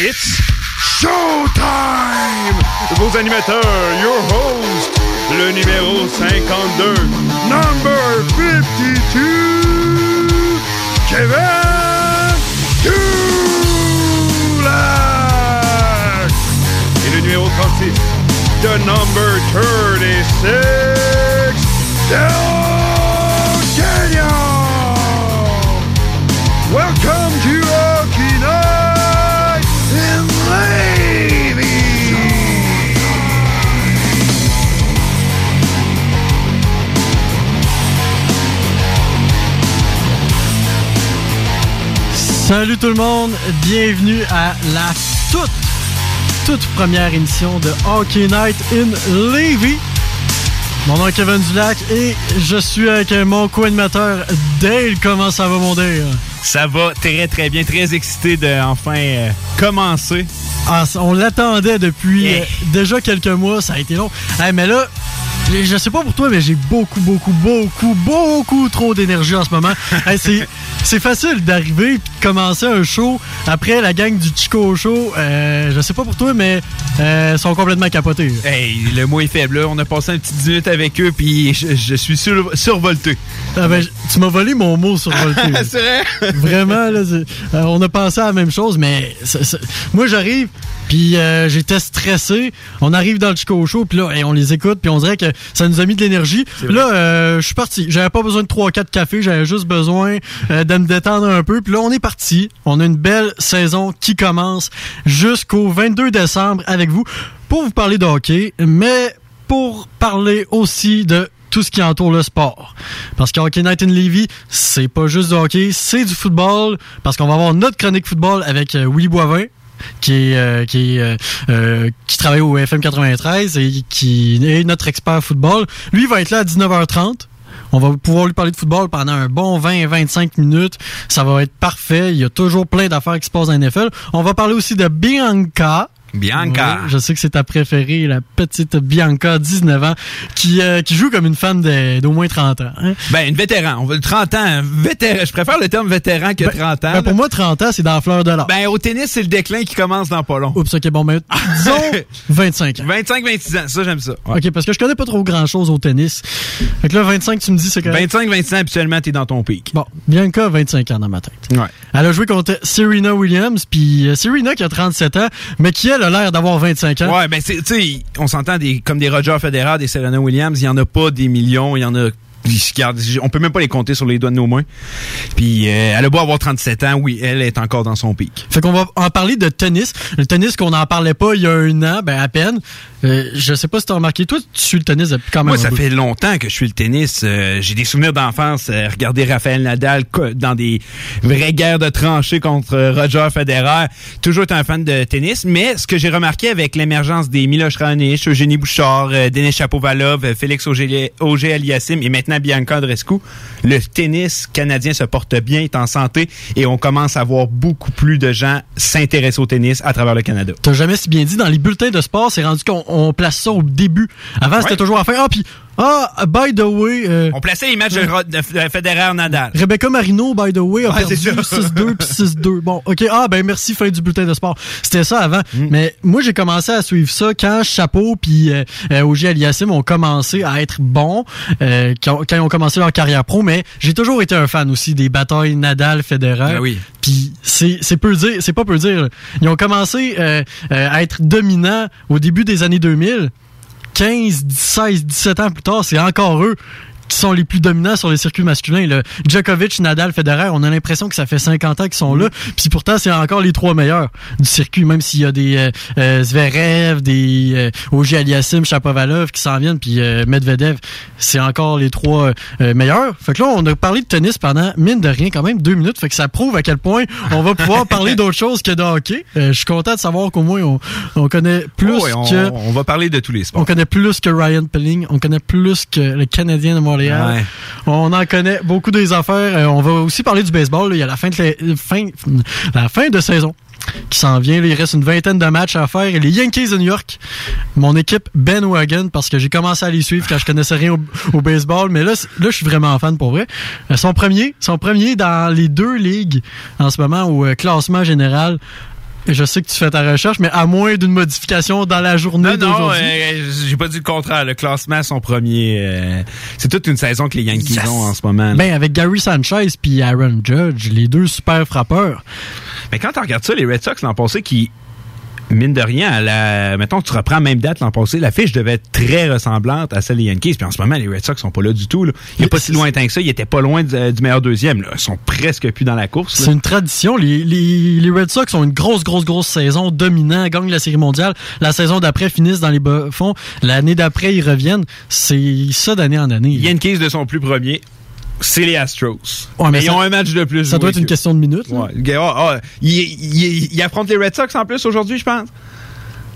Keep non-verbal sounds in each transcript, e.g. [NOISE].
It's Showtime! Vos animateurs, your host, le numéro 52, number 52, Kevin Dulac! Et le numéro 36, the number 36, Del Salut tout le monde, bienvenue à la toute, toute première émission de Hockey Night in Levy. Mon nom est Kevin Dulac et je suis avec mon co-animateur Dale. Comment ça va mon Dale? Ça va très très bien, très excité de enfin euh, commencer. Ah, on l'attendait depuis Yeah. euh, déjà quelques mois, ça a été long. Hey, mais là, je sais pas pour toi, mais j'ai beaucoup, beaucoup, beaucoup, beaucoup trop d'énergie en ce moment. [LAUGHS] Hey, c'est, facile d'arriver commencer un show après la gang du Chico Show. Euh, je sais pas pour toi, mais euh, ils sont complètement capotés. Hey, le mot est faible. là. On a passé une petite 10 minutes avec eux, puis je, je suis sur- survolté. Ah, ben, tu m'as volé mon mot sur Volté. [LAUGHS] C'est vrai? [LAUGHS] Vraiment, là, euh, on a pensé à la même chose, mais moi j'arrive, puis euh, j'étais stressé. On arrive dans le Chico Show, puis là, hey, on les écoute, puis on dirait que ça nous a mis de l'énergie. Là, euh, je suis parti. J'avais pas besoin de 3-4 cafés, j'avais juste besoin de me détendre un peu. Puis là, on est parti. On a une belle saison qui commence jusqu'au 22 décembre avec vous pour vous parler de hockey, mais pour parler aussi de tout ce qui entoure le sport. Parce que Hockey Night in Levy, c'est pas juste du hockey, c'est du football. Parce qu'on va avoir notre chronique football avec euh, Willy Boivin, qui euh, euh, travaille au FM 93 et qui est notre expert football. Lui va être là à 19h30. On va pouvoir lui parler de football pendant un bon 20-25 minutes. Ça va être parfait. Il y a toujours plein d'affaires qui se passent la NFL. On va parler aussi de Bianca. Bianca. Oui, je sais que c'est ta préférée, la petite Bianca, 19 ans, qui, euh, qui joue comme une femme d'au moins 30 ans. hein. Ben, une vétéran. On veut 30 ans. Vétéran. Je préfère le terme vétéran que 30 ans. Ben, pour moi, 30 ans, c'est dans la fleur de l'âge. Ben, au tennis, c'est le déclin qui commence dans pas long. Oups, ok, bon, mais disons [LAUGHS] 25 ans. 25-26 ans, ça, j'aime ça. Ouais. Ok, parce que je connais pas trop grand chose au tennis. Fait que là, 25, tu me dis, c'est correct. 25-26 ans, habituellement, t'es dans ton pic. Bon, Bianca a 25 ans dans ma tête. Ouais. Elle a joué contre Serena Williams, puis euh, Serena qui a 37 ans, mais qui, elle, a l'air d'avoir 25 ans. Ouais, ben, c'est, tu sais, on s'entend des, comme des Roger Federer, des Serena Williams, il y en a pas des millions, il y en a. On peut même pas les compter sur les doigts de nos mains. Puis euh, elle a beau avoir 37 ans, oui, elle est encore dans son pic. Fait qu'on va en parler de tennis. Le tennis qu'on n'en parlait pas il y a un an, ben à peine. Euh, je sais pas si t'as remarqué. Toi, tu suis le tennis depuis quand même Moi, ça fait longtemps que je suis le tennis. Euh, j'ai des souvenirs d'enfance. euh, regarder Raphaël Nadal dans des vraies guerres de tranchées contre Roger Federer. Toujours été un fan de tennis. Mais ce que j'ai remarqué avec l'émergence des Miloš Raonic, Eugénie Bouchard, euh, Denis Chapovalov, Félix Auger Aliassime et maintenant Bianca Andreescu, le tennis canadien se porte bien, est en santé et on commence à voir beaucoup plus de gens s'intéresser au tennis à travers le Canada. T'as jamais si bien dit, dans les bulletins de sport, c'est rendu qu'on on place ça au début. Avant, c'était toujours à faire. Ah, puis, ah, by the way, euh, On plaçait les matchs de, de F- de Federer-Nadal. Rebecca Marino, by the way, a Ouais, perdu c'est ça. 6-2 puis 6-2. [LAUGHS] Bon, OK. Ah, ben merci, fin du bulletin de sport. C'était ça avant. Mm. Mais moi, j'ai commencé à suivre ça quand Chapeau puis euh, euh, Auger Aliassime ont commencé à être bons, euh, quand, quand ils ont commencé leur carrière pro. Mais j'ai toujours été un fan aussi des batailles Nadal-Federer. Ben oui. Puis c'est c'est peu dire, c'est pas peu dire. Ils ont commencé euh, à être dominants au début des années 2000. 15, 16, 17 ans plus tard, c'est encore eux qui sont les plus dominants sur les circuits masculins. Le Djokovic, Nadal, Federer, on a l'impression que ça fait 50 ans qu'ils sont là. Puis pourtant, c'est encore les trois meilleurs du circuit, même s'il y a des euh, euh, Zverev, des euh, Auger Aliassime, Chapovalov qui s'en viennent, puis euh, Medvedev, c'est encore les trois meilleurs. Fait que là, on a parlé de tennis pendant, mine de rien, quand même deux minutes. Fait que ça prouve à quel point on va pouvoir [LAUGHS] parler d'autre chose que de hockey. Je suis content de savoir qu'au moins on, on connaît plus Oh, on, que... on va parler de tous les sports. On connaît plus que Ryan Pelling, on connaît plus que le Canadien de Montréal. Ouais. On en connaît beaucoup des affaires. Euh, on va aussi parler du baseball. là. Il y a la fin de, la, fin, la fin de saison qui s'en vient. Il reste une vingtaine de matchs à faire. Et les Yankees de New York, mon équipe Ben Wagon, parce que j'ai commencé à les suivre quand je connaissais rien au, au baseball. Mais là, là, je suis vraiment fan pour vrai. Euh, Son premier, son premier dans les deux ligues en ce moment au euh, classement général. Je sais que tu fais ta recherche, mais à moins d'une modification dans la journée Non, non, d'aujourd'hui. euh, j'ai pas dit le contraire. Le classement, son premier. euh, c'est toute une saison que les Yankees Yes. ont en ce moment. là. Ben, avec Gary Sanchez puis Aaron Judge, les deux super frappeurs. Mais quand tu regardes ça, les Red Sox l'an passé qui, mine de rien, à la, mettons, tu reprends même date l'an passé, la fiche devait être très ressemblante à celle des Yankees. Puis en ce moment, les Red Sox sont pas là du tout. là. Il pas si lointain que ça. Ils étaient pas loin du, du meilleur deuxième. Là. Ils sont presque plus dans la course. C'est une tradition. Les, les, les Red Sox ont une grosse, grosse, grosse saison, dominant, gagnent la Série mondiale. La saison d'après, finissent dans les bas-fonds. L'année d'après, ils reviennent. C'est ça d'année en année. Yankees de son plus premier, c'est les Astros. Ouais, mais mais ils ont un match de plus. Ça doit être une que- question de minutes. Ouais. Gars, ah, ah, il, il- il affronte les Red Sox en plus aujourd'hui, je pense.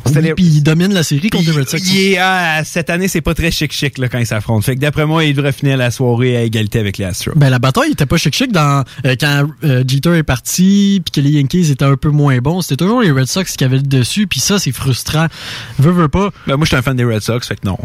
Oui, les- Puis ils dominent la série contre les Red Sox. Il est- ah, cette année, c'est pas très chic-chic quand ils s'affrontent. Fait que d'après moi, il devrait finir la soirée à égalité avec les Astros. Ben la bataille était pas chic chic dans euh, quand euh, Jeter est parti puis que les Yankees étaient un peu moins bons, c'était toujours les Red Sox qui avaient le dessus puis ça c'est frustrant. Veux veux pas. Ben, moi, je suis un fan des Red Sox, fait que non.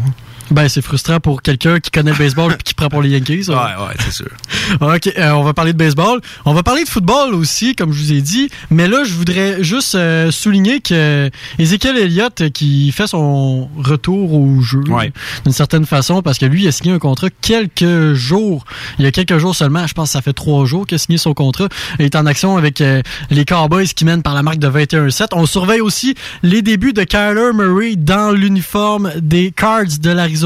Ben c'est frustrant pour quelqu'un qui connaît le baseball puis qui prend pour les Yankees. Ouais, ça. ouais, c'est sûr. [LAUGHS] OK, euh, on va parler de baseball. On va parler de football aussi, comme je vous ai dit. Mais là, je voudrais juste euh, souligner que Ezekiel Elliott, euh, qui fait son retour au jeu, Ouais. d'une certaine façon, parce que lui, il a signé un contrat quelques jours. Il y a quelques jours seulement, je pense que ça fait trois jours qu'il a signé son contrat. Il est en action avec euh, les Cowboys qui mènent par la marque de 21-7. On surveille aussi les débuts de Kyler Murray dans l'uniforme des Cards de l'Arizona.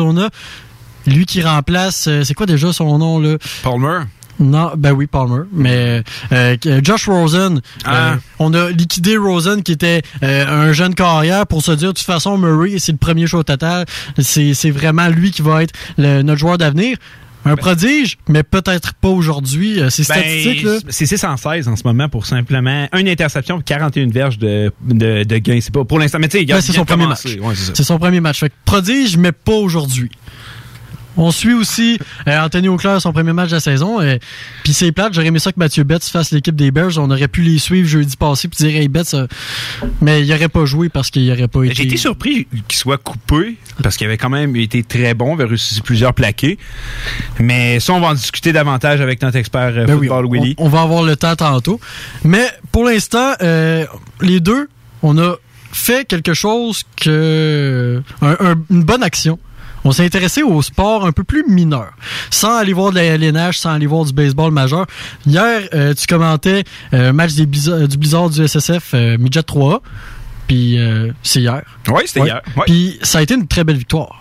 Lui qui remplace, euh, c'est quoi déjà son nom là? Palmer. Non, ben oui, Palmer. Mais euh, Josh Rosen, Ah. euh, on a liquidé Rosen qui était euh, un jeune carrière pour se dire de toute façon Murray c'est le premier choix total. C'est c'est vraiment lui qui va être le- notre joueur d'avenir. Un prodige, mais peut-être pas aujourd'hui. Euh, C'est statistique là. Ben, c'est 616 en ce moment pour simplement une interception et 41 verges de, de, de gains. C'est pas pour l'instant. Mais tu sais, Ben, c'est son premier match. Ouais, c'est son premier match. Fait que prodige, mais pas aujourd'hui. On suit aussi euh, Anthony Auclair, son premier match de la saison. euh, Puis c'est plate, j'aurais aimé ça que Mathieu Betts fasse l'équipe des Bears. On aurait pu les suivre jeudi passé puis dire Hey Betts, euh, mais il aurait pas joué parce qu'il aurait pas été. J'ai été surpris qu'il soit coupé parce qu'il avait quand même été très bon, il avait réussi plusieurs plaqués. Mais ça, on va en discuter davantage avec notre expert euh, Ben oui, football, on, Willy. on va avoir le temps tantôt. Mais pour l'instant, euh, les deux, on a fait quelque chose que un- un- une bonne action. On s'est intéressé au sport un peu plus mineur, sans aller voir de la LNH, sans aller voir du baseball majeur. Hier, euh, tu commentais euh, un match des du Blizzard du SSF euh, Midget 3 puis euh, c'est hier. Oui, c'était Ouais. hier. Puis ça a été une très belle victoire.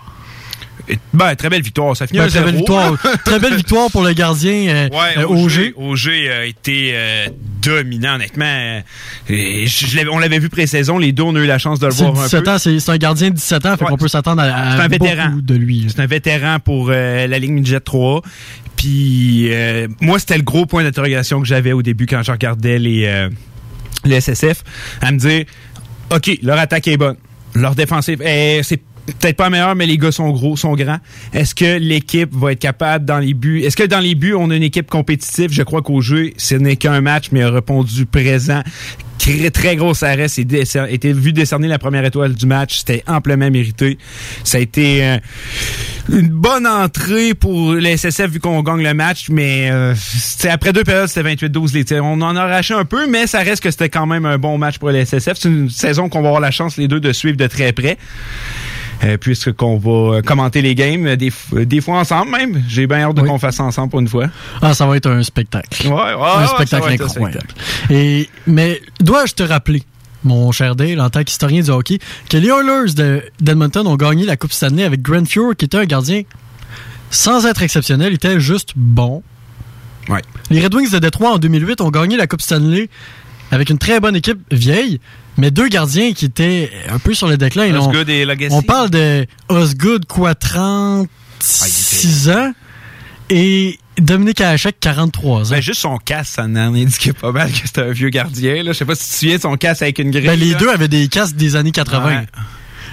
Ben, très belle victoire. Ça finit Ben, très belle 0. victoire, [LAUGHS] très belle victoire pour le gardien euh, Ouais, OG. A été dominant, honnêtement. Euh, je- je on l'avait vu pré-saison, les deux, on a eu la chance de le voir un 17 peu. ans, c'est un gardien de 17 ans, fait Ouais. qu'on peut s'attendre à, un beaucoup vétéran. de lui. C'est un vétéran pour euh, la Ligue Midget 3. Puis euh, moi, c'était le gros point d'interrogation que j'avais au début quand je regardais les, euh, les SSF, à me dire, OK, leur attaque est bonne. Leur défensive, eh, c'est peut-être pas meilleur, mais les gars sont gros, sont grands. Est-ce que l'équipe va être capable dans les buts? Est-ce que dans les buts, on a une équipe compétitive? Je crois qu'au jeu, ce n'est qu'un match, mais a répondu présent. Très, très gros arrêt, c'est été vu décerner la première étoile du match. C'était amplement mérité. Ça a été euh, une bonne entrée pour les SSF vu qu'on gagne le match, mais euh, après deux périodes, c'était 28-12 les tirs. On en a arraché un peu, mais ça reste que c'était quand même un bon match pour les SSF. C'est une saison qu'on va avoir la chance, les deux, de suivre de très près. Euh, puisque qu'on va euh, commenter les games euh, des, des fois ensemble même. J'ai bien hâte de Oui. qu'on fasse ça ensemble pour une fois. Ah, ça va être un spectacle. Ouais, ouais, un ouais, spectacle un incroyable. spectacle. Et, mais dois-je te rappeler, mon cher Dale, en tant qu'historien du hockey, que les Oilers de- d'Edmonton ont gagné la Coupe Stanley avec Grant Fuhr, qui était un gardien sans être exceptionnel, il était juste bon. Ouais. Les Red Wings de Détroit en 2008 ont gagné la Coupe Stanley avec une très bonne équipe vieille, mais deux gardiens qui étaient un peu sur le déclin. Osgood et Legacy. on parle de Osgood, quoi, 36 ans, et Dominique Hachek, 43 ans. Ben, juste son casque, ça en indiquait pas mal que c'était un vieux gardien. Là. Je sais pas si tu te souviens de son casque avec une grille. Ben, les là. deux avaient des casques des années 80. Ouais.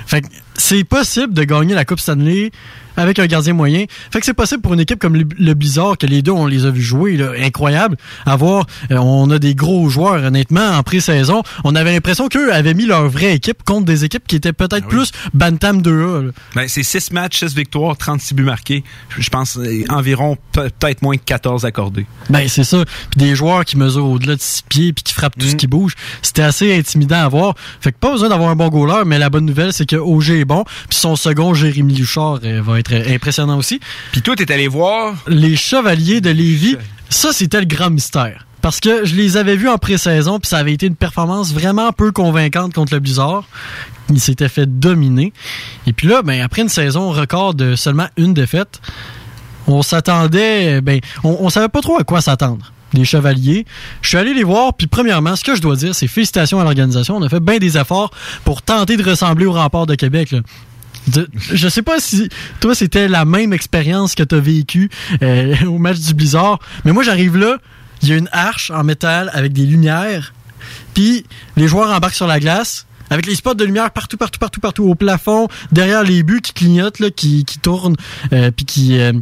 Fait que c'est possible de gagner la Coupe Stanley avec un gardien moyen. Fait que c'est possible pour une équipe comme le, Blizzard, que les deux, on les a vus jouer, là, incroyable. Avoir, euh, on a des gros joueurs, honnêtement, en pré-saison. On avait l'impression qu'eux avaient mis leur vraie équipe contre des équipes qui étaient peut-être Ah oui. plus Bantam 2A. là. Ben, c'est 6 matchs, 6 victoires, 36 buts marqués. Je pense euh, environ pe- peut-être moins que 14 accordés. Ben c'est ça. Puis des joueurs qui mesurent au-delà de six pieds puis qui frappent tout ce Mm. qui bouge. C'était assez intimidant à voir. Fait que pas besoin d'avoir un bon goaler, mais la bonne nouvelle c'est que OG est bon. Puis son second, Jérémy Luchard, euh, va être impressionnant aussi. Puis toi, t'es allé voir... Les Chevaliers de Lévis, ça c'était le grand mystère. Parce que je les avais vus en pré-saison, puis ça avait été une performance vraiment peu convaincante contre le Blizzard. Il s'était fait dominer. Et puis là, ben, après une saison record de seulement une défaite, on s'attendait, ben, on, on savait pas trop à quoi s'attendre. Des chevaliers. Je suis allé les voir, puis premièrement, ce que je dois dire, c'est félicitations à l'organisation. On a fait bien des efforts pour tenter de ressembler au rempart de Québec. Là. Je sais pas si toi c'était la même expérience que tu as vécu euh, [LAUGHS] au match du Blizzard, mais moi j'arrive là, il y a une arche en métal avec des lumières, puis les joueurs embarquent sur la glace avec les spots de lumière partout, partout, partout, partout au plafond, derrière les buts qui clignotent, là, qui, qui tournent, euh, puis qui, euh,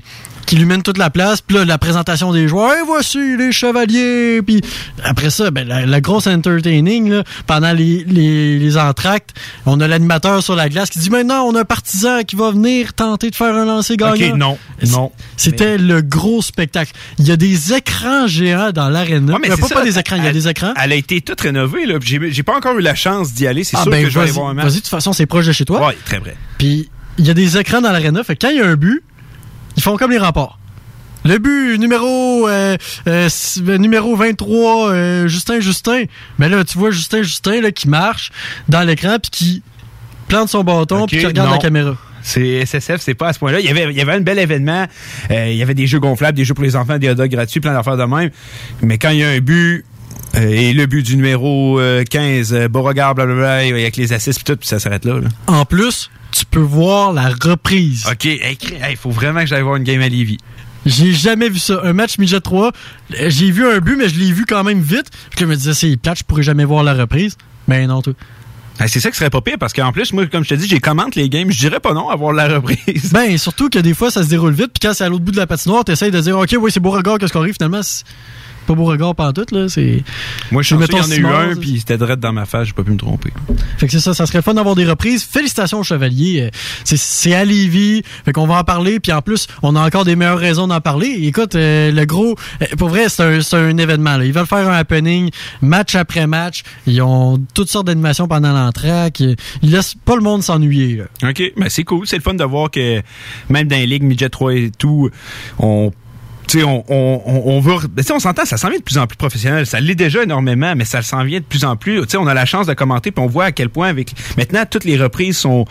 qui illuminent toute la place. Puis là, la présentation des joueurs, et voici les chevaliers. Puis après ça, ben, la, la grosse entertaining, là, pendant les, les, les entractes, on a l'animateur sur la glace qui dit maintenant, on a un partisan qui va venir tenter de faire un lancer gagnant. OK, non, non. C'était le gros spectacle. Il y a des écrans géants dans l'aréna. Ouais, mais Il y a c'est pas, ça, pas des écrans, il y a des écrans. Elle a été toute rénovée, là. J'ai j'ai pas encore eu la chance d'y aller. C'est Ah sûr ben que je vais aller voir un match. vas-y, de toute façon, c'est proche de chez toi. Ouais, très vrai. Puis il y a des écrans dans l'aréna. Fait que quand il y a un but, ils font comme les remparts. Le but numéro euh, euh, euh, numéro 23, euh, Justin Justin. Mais là, tu vois Justin Justin là, qui marche dans l'écran puis qui plante son bâton puis qui regarde non. la caméra. C'est SSF, c'est pas à ce point-là. Il y avait, il y avait un bel événement. Il y avait des jeux gonflables, des jeux pour les enfants, des hot dogs gratuits, plein d'affaires de même. Mais quand il y a un but, et le but du numéro euh, 15, euh, Beauregard, blablabla, avec les assists pis tout, puis ça s'arrête là, là. En plus, tu peux voir la reprise. OK, il faut vraiment que j'aille voir une game à Lévis. J'ai jamais vu ça. Un match midget 3, euh, j'ai vu un but, mais je l'ai vu quand même vite. Je me disais, c'est plate, je pourrais jamais voir la reprise. Mais non, tout. Ah, c'est ça qui serait pas pire, parce qu'en plus, moi, comme je te dis, j'ai commente les games, je dirais pas non à voir la reprise. Ben, surtout que des fois, ça se déroule vite, puis quand c'est à l'autre bout de la patinoire, t'essayes de dire, OK, oui, c'est Beauregard, qu'est-ce qu'on arrive, finalement, pas Beauregard pantoute, là, c'est... moi, je suis mettons chanceux, il y en a eu un, puis c'était direct dans ma face, j'ai pas pu me tromper. Fait que c'est ça, ça serait fun d'avoir des reprises. Félicitations aux Chevaliers. Euh, C'est, c'est à Lévis, fait qu'on va en parler, puis en plus, on a encore des meilleures raisons d'en parler. Écoute, euh, le gros, euh, pour vrai, c'est un, c'est un événement, là. Ils veulent faire un happening, match après match. Ils ont toutes sortes d'animations pendant l'entraque. Ils ils laissent pas le monde s'ennuyer, là. OK, ben c'est cool. C'est le fun de voir que même dans les ligues midget 3 et tout, on on, on, on, ben, on s'entend, ça s'en vient de plus en plus professionnel. Ça l'est déjà énormément, mais ça s'en vient de plus en plus. On a la chance de commenter, puis on voit à quel point avec maintenant toutes les reprises sont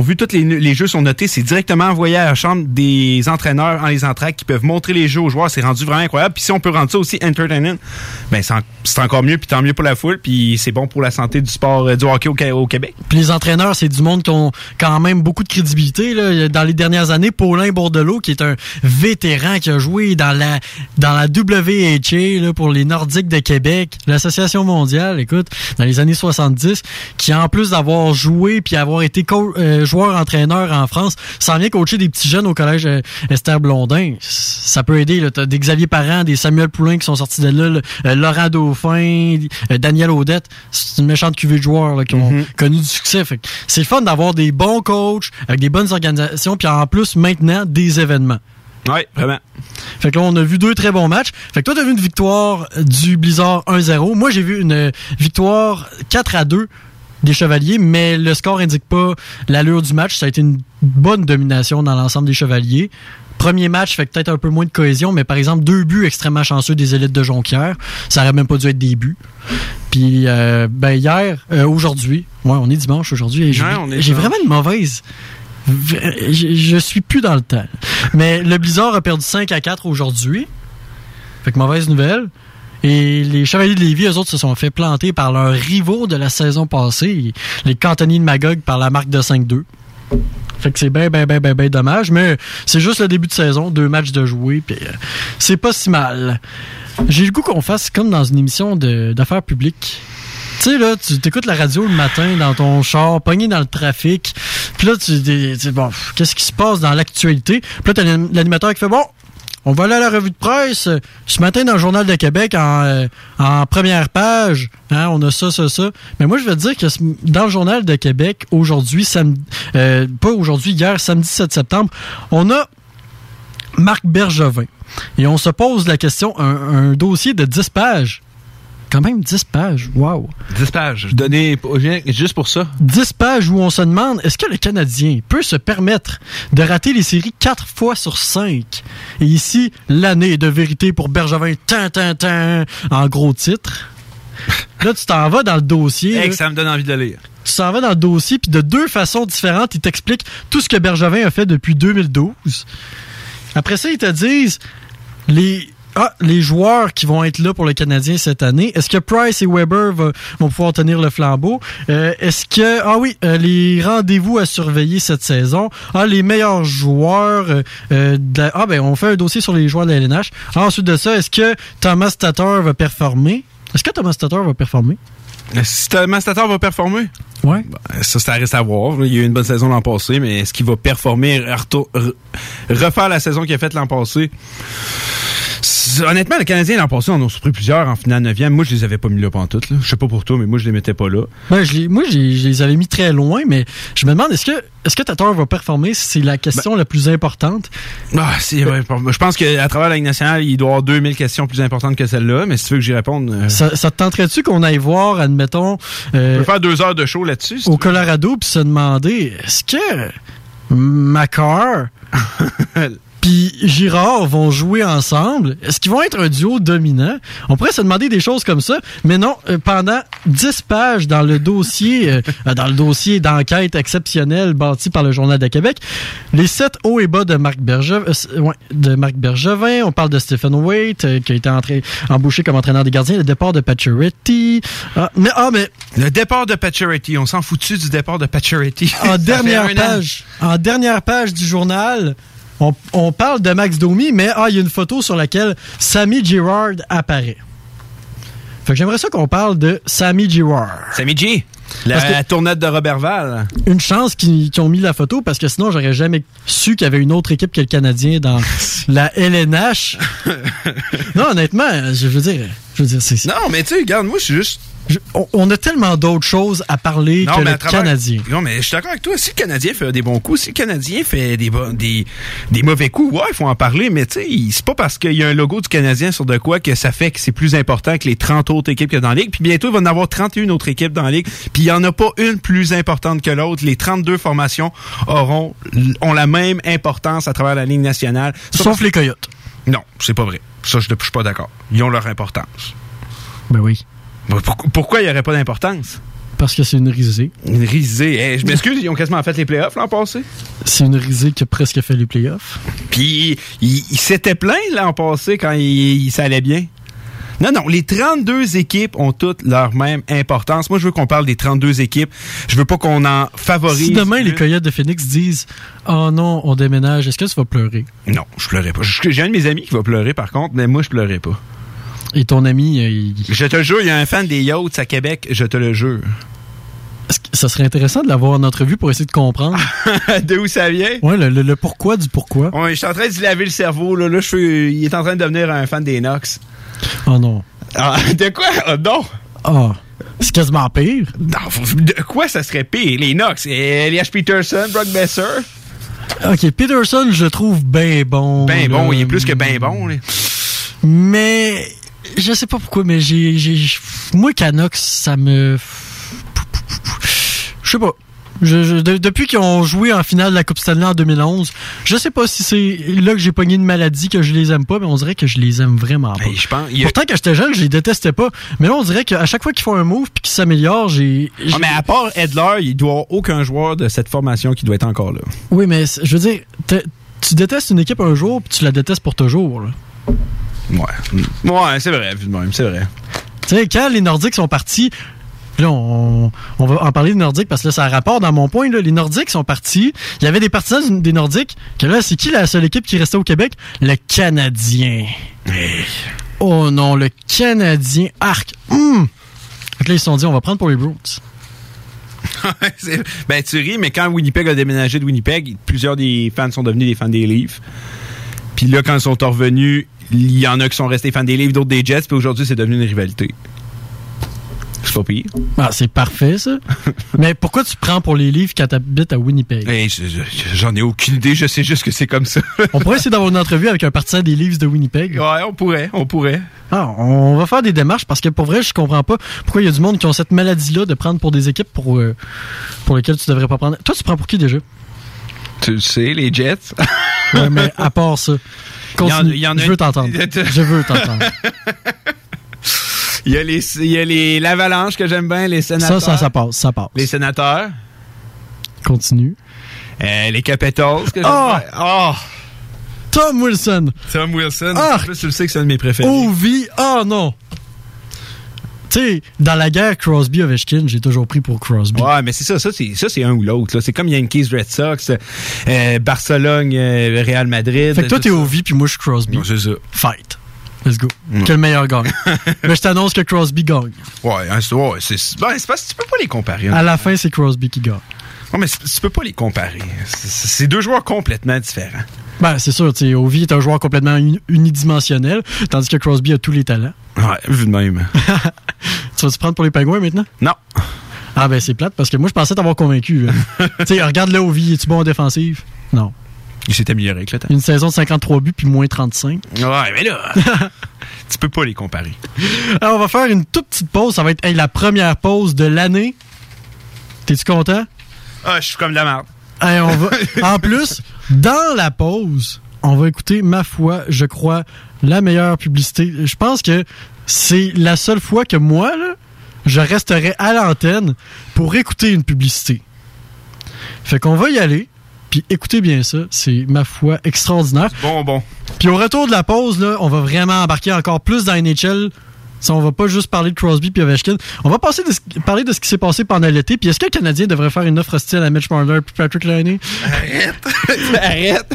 vues, tous les, jeux sont notés. C'est directement envoyé à la chambre des entraîneurs en les entraques qui peuvent montrer les jeux aux joueurs. C'est rendu vraiment incroyable. Puis si on peut rendre ça aussi entertainment, ben c'est en- c'est encore mieux, puis tant mieux pour la foule, puis c'est bon pour la santé du sport euh, du hockey au, au Québec. Puis les entraîneurs, c'est du monde qui ont quand même beaucoup de crédibilité. Dans les dernières années, Paulin Bordelot, qui est un vétéran qui a joué dans la dans la WHA là, pour les Nordiques de Québec, l'Association mondiale, écoute, dans les années 70, qui en plus d'avoir joué puis avoir été euh, joueur-entraîneur en France, s'en vient coacher des petits jeunes au collège euh, Esther Blondin. Ça peut aider. là. T'as des Xavier Parent, des Samuel Poulain qui sont sortis de là, là, euh, Laurent Dauphin, Daniel Audette. C'est une méchante cuvée de joueurs là, qui ont Mhm. connu du succès. C'est le fun d'avoir des bons coachs, avec des bonnes organisations, puis en plus maintenant des événements. Oui, vraiment. Fait que là, on a vu deux très bons matchs. Fait que toi, t'as vu une victoire du Blizzard 1-0. Moi, j'ai vu une victoire 4 à 2 des Chevaliers, mais le score indique pas l'allure du match. Ça a été une bonne domination dans l'ensemble des Chevaliers. Premier match fait que peut-être un peu moins de cohésion, mais par exemple, deux buts extrêmement chanceux des élites de Jonquière. Ça aurait même pas dû être des buts. Puis, euh, ben hier, euh, aujourd'hui, ouais, on est dimanche aujourd'hui, et j'ai Ouais, vraiment une mauvaise je, je suis plus dans le temps. Mais le Blizzard a perdu 5 à 4 aujourd'hui. Fait que mauvaise nouvelle. Et les Chevaliers de Lévis, eux autres, se sont fait planter par leurs rivaux de la saison passée, les Cantonniers de Magog, par la marque de 5-2. Fait que c'est bien, bien, bien, bien, bien dommage. Mais c'est juste le début de saison, deux matchs de jouer, puis euh, c'est pas si mal. J'ai le goût qu'on fasse comme dans une émission d'affaires publiques. Tu sais, là, tu t'écoutes la radio le matin dans ton char, pogné dans le trafic, Puis là, tu dis, bon, qu'est-ce qui se passe dans l'actualité? Puis là, t'as l'an- l'animateur qui fait, bon, on va aller à la revue de presse. Ce matin, dans le Journal de Québec, en, euh, première page, hein, on a ça, ça, ça. Mais moi, je vais te dire que dans le Journal de Québec, aujourd'hui, samedi, euh, pas aujourd'hui, hier, samedi 7 septembre, on a Marc Bergevin. Et on se pose la question, un, un dossier de 10 pages. Quand même 10 pages, wow. 10 pages. Donné juste pour ça. 10 pages où on se demande est-ce que le Canadien peut se permettre de rater les séries 4 fois sur 5 Et ici, l'année de vérité pour Bergevin, tan, tan, tan, en gros titre. Là, tu t'en vas dans le dossier. Hey, que ça me donne envie de le lire. tu t'en vas dans le dossier, puis de deux façons différentes, ils t'expliquent tout ce que Bergevin a fait depuis 2012. Après ça, ils te disent les, ah, les joueurs qui vont être là pour le Canadien cette année. Est-ce que Price et Weber va- vont pouvoir tenir le flambeau? Euh, Est-ce que, ah oui, euh, les rendez-vous à surveiller cette saison? Ah, les meilleurs joueurs. euh, de la- ah, ben, on fait un dossier sur les joueurs de la LNH. Ah, ensuite de ça, est-ce que Thomas Tatar va performer? Est-ce que Thomas Tatar va performer? Si Thomas Tatar va performer, Ouais. ben, ça, ça reste à voir. Il y a eu une bonne saison l'an passé, mais est-ce qu'il va performer, refaire la saison qu'il a faite l'an passé? Honnêtement, le Canadien l'an passé, on en a surpris plusieurs en finale 9e. Moi, je les avais pas mis là pantoute. Là. Je sais pas pour toi, mais moi, je les mettais pas là. Ben, je les- moi, je les avais mis très loin, mais je me demande, est-ce que, est-ce que Tatar va performer? C'est la question la plus importante. Ah. Je pense qu'à travers la Ligue nationale, il doit y avoir 2000 questions plus importantes que celle-là, mais si tu veux que j'y réponde, euh, Ça, ça te tenterait-tu qu'on aille voir, admettons, euh, peux faire deux heures de show là-dessus. si au. Colorado, puis se demander, est-ce que Macar [LAUGHS] puis Girard vont jouer ensemble? Est-ce qu'ils vont être un duo dominant? On pourrait se demander des choses comme ça, mais non, euh, pendant 10 pages dans le dossier, euh, [LAUGHS] euh, dans le dossier d'enquête exceptionnelle bâti par le Journal de Québec, les sept hauts et bas de Marc Bergevin, euh, c- ouais, de Marc Bergevin, on parle de Stephen Waite, euh, qui a été entré, embauché comme entraîneur des gardiens, le départ de Pacioretty, ah, mais, ah, mais Le départ de Pacioretty. On s'en foutu du départ de Pacioretty. en [LAUGHS] dernière an. page, en dernière page du journal, on, on parle de Max Domi, mais ah, il y a une photo sur laquelle Sammy Girard apparaît. Fait que j'aimerais ça qu'on parle de Sammy Girard. Sammy G. La, que- la tournette de Robert Val. Une chance qu'ils qu'ils ont mis la photo parce que sinon j'aurais jamais su qu'il y avait une autre équipe que le Canadien dans [LAUGHS] la LNH. non, honnêtement, je veux dire, je veux dire, c'est, Non, mais tu sais, regarde, moi, je suis juste. Je- on, on a tellement d'autres choses à parler Non, que le travers- Canadien. Non, mais je suis d'accord avec toi. Si le Canadien fait des bons coups, si le Canadien fait des, des, des mauvais coups, ouais, il faut en parler, mais tu sais, c'est pas parce qu'il y a un logo du Canadien sur de quoi que ça fait que c'est plus important que les 30 autres équipes qu'il y a dans la Ligue. Puis bientôt, il va y en avoir 31 autres équipes dans la Ligue. Puis il y en a pas une plus importante que l'autre. Les 32 formations auront ont la même importance à travers la Ligue nationale. Sauf les Coyotes. Non, c'est pas vrai. Ça, je ne suis pas d'accord. Ils ont leur importance. Ben oui. Pourquoi, pourquoi il n'y aurait pas d'importance? Parce que c'est une risée. Une risée. Hey, je m'excuse, ils ont quasiment fait les playoffs l'an passé. C'est une risée qui a presque fait les playoffs. Puis il, il s'était plaint l'an passé quand il, il- ça allait bien. Non, non, les 32 équipes ont toutes leur même importance. Moi, je veux qu'on parle des 32 équipes. Je veux pas qu'on en favorise. Si demain les. Coyotes de Phoenix disent Oh non, on déménage, est-ce que tu vas pleurer Non, je pleurais pas. J'ai un de mes amis qui va pleurer, par contre, mais moi, je pleurais pas. Et ton ami, euh, il- Je te jure, il y a un fan des Yachts à Québec, je te le jure. ça serait intéressant de l'avoir en entrevue pour essayer de comprendre? [LAUGHS] De où ça vient? ouais, le, le- le pourquoi du pourquoi. Ouais, je suis en train de se laver le cerveau, là. Là, je suis, il est en train de devenir un fan des Knox. Oh non. Ah, [LAUGHS] de quoi? Ah, non! Ah, c'est quasiment pire. Non, De quoi ça serait pire? Les Knox, Elias Peterson, Brock Besser. Ok, Peterson, je trouve bien bon. Ben là. bon, il est plus que ben bon. là. Mais je sais pas pourquoi, mais j'ai, moi Canucks, ça me, je sais pas. Je- je- de- depuis qu'ils ont joué en finale de la Coupe Stanley en 2011, je sais pas si c'est là que j'ai pogné une maladie que je les aime pas, mais on dirait que je les aime vraiment pas. Je pense. a- Pourtant, quand j'étais jeune, je les détestais pas. Mais là, on dirait qu'à chaque fois qu'ils font un move puis qu'ils s'améliorent, j'ai. Ah, mais à part Edler, il doit y avoir aucun joueur de cette formation qui doit être encore là. Oui, mais je veux dire, tu détestes une équipe un jour puis tu la détestes pour toujours. là. Ouais. Ouais, c'est vrai, vu de même, c'est vrai. Tu sais, quand les Nordiques sont partis, là, on, on va en parler des Nordiques parce que là, ça a rapport dans mon point. Là, les Nordiques sont partis. Il y avait des partisans des Nordiques. Que là, c'est qui la seule équipe qui restait au Québec? Le Canadien. Oh non, le Canadien. Arc. Hum. Là, ils se sont dit, on va prendre pour les Bruins. [LAUGHS] Ben, tu ris, mais quand Winnipeg a déménagé de Winnipeg, plusieurs des fans sont devenus des fans des Leafs. Puis là, quand ils sont revenus, il y en a qui sont restés fans des Leafs, d'autres des Jets, puis aujourd'hui, c'est devenu une rivalité. C'est pas pire. Ah, c'est parfait, ça. [LAUGHS] Mais pourquoi tu prends pour les livres quand t'habites à Winnipeg? Hey, je- J'en ai aucune idée, je sais juste que c'est comme ça. [LAUGHS] On pourrait essayer d'avoir une entrevue avec un partisan des Leafs de Winnipeg. ouais, on pourrait, on pourrait. Ah, on va faire des démarches parce que pour vrai, je comprends pas pourquoi il y a du monde qui ont cette maladie-là de prendre pour des équipes pour, euh, pour lesquelles tu devrais pas prendre. Toi, tu prends pour qui déjà? Tu le sais, les Jets. Ouais, mais à part ça. [LAUGHS] Continue. Il y en a je veux une- t'entendre. Je veux t'entendre. [LAUGHS] Il y a les, il y a les l'Avalanche que j'aime bien, les ça, sénateurs. ça, ça passe. Ça passe. Les sénateurs. Continue. Euh, les Capitals que j'aime Oh! bien. Oh! Tom Wilson. Tom Wilson. Ah! En plus, tu le sais que c'est un de mes préférés. Ovi. Oh non. Tu sais, dans la guerre Crosby-Ovechkin, j'ai toujours pris pour Crosby. Ouais, mais c'est ça, ça c'est ça c'est un ou l'autre. là. C'est comme Yankees, Red Sox, euh, Barcelone, euh, Real Madrid. Fait que toi, t'es. Ovi, puis moi, je suis Crosby. Non, c'est ça. Fight. Let's go. Mm. Quel meilleur gagne. [LAUGHS] Mais je t'annonce que Crosby gagne. Ouais, hein, c'est ouais, c'est ben, c'est parce que tu peux pas les comparer. hein. À la fin, c'est Crosby qui gagne. Ouais, mais tu peux pas les comparer. C'est- deux joueurs complètement différents. Ben, c'est sûr, tu Ovi est un joueur complètement uni- unidimensionnel, tandis que Crosby a tous les talents. Ouais, vu de même. [LAUGHS] Tu vas-tu prendre pour les pingouins maintenant? non. Ah ben c'est plate parce que moi je pensais t'avoir convaincu. là. [LAUGHS] tu sais, regarde là Ovi, es-tu bon en défensive? Non. Il s'est amélioré avec le temps. Une saison de 53 buts puis moins 35. Ouais, mais là, [LAUGHS] tu peux pas les comparer. Alors on va faire une toute petite pause, ça va être hey, la première pause de l'année. T'es-tu content? Ah, je suis comme de la merde. Hey, on va... [LAUGHS] en plus, dans la pause, on va écouter, ma foi, je crois, la meilleure publicité. Je pense que c'est la seule fois que moi, là, je resterai à l'antenne pour écouter une publicité. Fait qu'on va y aller. Puis écoutez bien ça, c'est ma foi extraordinaire. Bon, bon. Puis au retour de la pause, là, on va vraiment embarquer encore plus dans NHL. Ça, on va pas juste parler de Crosby puis Ovechkin. On va passer de ce- parler de ce qui s'est passé pendant l'été. Puis est-ce que le Canadien devrait faire une offre hostile à Mitch Marner puis Patrick Laine? Arrête. [LAUGHS] Arrête.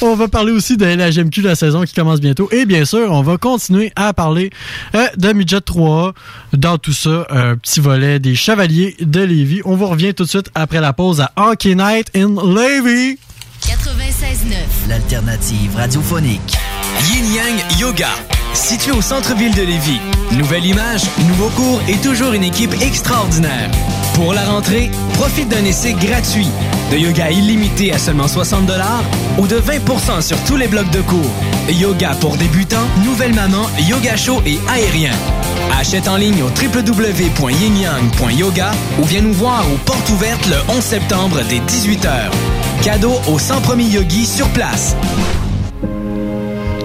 On va parler aussi de la GMQ de la saison qui commence bientôt. Et bien sûr, on va continuer à parler euh, de Midget 3 dans tout ça, un petit volet des Chevaliers de Lévis. On vous revient tout de suite après la pause à Hockey Night in Lévis. 96.9. L'alternative radiophonique. Yin Yang Yoga. Situé au centre-ville de Lévis. Nouvelle image, nouveau cours et toujours une équipe extraordinaire. Pour la rentrée, profite d'un essai gratuit. De yoga illimité à seulement 60 ou de 20% sur tous les blocs de cours. Yoga pour débutants, nouvelle maman, yoga chaud et aérien. Achète en ligne au www.yinyang.yoga ou viens nous voir aux portes ouvertes le 11 septembre dès 18h. Cadeau aux 100 premiers yogis sur place.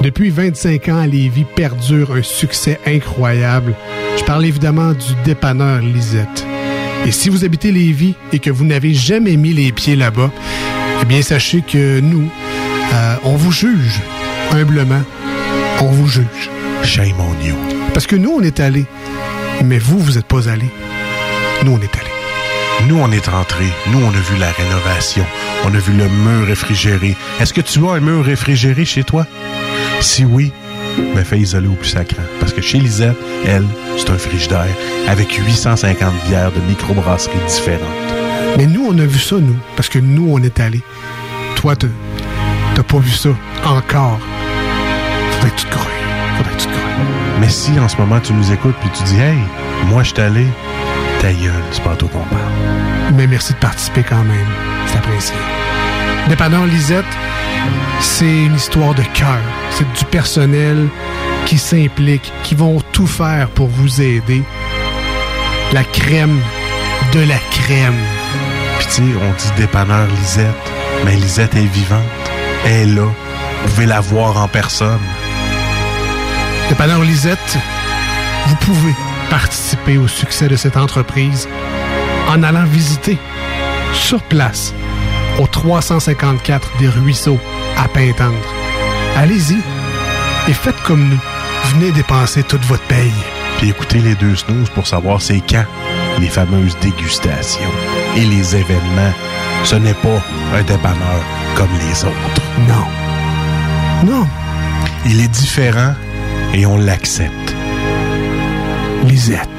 Depuis 25 ans, à Lévis perdure un succès incroyable. Je parle évidemment du dépanneur Lisette. Et si vous habitez Lévis et que vous n'avez jamais mis les pieds là-bas, eh bien sachez que nous, euh, on vous juge humblement. On vous juge. Shame on you. Parce que nous, on est allés. Mais vous, vous n'êtes pas allés. Nous, on est allés. Nous, on est rentrés. Nous, on a vu la rénovation. On a vu le mur réfrigéré. Est-ce que tu as un mur réfrigéré chez toi? Si oui, ben fais isoler au plus sacrant. Parce que chez Lisette, elle, c'est un frigidaire avec 850 bières de microbrasseries différentes. Mais nous, on a vu ça, nous. Parce que nous, on est allés. Toi, t'as t'as pas vu ça encore. Faudrait que tu te crois. Faudrait que tu te crois. Mais si en ce moment tu nous écoutes puis tu dis Hey, moi je suis allé, ta gueule, c'est pas à toi qu'on parle. Mais merci de participer quand même. C'est apprécié. Dépanneur Lisette, c'est une histoire de cœur. C'est du personnel qui s'implique, qui vont tout faire pour vous aider. La crème de la crème. Puis tu sais, on dit dépanneur Lisette, mais Lisette est vivante. Elle est là. Vous pouvez la voir en personne. Dépanneur Lisette, vous pouvez participer au succès de cette entreprise en allant visiter sur place au 354 des Ruisseaux à Pintendre. Allez-y et faites comme nous. Venez dépenser toute votre paye. Puis écoutez les deux snooze pour savoir c'est quand les fameuses dégustations et les événements. Ce n'est pas un dépanneur comme les autres. Non. Non. Il est différent et on l'accepte. Lisette.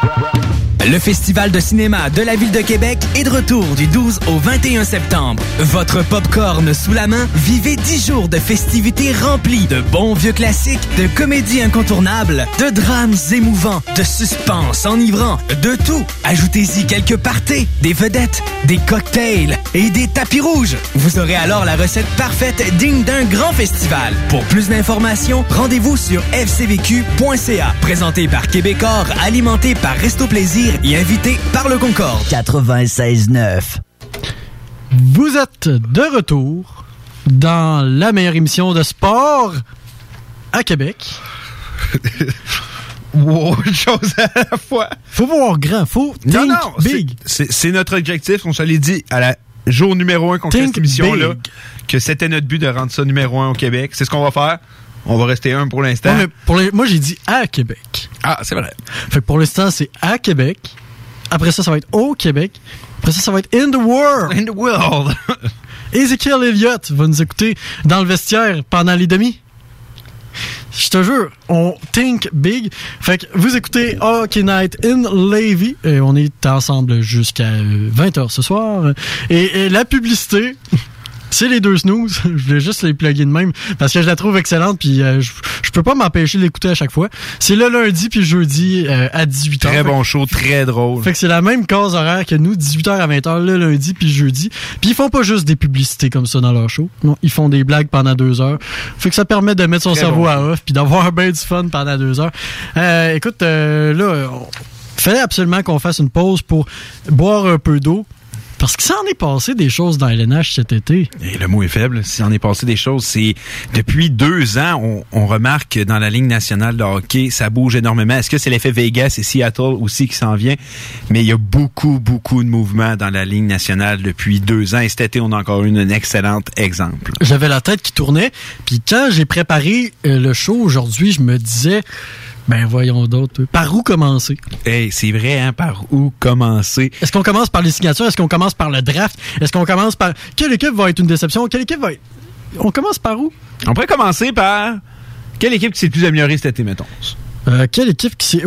Le Festival de cinéma de la Ville de Québec est de retour du 12 au 21 septembre. Votre popcorn sous la main, vivez 10 jours de festivités remplies de bons vieux classiques, de comédies incontournables, de drames émouvants, de suspense enivrant, de tout. Ajoutez-y quelques parties, des vedettes, des cocktails et des tapis rouges. Vous aurez alors la recette parfaite digne d'un grand festival. Pour plus d'informations, rendez-vous sur fcvq.ca. Présenté par Québecor, alimenté par Resto Plaisir et invité par le Concorde. 96.9. Vous êtes de retour dans la meilleure émission de sport à Québec. [LAUGHS] wow, une chose à la fois. Faut voir grand, faut think Non, non, big. c'est notre objectif. On se l'est dit à la jour numéro un qu'on fait cette émission-là, que c'était notre but de rendre ça numéro un au Québec. C'est ce qu'on va faire. On va rester un pour l'instant. Ouais, mais pour les- moi, j'ai dit à Québec. Ah, c'est vrai. Fait que pour l'instant, c'est à Québec. Après ça, ça va être au Québec. Après ça, ça va être in the world. In the world. [LAUGHS] Ezekiel Elliott va nous écouter dans le vestiaire pendant les demi. Je te jure, on think big. Fait que vous écoutez Hockey Night in Levy. Et on est ensemble jusqu'à euh, 20h ce soir. Et, et la publicité, c'est les deux snooze. [LAUGHS] Je voulais juste les plugger de même parce que je la trouve excellente. Puis euh, je, je peux pas m'empêcher de l'écouter à chaque fois. C'est le lundi puis jeudi euh, à 18h. Très bon show, très drôle. Fait que c'est la même case horaire que nous, 18h à 20h le lundi puis jeudi. Puis ils font pas juste des publicités comme ça dans leur show. Non, ils font des blagues pendant deux heures. Fait que ça permet de mettre son Très cerveau bon à off puis d'avoir [LAUGHS] bien du fun pendant deux heures. Euh, écoute, euh, là, on fallait absolument qu'on fasse une pause pour boire un peu d'eau. Parce que ça en est passé des choses dans LNH cet été. Et le mot est faible. Si on est passé des choses, c'est depuis deux ans, on, on remarque que dans la Ligue nationale de hockey, ça bouge énormément. Est-ce que c'est l'effet Vegas et Seattle aussi qui s'en vient? Mais il y a beaucoup, beaucoup de mouvements dans la Ligue nationale depuis deux ans. Et cet été, on a encore eu un excellent exemple. J'avais la tête qui tournait. Puis quand j'ai préparé euh, le show aujourd'hui, je me disais, ben voyons d'autres, par où commencer? Hey, c'est vrai, hein? Par où commencer? Est-ce qu'on commence par les signatures? Est-ce qu'on commence par le draft? Est-ce qu'on commence par... Quelle équipe va être une déception? Quelle équipe va être... On commence par où? On pourrait commencer par quelle équipe qui s'est le plus améliorée cet été, mettons? Euh, quelle équipe qui s'est...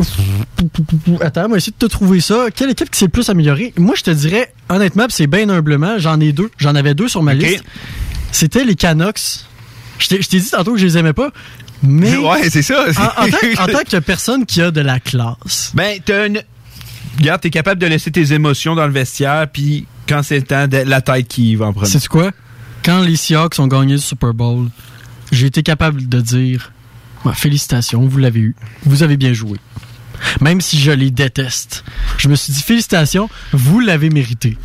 Attends, moi, essayer de te trouver ça. Quelle équipe qui s'est le plus améliorée? Moi, je te dirais, honnêtement, c'est bien humblement, j'en ai deux. J'en avais deux sur ma liste. C'était les Canucks. Je t'ai je t'ai dit tantôt que je les aimais pas, mais... [LAUGHS] Ouais, c'est ça. En, en tant, en tant que personne qui a de la classe. Ben, t'as une... Regarde, t'es capable de laisser tes émotions dans le vestiaire, puis quand c'est le temps, de la tête qui va en premier. Sais-tu quoi? Quand les Seahawks ont gagné le Super Bowl, j'ai été capable de dire félicitations, vous l'avez eu. Vous avez bien joué. Même si je les déteste. Je me suis dit félicitations, vous l'avez mérité.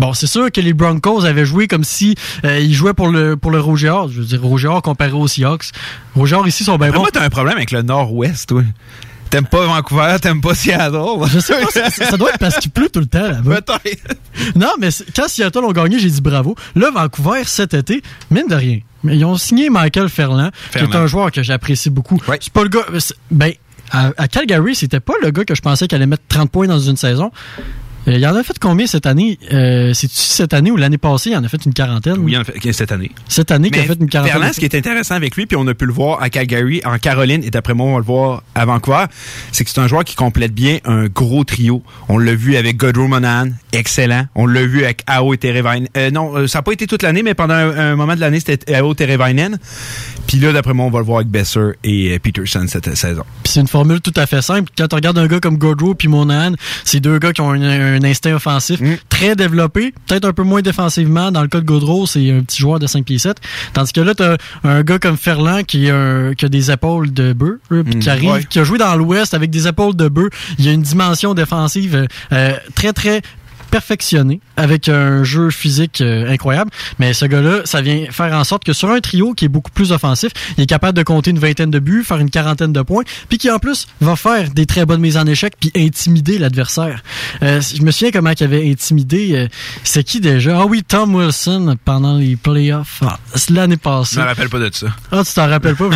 Bon, c'est sûr que les Broncos avaient joué comme si euh, ils jouaient pour le pour le Hart. Je veux dire, Roger Hart comparé aux Seahawks. Roger Hart ici sont bien bons. Moi, t'as un problème avec le Nord-Ouest, toi. T'aimes pas Vancouver, t'aimes pas Seattle. Je sais pas, ça, ça doit être parce qu'il pleut tout le temps là-bas. Non, mais quand Seattle ont gagné, j'ai dit bravo. Là, Vancouver, cet été, mine de rien. Mais ils ont signé Michael Ferland, qui est un joueur que j'apprécie beaucoup. Ouais. C'est pas le gars. Ben, à, à Calgary, c'était pas le gars que je pensais qu'il allait mettre 30 points dans une saison. Euh, il en a fait combien cette année? Euh, C'est-tu cette année ou l'année passée Il en a fait une quarantaine? Oui, en fait, cette année. Cette année, qu'il a fait une quarantaine. Ferland, ce qui est intéressant avec lui, puis on a pu le voir à Calgary, en Caroline, et d'après moi, on va le voir à Vancouver, c'est que c'est un joueur qui complète bien un gros trio. On l'a vu avec Godreau Monahan, excellent. On l'a vu avec Ao et Terevainen. Euh, non, euh, ça n'a pas été toute l'année, mais pendant un, un moment de l'année, c'était Ao Terevainen. Puis là, d'après moi, on va le voir avec Besser et Peterson cette saison. Puis c'est une formule tout à fait simple. Quand tu regardes un gars comme Godreau puis Monahan, c'est deux gars qui ont un, un instinct offensif Mm. très développé, peut-être un peu moins défensivement. Dans le cas de Godreau, c'est un petit joueur de 5 pieds 7. Tandis que là, tu un gars comme Ferland qui, un- a des épaules de bœuf, euh, Mm, qui arrive, ouais. qui a joué dans l'Ouest avec des épaules de bœuf. Il y a une dimension défensive euh, euh, très, très perfectionné avec un jeu physique euh, incroyable. Mais ce gars-là, ça vient faire en sorte que sur un trio qui est beaucoup plus offensif, il est capable de compter une vingtaine de buts, faire une quarantaine de points, puis qui en plus va faire des très bonnes mises en échec puis intimider l'adversaire. Euh, je me souviens comment il avait intimidé. euh, c'est qui déjà? Ah oui, Tom Wilson pendant les playoffs. Ah, l'année passée. Je me rappelle pas de ça. Ah, tu t'en rappelles pas?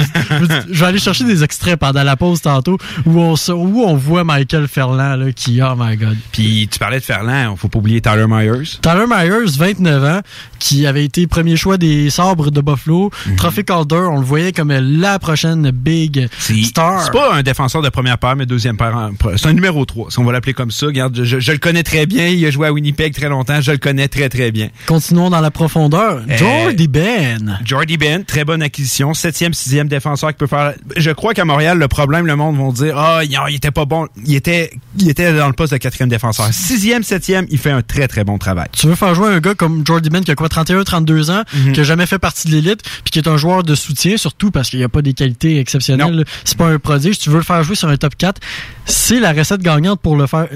je, vais aller chercher des extraits pendant la pause tantôt où on, où on voit Michael Ferland là, qui, oh my god. Puis tu parlais de Ferland, faut pas oublier Tyler Myers. Tyler Myers, 29 ans, qui avait été premier choix des sabres de Buffalo. Mhm. Trophée Calder, on le voyait comme la prochaine big star. C'est pas un défenseur de première paire, mais deuxième paire. C'est un numéro 3, si on va l'appeler comme ça. Regarde, je, je le connais très bien. Il a joué à Winnipeg très longtemps. Je le connais très, très bien. Continuons dans la profondeur. Euh, Jordy Ben. Jordy Ben, très bonne acquisition. Septième, sixième défenseur qui peut faire... Je crois qu'à Montréal, le problème, le monde vont dire, ah, il, il était pas bon. Il était, il était dans le poste de quatrième défenseur. Sixième, septième, il fait un très, très bon travail. Tu veux faire jouer un gars comme Jordy Ben qui a quoi 31, 32 ans, Mhm. qui a jamais fait partie de l'élite, puis qui est un joueur de soutien, surtout parce qu'il n'y a pas des qualités exceptionnelles. C'est pas un prodige. Tu veux le faire jouer sur un top 4, c'est la recette gagnante pour le faire.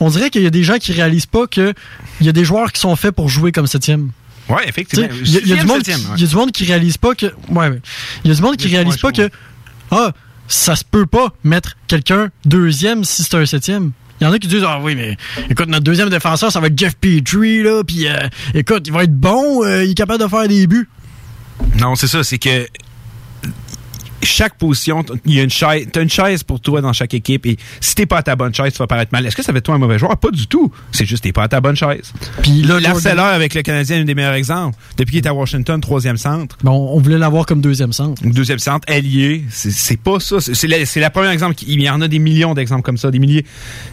On dirait qu'il y a des gens qui réalisent pas que il y a des joueurs qui sont faits pour jouer comme septième. Sais, effectivement. Il y, y a du monde qui- ouais. il y a du monde qui réalise pas que. Ouais. Il y a du monde qui réalise pas que. Ah, ça se peut pas mettre quelqu'un deuxième si c'est un septième. Il y en a qui disent Ah oui, mais écoute, notre deuxième défenseur, ça va être Jeff Petrie, là, puis euh, écoute, il va être bon, euh, il est capable de faire des buts. Non, c'est ça, c'est que chaque position, il y a une chaise, t'as une chaise pour toi dans chaque équipe et si t'es pas à ta bonne chaise, tu vas paraître mal. Est-ce que ça fait de toi un mauvais joueur? Pas du tout. C'est juste t'es pas à ta bonne chaise. Puis là, L'arceleur avec le Canadien est un des meilleurs exemples. Depuis qu'il est à Washington, troisième centre, Bon, on voulait l'avoir comme deuxième centre. deuxième centre, allié, c'est pas ça. C'est- la, première exemple. Il y en a des millions d'exemples comme ça, des milliers.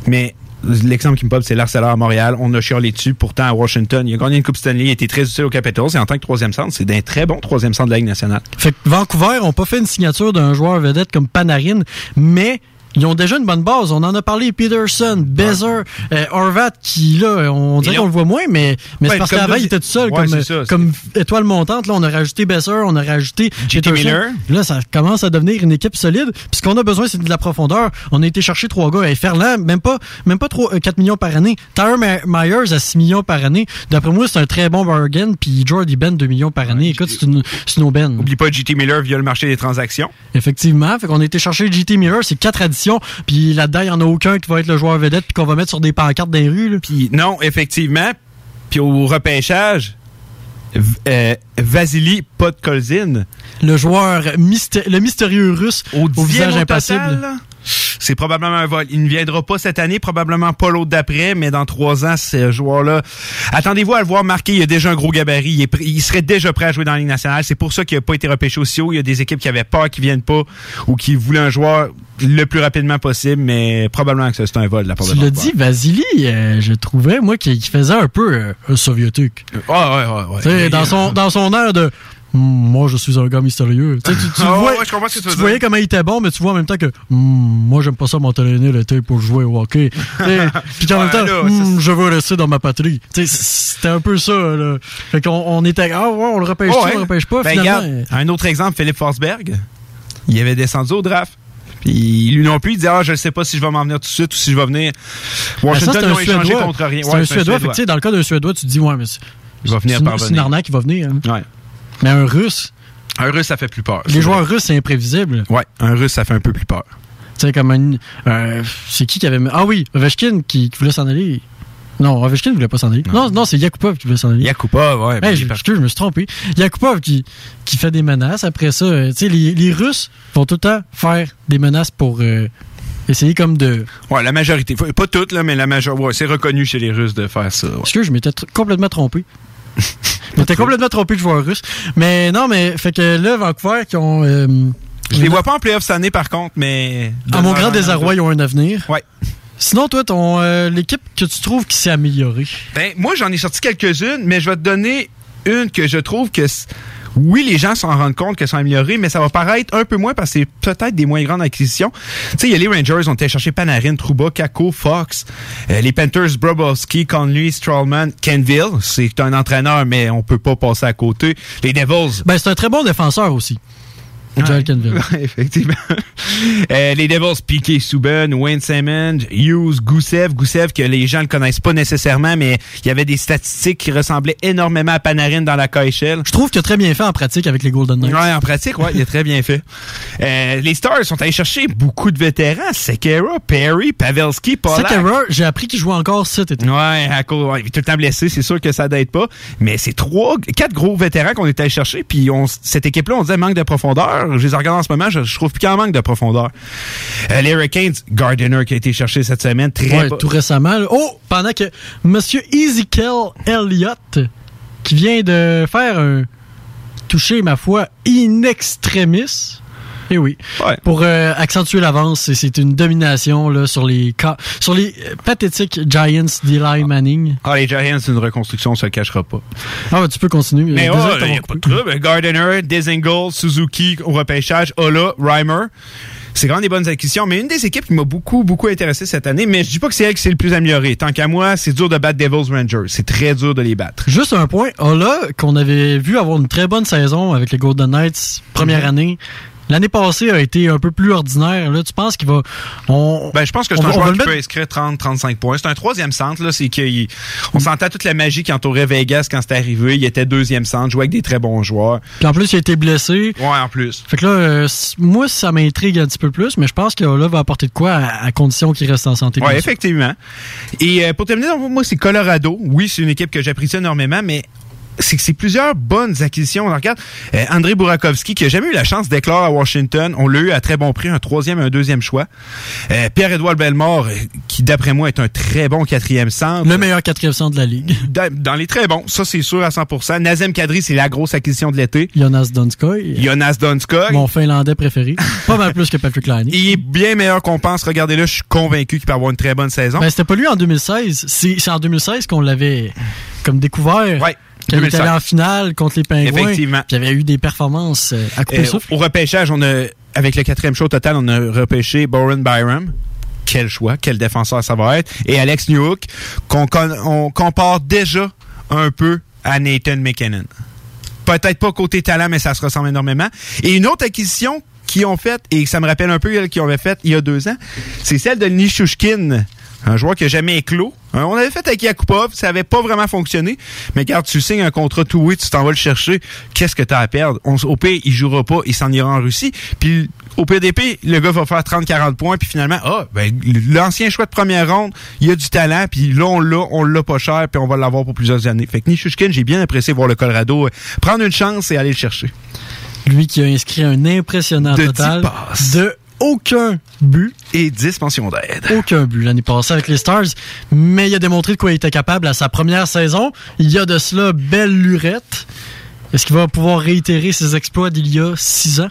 Mais l'exemple qui me pop, c'est l'arceleur à Montréal. On a chialé dessus. Pourtant, à Washington, il a gagné une Coupe Stanley. Il a été très utile aux Capitals. Et en tant que troisième centre, c'est d'un très bon troisième centre de la Ligue nationale. Fait que Vancouver ont pas fait une signature d'un joueur vedette comme Panarin, mais ils ont déjà une bonne base. On en a parlé, Peterson, Bezer, euh, ouais. qui là, on dirait qu'on le voit moins, mais, mais parce qu'avant, il était tout seul ouais, comme, étoile montante. Là, on a rajouté Bezer, on a rajouté JT Miller. Là, ça commence à devenir une équipe solide. Puis ce qu'on a besoin, c'est de la profondeur. On a été chercher trois gars. Et Ferland, même pas, même pas 3, 4 euh, millions par année. Tyre Myers à 6 millions par année. D'après moi, c'est un très bon bargain. Puis Jordy Ben, 2 millions par année. Écoute, c'est une, une aubaine. Oublie pas JT Miller via le marché des transactions. Effectivement. Fait qu'on a été chercher JT Miller, c'est 4 à 10 transition. Puis là-dedans, il n'y en a aucun qui va être le joueur vedette puis qu'on va mettre sur des pancartes des rues. Là. Puis non, effectivement. Puis au repêchage, euh, Vasily Podkolzin. Le joueur, mystérieux russe au, visage impassible c'est probablement un vol. Il ne viendra pas cette année, probablement pas l'autre d'après, mais dans trois ans, ce joueur-là, attendez-vous à le voir marquer. Il a déjà un gros gabarit. Il, est pr- il serait déjà prêt à jouer dans la Ligue nationale. C'est pour ça qu'il n'a pas été repêché aussi haut. Il y a des équipes qui avaient peur qu'il vienne pas ou qui voulaient un joueur le plus rapidement possible, mais probablement que c'est un vol de la part Tu de l'as Vancouver. dit, Vasily, euh, je trouvais, moi, qu'il faisait un peu euh, un soviétique. Ah, ouais, ouais, ouais. Tu sais, Il- dans son, dans son air de moi, je suis un gars mystérieux. Tu, sais, tu, tu Ah, vois, ouais, je comprends ce que tu veux tu dire. voyais comment il était bon, mais tu vois en même temps que Hum, moi, j'aime pas ça m'entraîner l'été pour jouer au hockey. [LAUGHS] Puis qu'en même temps, là, ça, je veux rester dans ma patrie. C'était un peu ça. Là. Fait qu'on on était, ah ouais, on le repêche Oh, on le repêche pas. Ben, finalement, regarde, un autre exemple, Philippe Forsberg. Il avait descendu au draft. Puis lui non plus, il disait Ah, je ne sais pas si je vais m'en venir tout de suite ou si je vais venir. Ben, ça, Washington c'est n'a un échangé Suédois. contre rien. C'est Ouais, un Suédois. Fait dans le cas d'un Suédois, tu te dis, ouais, mais c'est Il va venir c'est une- c'est une parvenir. arnaque qui va venir. hein. Ouais. Mais un Russe, Un russe, ça fait plus peur. les joueurs russes, c'est imprévisible. Ouais, un russe, ça fait un peu plus peur. Tu sais, comme un. euh, c'est qui qui avait. Ah oui, Ovechkin qui, qui voulait s'en aller. Non, Ovechkin ne voulait pas s'en aller. Non, non, c'est Yakupov qui voulait s'en aller. Yakupa, ouais. Ben, je, excuse, je me suis trompé. Yakupov qui, qui fait des menaces. Après ça, euh, tu sais, les, les Russes vont tout le temps faire des menaces pour euh, essayer comme de. Ouais, la majorité. Pas toutes, là, mais la majorité. Ouais, c'est reconnu chez les Russes de faire ça. ouais. Excuse, je m'étais tr- complètement trompé. [LAUGHS] je m'étais complètement trompé de joueur russe. Mais non, mais fait que là, Vancouver qui ont. euh, Je les vois pas en playoff cette année, par contre, mais. à mon grand désarroi, ils ont un avenir. Ouais. Sinon, toi, ton euh, l'équipe que tu trouves qui s'est améliorée? Ben, moi, j'en ai sorti quelques-unes, mais je vais te donner une que je trouve que. Oui, les gens s'en rendent compte qu'elles sont améliorées, mais ça va paraître un peu moins parce que c'est peut-être des moins grandes acquisitions. Tu sais, il y a les Rangers, ont été chercher Panarin, Trouba, Kako, Fox, euh, les Panthers, Brobowski, Conley, Strawman, Kenville. C'est un entraîneur, mais on peut pas passer à côté. Les Devils, Ben, c'est un très bon défenseur aussi. Ouais, effectivement. [LAUGHS] Euh, les Devils, Piqué Souben, Wayne Simon, Hughes, Goussev. Goussev, que les gens ne connaissent pas nécessairement, mais il y avait des statistiques qui ressemblaient énormément à Panarin dans la KHL. Je trouve qu'il a très bien fait en pratique avec les Golden Knights. Ouais, en pratique, ouais, il est très bien fait. Euh, les Stars sont allés chercher beaucoup de vétérans. Sekera, Perry, Pavelski, Polak. Sekera, j'ai appris qu'il jouait encore été. Ouais, à cause, ouais, il est tout le temps blessé, c'est sûr que ça n'aide pas. Mais c'est trois, quatre gros vétérans qu'on est allé chercher. Puis on, cette équipe-là, on disait manque de profondeur. Je les regarde en ce moment, je, je trouve qu'il en manque de profondeur. Euh, les Hurricanes, Gardiner qui a été cherché cette semaine, très Ouais, tout récemment. là. Oh, pendant que Monsieur Ezekiel Elliott, qui vient de faire un toucher, ma foi, in extremis. Et oui. Ouais. Pour euh, accentuer l'avance, c'est une domination là, sur les sur les euh, pathétiques Giants d'Eli Manning. Ah, les Giants, c'est une reconstruction, on se le cachera pas. Ah, tu peux continuer. Mais oh, t'avoir y a pas de trouble. Gardiner, Desingle, Suzuki au repêchage, Ola, Reimer. C'est quand même des bonnes acquisitions, mais une des équipes qui m'a beaucoup, beaucoup intéressé cette année, mais je dis pas que c'est elle qui s'est le plus améliorée. Tant qu'à moi, c'est dur de battre Devils Rangers. C'est très dur de les battre. Juste un point. Ola, qu'on avait vu avoir une très bonne saison avec les Golden Knights, première Mhm. année. L'année passée a été un peu plus ordinaire. Là, tu penses qu'il va. On, Ben, je pense que c'est un va- joueur qui le peut mettre- inscrire 30, 35 points. C'est un troisième centre, là. C'est qu'il, on sentait toute la magie qui entourait Vegas quand c'était arrivé. Il était deuxième centre, jouait avec des très bons joueurs. Puis en plus, il a été blessé. Ouais, en plus. Fait que là, euh, moi, ça m'intrigue un petit peu plus, mais je pense que Ola va apporter de quoi à, à condition qu'il reste en santé. Sûr. effectivement. Et euh, pour terminer, moi, c'est Colorado. Oui, c'est une équipe que j'apprécie énormément, mais c'est que c'est plusieurs bonnes acquisitions. On regarde euh, André Burakovsky, qui a jamais eu la chance d'éclore à Washington. On l'a eu à très bon prix, un troisième et un deuxième choix. Euh, Pierre-Édouard Bellemare, euh, qui d'après moi est un très bon quatrième centre. Le meilleur quatrième centre de la ligue. [LAUGHS] Dans, dans les très bons, ça c'est sûr à 100%. Nazem Kadri, c'est la grosse acquisition de l'été. Jonas Donskoy, Jonas Donskog. mon finlandais préféré. Pas mal plus que Patrick Laine. Il est bien meilleur qu'on pense. Regardez-le, je suis convaincu qu'il peut avoir une très bonne saison. Ben, c'était pas lui en 2016. C'est c'est en 2016 qu'on l'avait comme découvert. ouais, Était 2016. allé en finale contre les Pingouins. Effectivement. Puis il y avait eu des performances euh, à couper Euh, le souffle. au repêchage, on a, avec le quatrième au total, on a repêché Boren Byram. Quel choix, quel défenseur ça va être. Et Alex Newhook, qu'on on compare déjà un peu à Nathan McKinnon. Peut-être pas côté talent, mais ça se ressemble énormément. Et une autre acquisition qu'ils ont faite, et ça me rappelle un peu qu'ils avaient faite il y a deux ans, c'est celle de Nishushkin, un joueur qui a jamais éclos. Hein, On avait fait avec Yakupov, ça avait pas vraiment fonctionné. Mais regarde, tu signes un contrat tout oui, tu t'en vas le chercher. Qu'est-ce que tu as à perdre? On, au pire, il jouera pas, il s'en ira en Russie. Puis au PDP, le gars va faire 30-40 points, puis finalement, ah, ben, l'ancien choix de première ronde, il a du talent, puis là, on l'a, on l'a pas cher, puis on va l'avoir pour plusieurs années. Fait que Nishushkin, j'ai bien apprécié voir le Colorado euh, prendre une chance et aller le chercher. Lui qui a inscrit un impressionnant De 10 total passes. de aucun but. Et 10 pensions d'aide. Aucun but l'année passée avec les Stars. Mais il a démontré de quoi il était capable à sa première saison. Il y a de cela belle lurette. Est-ce qu'il va pouvoir réitérer ses exploits d'il y a six ans?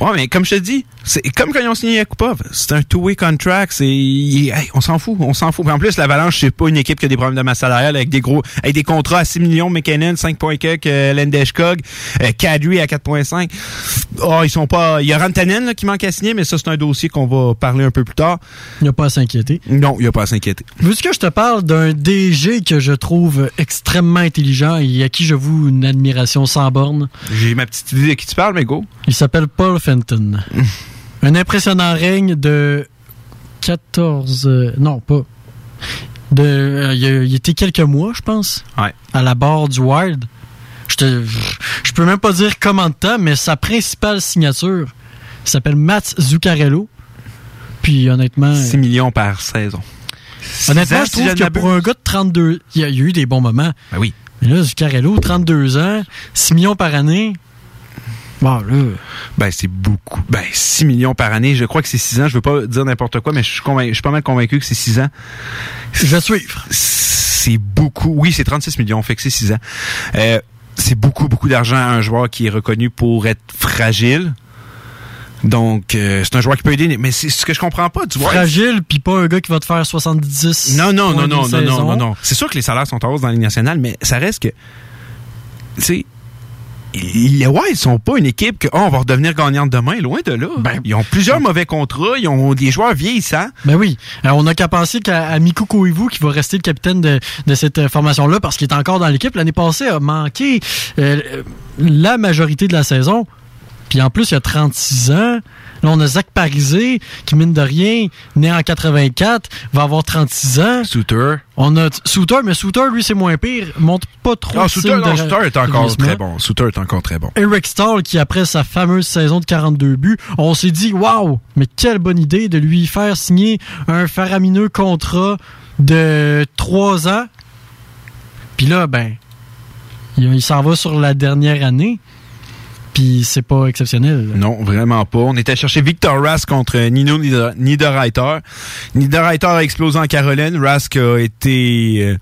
Ouais, mais comme je te dis, c'est comme quand ils ont signé Yakupov. C'est un two-way contract. C'est, hey, on s'en fout, on s'en fout. Puis en plus, l'Avalanche, c'est pas une équipe qui a des problèmes de masse salariale avec des gros, avec des contrats à 6 millions, McKinnon, 5.4, euh, Landeskog, euh, Kadri à 4.5. Oh, ils sont pas, il y a Rantanen, là, qui manque à signer, mais ça, c'est un dossier qu'on va parler un peu plus tard. Il n'y a pas à s'inquiéter. Non, il y a pas à s'inquiéter. Veux-tu que je te parle d'un DG que je trouve extrêmement intelligent et à qui je voue une admiration sans borne? J'ai ma petite idée de qui tu parles, mais go. Il s'appelle Paul Fenton. [LAUGHS] Un impressionnant règne de 14... euh, non, pas... De, euh, il, a- il était quelques mois, je pense, Ouais. à la barre du Wild. Je te, je peux même pas dire comment de temps, mais sa principale signature s'appelle Mats Zuccarello. Puis honnêtement, 6 millions par saison. honnêtement, je trouve que pour un gars de 32, il y a, il y a eu des bons moments. Ben oui. Mais là, Zuccarello, 32 ans, 6 millions par année. Bon, là, Ben, c'est beaucoup. Ben, 6 millions par année. Je crois que c'est 6 ans. Je veux pas dire n'importe quoi, mais je suis, je suis pas mal convaincu que c'est 6 ans. je vais suivre. C'est beaucoup. Oui, c'est 36 millions, fait que c'est 6 ans. Euh, c'est beaucoup, beaucoup d'argent à un joueur qui est reconnu pour être fragile. Donc, euh, c'est un joueur qui peut aider, mais c'est ce que je comprends pas du Wild. Fragile, puis pas un gars qui va te faire 70. Non, non, non, non, non, non, non, non. C'est sûr que les salaires sont en hausse dans la Ligue nationale, mais ça reste que, tu sais, les Wild sont pas une équipe que, oh, on va redevenir gagnante demain, loin de là. Ben, ils ont plusieurs mauvais contrats, ils ont des joueurs vieillissants. Ben oui. Alors, on n'a qu'à penser qu'à Miku Koivu, qui va rester le capitaine de, de cette euh, formation-là, parce qu'il est encore dans l'équipe. L'année passée, a manqué euh, la majorité de la saison. Puis en plus, il a 36 ans. Là, on a Zach Parisé, qui, mine de rien, né en 84, va avoir 36 ans. Souter. On a Souter, mais Souter, lui, c'est moins pire. Montre pas trop Ah, Souter, non, Souter est encore très bon. Souter est encore très bon. Eric Stahl, qui après sa fameuse saison de 42 buts, on s'est dit, waouh, mais quelle bonne idée de lui faire signer un faramineux contrat de 3 ans. Puis là, ben, il s'en va sur la dernière année. Puis c'est pas exceptionnel. Non, vraiment pas. On était chercher Victor Rask contre Nino Nieder- Niederreiter. Niederreiter a explosé en Caroline. Rask a été euh,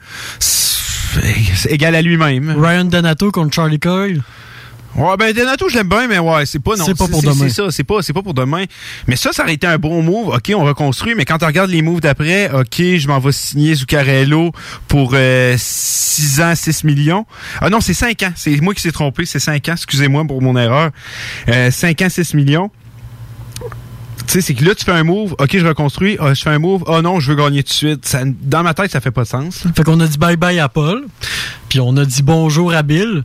égal à lui-même. Ryan Donato contre Charlie Coyle. Ouais, ben Donato, je l'aime bien, mais ouais, c'est pas non. C'est pas pour demain. C'est ça, c'est pas, c'est pas pour demain. Mais ça, ça aurait été un bon move. Ok, on reconstruit, mais quand on regarde les moves d'après, ok, je m'en vais signer Zuccarello pour euh, 6 ans, 6 millions. Ah non, c'est 5 ans. C'est moi qui s'est trompé, c'est 5 ans. Excusez-moi pour mon erreur. Euh, 5 ans, 6 millions. Tu sais, c'est que là, tu fais un move, ok, je reconstruis, ah, je fais un move, oh non, je veux gagner tout de suite. Ça, dans ma tête, ça fait pas de sens. Fait qu'on a dit bye-bye à Paul. Puis on a dit bonjour à Bill.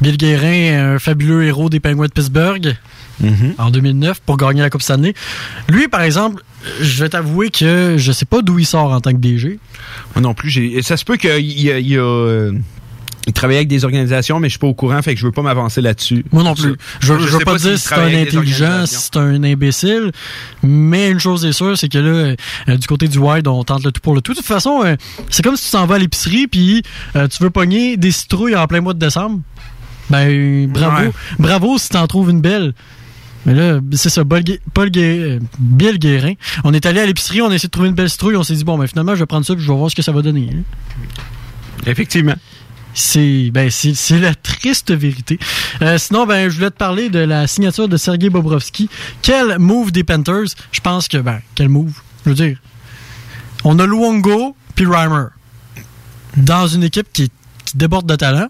Bill Guérin, un fabuleux héros des Penguins de Pittsburgh Mhm. en 2009 pour gagner la Coupe Stanley. Lui, par exemple, je vais t'avouer que je sais pas d'où il sort en tant que DG. Moi non plus. Ça se peut qu'il y a. il y a, euh, il avec des organisations, mais je suis pas au courant, fait que je veux pas m'avancer là-dessus. Moi non plus. Je, Je je veux pas, pas dire si c'est un intelligent, si c'est un imbécile, mais une chose est sûre, c'est que là, euh, du côté du Wild, on tente le tout pour le tout. De toute façon, euh, c'est comme si tu t'en vas à l'épicerie puis euh, tu veux pogner des citrouilles en plein mois de décembre. Ben, bravo. Ouais. Bravo si t'en trouves une belle. Mais là, c'est ça, Paul euh, Bill Guérin. On est allé à l'épicerie, on a essayé de trouver une belle citrouille, on s'est dit, bon, ben finalement, je vais prendre ça puis je vais voir ce que ça va donner. hein. Effectivement. C'est ben c'est c'est la triste vérité. Euh, sinon ben je voulais te parler de la signature de Sergei Bobrovski. Quel move des Panthers Je pense que ben quel move Je veux dire, on a Luongo puis Reimer dans une équipe qui, qui déborde de talent.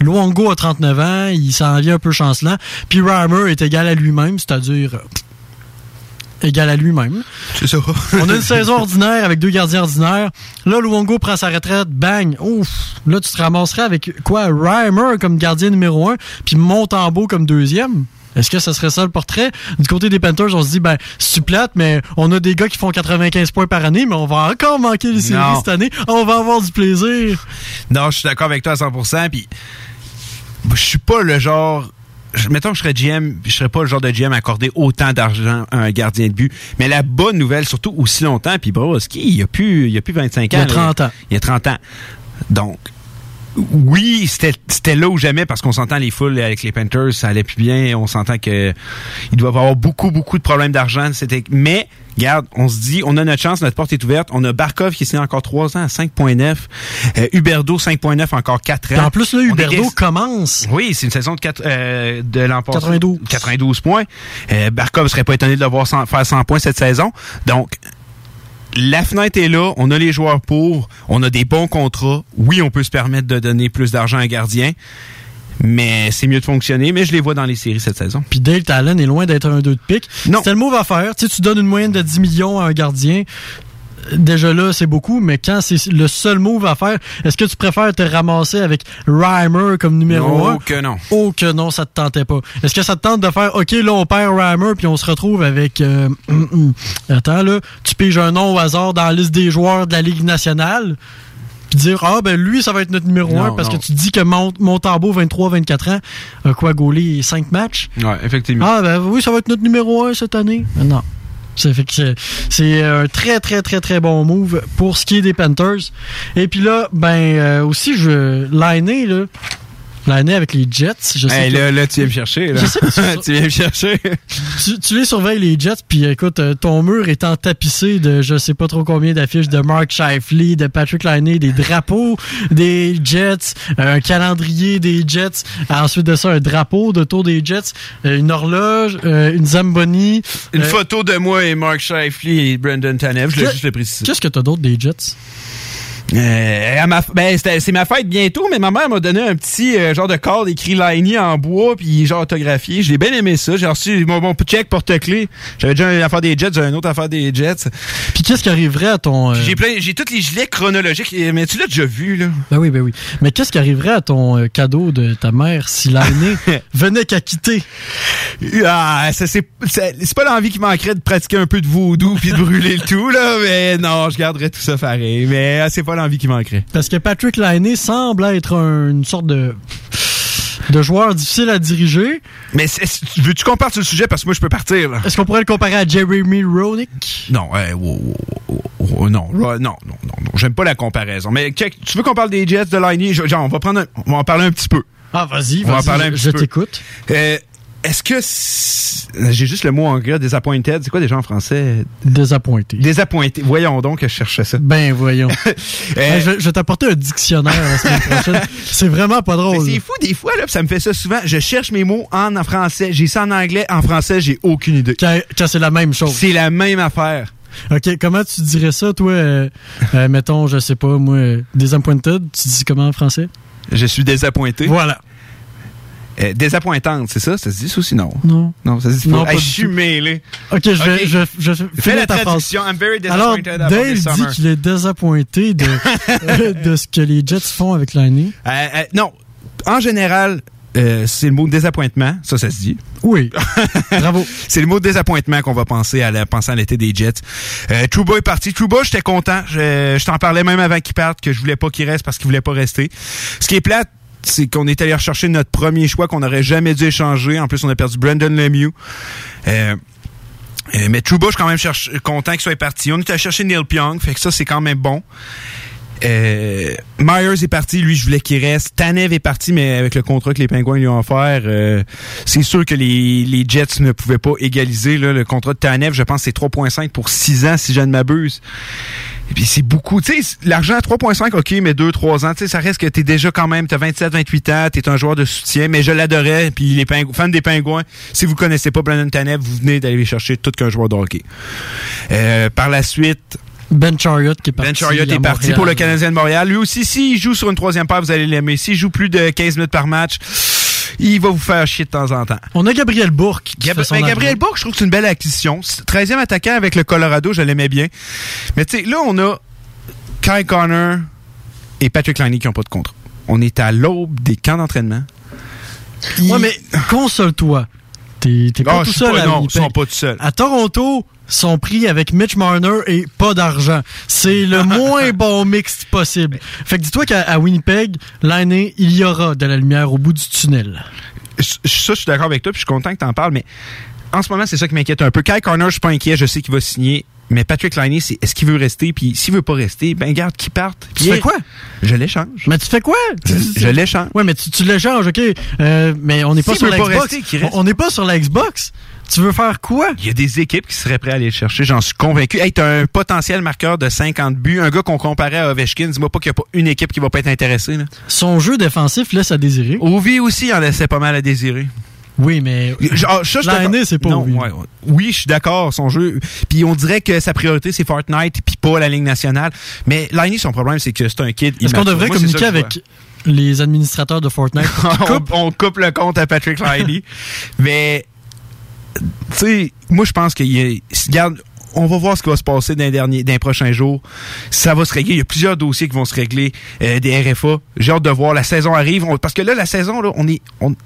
Luongo a 39 ans, il s'en vient un peu chancelant. Puis Reimer est égal à lui-même, c'est-à-dire euh, égal à lui-même. C'est ça. [LAUGHS] On a une saison ordinaire avec deux gardiens ordinaires. Là, Luongo prend sa retraite, bang, ouf. Là, tu te ramasserais avec quoi? Reimer comme gardien numéro un, puis Montembeau comme deuxième? Est-ce que ce serait ça le portrait? Du côté des Panthers, on se dit, ben, c'est plate, mais on a des gars qui font 95 points par année, mais on va encore manquer les séries Non. cette année. On va avoir du plaisir. Non, je suis d'accord avec toi à 100%. Puis, je suis pas le genre. je- Mettons que je serais GM, je serais pas le genre de GM à accorder autant d'argent à un gardien de but. Mais la bonne nouvelle, surtout aussi longtemps, puis Broski, il y a plus, il y a plus 25 ans. Il y a là. 30 ans. Il y a 30 ans. Donc, oui, c'était c'était là ou jamais parce qu'on s'entend les foules avec les Panthers, ça allait plus bien. On s'entend que ils doivent avoir beaucoup, beaucoup de problèmes d'argent. C'était, mais regarde, on se dit, on a notre chance, notre porte est ouverte. On a Barkov qui est signé encore 3 ans à 5.9, euh, Huberdo 5.9 encore 4 Puis ans. en plus, là, Huberdo est commence. oui, c'est une saison de, quatre- euh, de l'an passé. 92. 92 points. Euh, Barkov serait pas étonné de le voir cent- faire 100 points cette saison. Donc, la fenêtre est là. On a les joueurs pour. On a des bons contrats. Oui, on peut se permettre de donner plus d'argent à un gardien. Mais c'est mieux de fonctionner. Mais je les vois dans les séries cette saison. Puis Dale Talon est loin d'être un 2 de pique. Non. C'était le move à faire. Tu sais, tu donnes une moyenne de 10 millions à un gardien. Déjà là, c'est beaucoup, mais quand c'est le seul move à faire, est-ce que tu préfères te ramasser avec Reimer comme numéro 1? Oh que non. Oh que non, ça te tentait pas. Est-ce que ça te tente de faire OK, là on perd Reimer puis on se retrouve avec euh. [CLEARS THROAT] Attends là, tu piges un nom au hasard dans la liste des joueurs de la Ligue nationale puis dire ah ben lui ça va être notre numéro Non, 1 parce non. que tu dis que Mont Montembeau 23 24 ans a quoi gaulé 5 matchs? Ouais, effectivement. Ah ben oui, ça va être notre numéro 1 cette année. Mais Non. C'est fait c'est- c'est un très très très très bon move pour ce qui est des Panthers. Et puis là, ben euh, aussi je l'année là, l'année avec les Jets, je sais Hey, que- là, là, tu viens me chercher. Là. Je sais que tu- [LAUGHS] tu viens me chercher. tu, tu les surveilles les Jets, puis écoute, euh, ton mur étant tapissé de je sais pas trop combien d'affiches de Mark Shifley, de Patrick Liney, des drapeaux [LAUGHS] des Jets, euh, un calendrier des Jets, ensuite de ça un drapeau de tour des Jets, euh, une horloge, une Zamboni. Une Euh, photo de moi et Mark Shifley et Brendan Tanev. Je que- juste le préciser. Qu'est-ce que t'as d'autre des Jets? Euh, à ma- ben, c'est ma fête bientôt, mais ma mère m'a donné un petit euh, genre de corde écrit Liney en bois, puis genre autographié. J'ai bien aimé ça. J'ai reçu mon, mon check porte-clés. J'avais déjà une affaire des Jets, j'avais une autre affaire des Jets. Puis qu'est-ce qui arriverait à ton... euh, J'ai plein, j'ai tous les gilets chronologiques, mais tu l'as déjà vu, là. Ben oui, ben oui. Mais qu'est-ce qui arriverait à ton euh, cadeau de ta mère si l'année [LAUGHS] venait qu'à quitter? Ah, ça, c'est, c'est, c'est pas l'envie qui manquerait de pratiquer un peu de vaudou puis de brûler le tout, là, mais non, je garderais tout ça pareil. Mais ah, c'est pas l'envie qui manquerait. Parce que Patrick Laine semble être un- une sorte de de joueur difficile à diriger. Mais veux-tu qu'on parte sur le sujet? Parce que moi je peux partir, là? Est-ce qu'on pourrait le comparer à Jeremy Roenick? Non, euh, non, non, non, non, non, j'aime pas la comparaison. Mais check, tu veux qu'on parle des Jets de Liney? Genre, on va prendre, un- on va en parler un petit peu. Ah, vas-y, vas-y, je- t'écoute. Euh, est-ce que j'ai juste le mot anglais disappointed? C'est quoi déjà en français? Désappointé. Désappointé. Voyons donc que je cherchais ça. Ben voyons. [LAUGHS] Euh, je, je vais t'apporter un dictionnaire la semaine prochaine. [LAUGHS] C'est vraiment pas drôle. c'est fou des fois là, ça me fait ça souvent. Je cherche mes mots en, en français, j'ai ça en anglais, en français, j'ai aucune idée. Quand, quand c'est la même chose. C'est la même affaire. OK, comment tu dirais ça, toi? euh, euh, mettons, je sais pas, moi, Disappointed, tu dis comment en français? Je suis désappointé. Voilà. Euh, désappointante, c'est ça? Ça se dit ça aussi? Non. Non. Non, ça se dit Non, pas. Hey, je suis mêlé. OK, je vais, je, je, je Fais la ta phrase. traduction. I'm very Alors, disappointed Dave this dit qu'il est désappointé de, euh, [LAUGHS] de ce que les Jets font avec l'année. Euh, euh, non. En général, euh, c'est le mot désappointement. Ça, ça se dit. Oui. [LAUGHS] Bravo. C'est le mot désappointement qu'on va penser à la, penser à l'été des Jets. Euh, Trouba est parti. Trouba, j'étais content. Je, je t'en parlais même avant qu'il parte que je voulais pas qu'il reste parce qu'il voulait pas rester. Ce qui est plate, c'est qu'on est allé rechercher notre premier choix qu'on n'aurait jamais dû échanger. En plus, on a perdu Brandon Lemieux. Euh, euh, mais Trouba, je suis quand même content qu'il soit parti. On est allé chercher Neil Pionk, fait que ça, c'est quand même bon. Euh, Myers est parti, lui je voulais qu'il reste. Tanev est parti, mais avec le contrat que les Pingouins lui ont offert, euh, c'est sûr que les, les Jets ne pouvaient pas égaliser. Là, le contrat de Tanev, je pense, c'est 3,5 pour 6 ans, si je ne m'abuse. Et puis c'est beaucoup. Tu sais, l'argent à 3,5, ok, mais 2-3 ans, tu sais, ça reste que t'es déjà quand même, t'as 27-28 ans, t'es un joueur de soutien, mais je l'adorais. Puis les Pingou- fans des Pingouins, si vous connaissez pas Brandon Tanev, vous venez d'aller chercher tout qu'un joueur de hockey. Euh, par la suite, Ben Chariot qui est parti. ben Chariot est parti pour le Canadien de Montréal. Lui aussi, s'il joue sur une troisième paire, vous allez l'aimer. S'il joue plus de 15 minutes par match, il va vous faire chier de temps en temps. On a Gabriel Bourque. qui Gab- fait son ben, Gabriel. Bourque, je trouve que c'est une belle acquisition. 13e attaquant avec le Colorado, je l'aimais bien. Mais tu sais, là, on a Kai Connor et Patrick Liney qui n'ont pas de contrat. On est à l'aube des camps d'entraînement. Ouais, mais console-toi. T'es pas Ah, tout seul pas- à non, ils sont pas tout seuls. À Toronto, son prix avec Mitch Marner et pas d'argent. C'est le [LAUGHS] moins bon mix possible. Fait que dis-toi qu'à Winnipeg, l'année, il y aura de la lumière au bout du tunnel. Ça, je suis d'accord avec toi, puis je suis content que tu en parles, mais en ce moment, c'est ça qui m'inquiète un peu. Kai Connor, je suis pas inquiet, je sais qu'il va signer. Mais Patrick Liney, c'est est-ce qu'il veut rester? Puis s'il veut pas rester, ben garde qu'il parte. Tu fais quoi? Je l'échange. Mais tu fais quoi? Je, je l'échange. Ouais, mais tu, tu l'échanges, OK. Euh, mais on n'est pas S'il sur la pas Xbox. On n'est pas sur la Xbox. Tu veux faire quoi? Il y a des équipes qui seraient prêtes à aller le chercher, j'en suis convaincu. Hey, t'as un potentiel marqueur de 50 buts, un gars qu'on comparait à Ovechkin. Dis-moi pas qu'il n'y a pas une équipe qui va pas être intéressée. Là. Son jeu défensif laisse à désirer. Ovi aussi en laissait pas mal à désirer. Oui, mais suis L'année, c'est pas Non, Ovi. ouais, ouais. Oui, je suis d'accord, son jeu. Puis on dirait que sa priorité, c'est Fortnite, puis pas la Ligue nationale. Mais Liney, son problème, c'est que c'est un kid. est-ce qu'on devrait Moi, communiquer avec les administrateurs de Fortnite? [LAUGHS] on, on coupe le compte à Patrick Liney. [LAUGHS] Mais, tu sais, moi, je pense qu'il y a. On va voir ce qui va se passer dans les, derniers, dans les prochains jours. Ça va se régler. Il y a plusieurs dossiers qui vont se régler euh, des RFA. J'ai hâte de voir. La saison arrive. Parce que là, la saison, là, on est,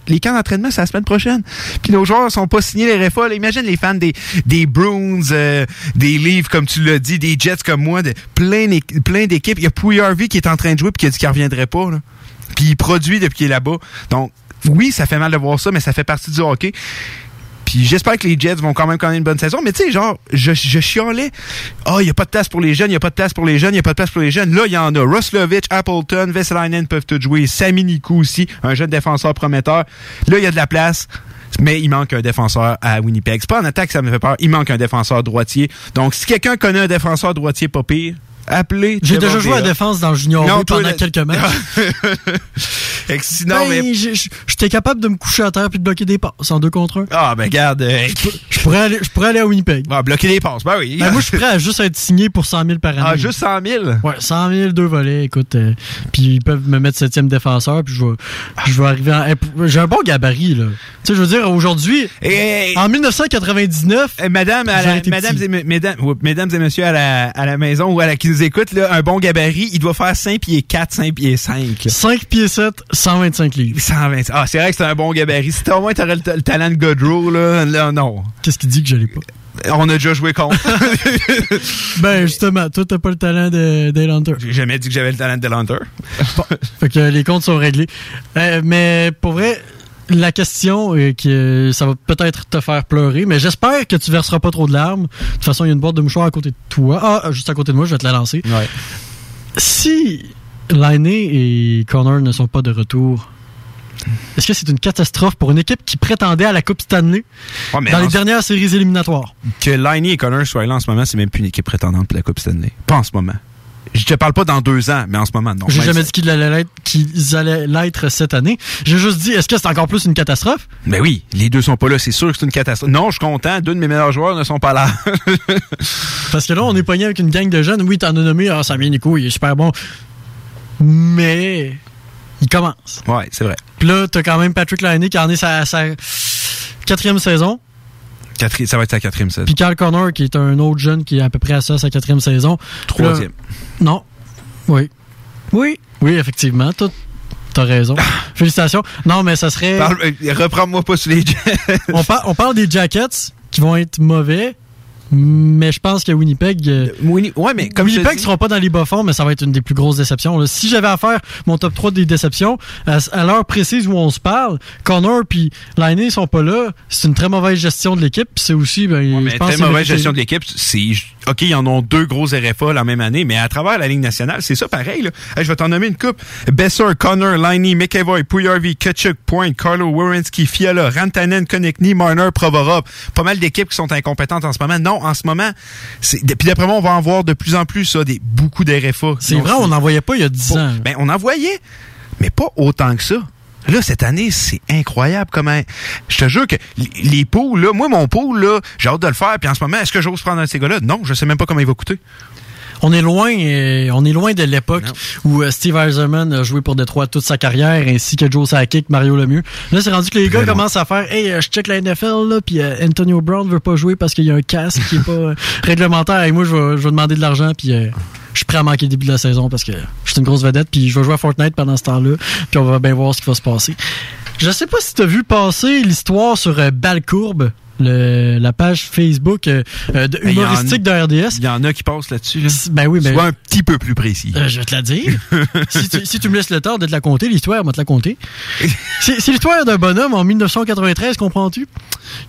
les camps d'entraînement, c'est la semaine prochaine. Puis nos joueurs sont pas signés les RFA. Là, imagine les fans des, des Bruins, euh, des Leafs, comme tu l'as dit, des Jets comme moi, de, plein, plein d'équipes. Il y a Pouille Harvey qui est en train de jouer puis qui a dit qu'il reviendrait pas. Là. Puis il produit depuis qu'il est là-bas. Donc, oui, ça fait mal de voir ça, mais ça fait partie du hockey. Puis j'espère que les Jets vont quand même connaître une bonne saison. Mais tu sais, genre, je, je chialais. Ah, il n'y a pas de place pour les jeunes, il n'y a pas de place pour les jeunes, il n'y a pas de place pour les jeunes. Là, il y en a. Roslovich, Appleton, Veselainen peuvent tout jouer. Sami Nikou aussi, un jeune défenseur prometteur. Là, il y a de la place. Mais il manque un défenseur à Winnipeg. C'est pas en attaque, ça me fait peur. Il manque un défenseur droitier. Donc, si quelqu'un connaît un défenseur droitier pas pire, appelez. J'ai déjà joué à défense dans le junior Non, B pendant quelques matchs. [LAUGHS] Sinon, Ben, mais... j'étais capable de me coucher à terre puis de bloquer des passes en deux contre un. Ah, ben, regarde, euh, Je pourrais aller, je pourrais aller à Winnipeg. ah, bloquer les passes, ben oui. Ben, moi, je suis prêt à juste être signé pour 100 000 par année. Ah, juste 100 000? Ouais, 100 000, deux volets, écoute. euh, puis ils peuvent me mettre septième défenseur, puis je vais, je vais arriver en... eh, J'ai un bon gabarit, là. Tu sais, je veux dire, aujourd'hui, Et, en 1999, Euh, Madame, à la- mesdames, et, me- mesdames, ouais, mesdames et messieurs à la, à la maison ou à la qui nous écoute, là, un bon gabarit, il doit faire 5 pieds 4, 5 pieds 5. 5 pieds 7, 125 livres. 120. Ah, c'est vrai que c'est un bon gabarit. Si au moins t'aurais le, le talent de Godrow, là, là, non. Qu'est-ce qu'il dit que je l'ai pas? On a déjà joué contre. [LAUGHS] Ben, justement, toi, t'as pas le talent de Dale Hunter. J'ai jamais dit que j'avais le talent de Hunter. Fait que les comptes sont réglés. Euh, mais pour vrai, la question, euh, que ça va peut-être te faire pleurer, mais j'espère que tu verseras pas trop de larmes. De toute façon, il y a une boîte de mouchoirs à côté de toi. Ah, juste à côté de moi, je vais te la lancer. Ouais. Si Lainé et Connor ne sont pas de retour, est-ce que c'est une catastrophe pour une équipe qui prétendait à la Coupe Stanley Ouais, dans les dernières séries éliminatoires? que Liney et Connor soient là en ce moment, c'est même plus une équipe prétendante pour la Coupe Stanley. Pas en ce moment. Je te parle pas dans deux ans, mais en ce moment, non. J'ai jamais ça- dit qu'ils allaient l'être- cette année. J'ai juste dit, est-ce que c'est encore plus une catastrophe? Ben oui, les deux sont pas là, c'est sûr que c'est une catastrophe. Non, je suis content, deux de mes meilleurs joueurs ne sont pas là. [LAUGHS] Parce que là, on est pogné avec une gang de jeunes. Oui, t'en as nommé, ah, Samir Nico, il est super bon. Mais il commence. ouais, c'est vrai. Puis là, t'as quand même Patrick Laine qui en est sa, sa quatrième saison. Quatri- ça va être sa quatrième saison. Puis Carl Connor, qui est un autre jeune qui est à peu près à ça, sa quatrième saison. Troisième. Non. Oui. Oui. Oui, effectivement. T'as, t'as raison. Félicitations. Non, mais ça serait... Parle- euh, Reprends-moi pas sur les [LAUGHS] on, par- on parle des Jackets qui vont être mauvais, mais je pense que Winnipeg... euh, Winnie- Ouais, mais comme Winnipeg dis- ne seront pas dans les bas fonds, mais ça va être une des plus grosses déceptions. là. Si j'avais à faire mon top 3 des déceptions, à, à l'heure précise où on se parle, Connor puis Lainé sont pas là. C'est une très mauvaise gestion de l'équipe. C'est aussi, ben, Ouais, mais très mauvaise mérité. gestion de l'équipe. C'est OK, ils en ont deux gros RFA la même année, mais à travers la Ligue nationale, c'est ça pareil. Là. Hey, je vais t'en nommer une coupe. Besser, Connor, Liney, McEvoy, Puyarvi, Ketchuk, Point, Carlo Wierenski, Fiala, Rantanen, Konechny, Marner, Provorov. Pas mal d'équipes qui sont incompétentes en ce moment. Non, en ce moment, c'est puis d'après moi, on va en voir de plus en plus ça, des beaucoup d'RFA. C'est vrai, on n'en voyait pas il y a 10 ans. ben, on en voyait, mais pas autant que ça. Là, cette année, c'est incroyable comment. Je te jure que les poules, là, moi, mon pool, là, j'ai hâte de le faire. Puis en ce moment, est-ce que j'ose prendre un de ces? Non, je sais même pas comment il va coûter. On est loin, euh, on est loin de l'époque où euh, Steve Eiserman a joué pour Détroit toute sa carrière, ainsi que Joe Sakic, Mario Lemieux. Là, c'est rendu que les gars commencent à faire, hey, euh, je check la NFL là, puis euh, Antonio Brown veut pas jouer parce qu'il y a un casque qui est pas [LAUGHS] réglementaire. Et moi, je vais, je vais demander de l'argent, puis euh, je suis prêt à manquer le début de la saison parce que je suis une grosse vedette, puis je vais jouer à Fortnite pendant ce temps-là, puis on va bien voir ce qui va se passer. Je sais pas si tu as vu passer l'histoire sur euh, Balcourbe, le, la page Facebook euh, euh, de Ben, en- humoristique de RDS. Il y en a qui passent là-dessus. Là. Ben oui, ben, Sois un petit peu plus précis. euh, je vais te la dire. [LAUGHS] si, tu, si tu me laisses le temps de te la compter, l'histoire, moi te la compter. [LAUGHS] C'est c'est l'histoire d'un bonhomme en 1993, comprends-tu?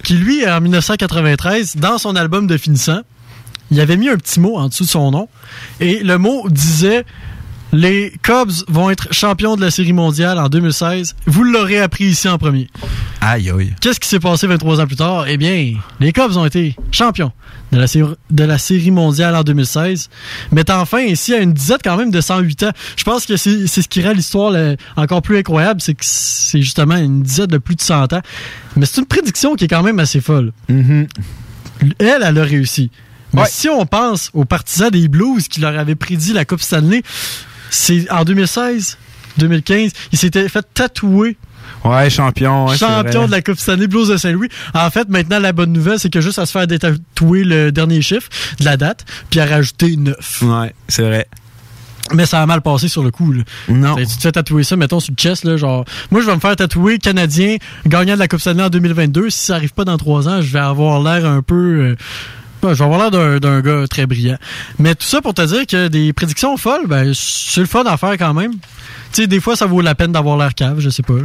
Qui, lui, en 1993, dans son album de finissant, il avait mis un petit mot en dessous de son nom. Et le mot disait Les Cubs vont être champions de la Série mondiale en 2016. Vous l'aurez appris ici en premier. Aïe, aïe. Qu'est-ce qui s'est passé 23 ans plus tard? Eh bien, les Cubs ont été champions de la, sé- de la Série mondiale en 2016, mettant fin ici à une disette quand même de 108 ans. Je pense que c'est ce qui rend l'histoire là, encore plus incroyable, c'est que c'est justement une disette de plus de 100 ans. Mais c'est une prédiction qui est quand même assez folle. Elle, elle a réussi. Mais Ouais. si on pense aux partisans des Blues qui leur avaient prédit la Coupe Stanley, c'est en 2016, 2015, ils s'étaient fait tatouer Ouais, champion. ouais, champion de la Coupe Stanley Blues de Saint-Louis. En fait, maintenant, la bonne nouvelle, c'est que juste à se faire détatouer le dernier chiffre de la date, puis à rajouter 9. Ouais, c'est vrai. Mais ça a mal passé sur le coup. Là. Non. Tu te fais tatouer ça, mettons, sur le chest, là, genre... Moi, je vais me faire tatouer Canadien, gagnant de la Coupe Stanley en 2022. Si ça arrive pas dans trois ans, je vais avoir l'air un peu... euh, ben, je vais avoir l'air d'un- gars très brillant. Mais tout ça pour te dire que des prédictions folles, ben, c'est le fun à faire quand même. Tu sais, des fois, ça vaut la peine d'avoir l'air cave, je sais pas. là.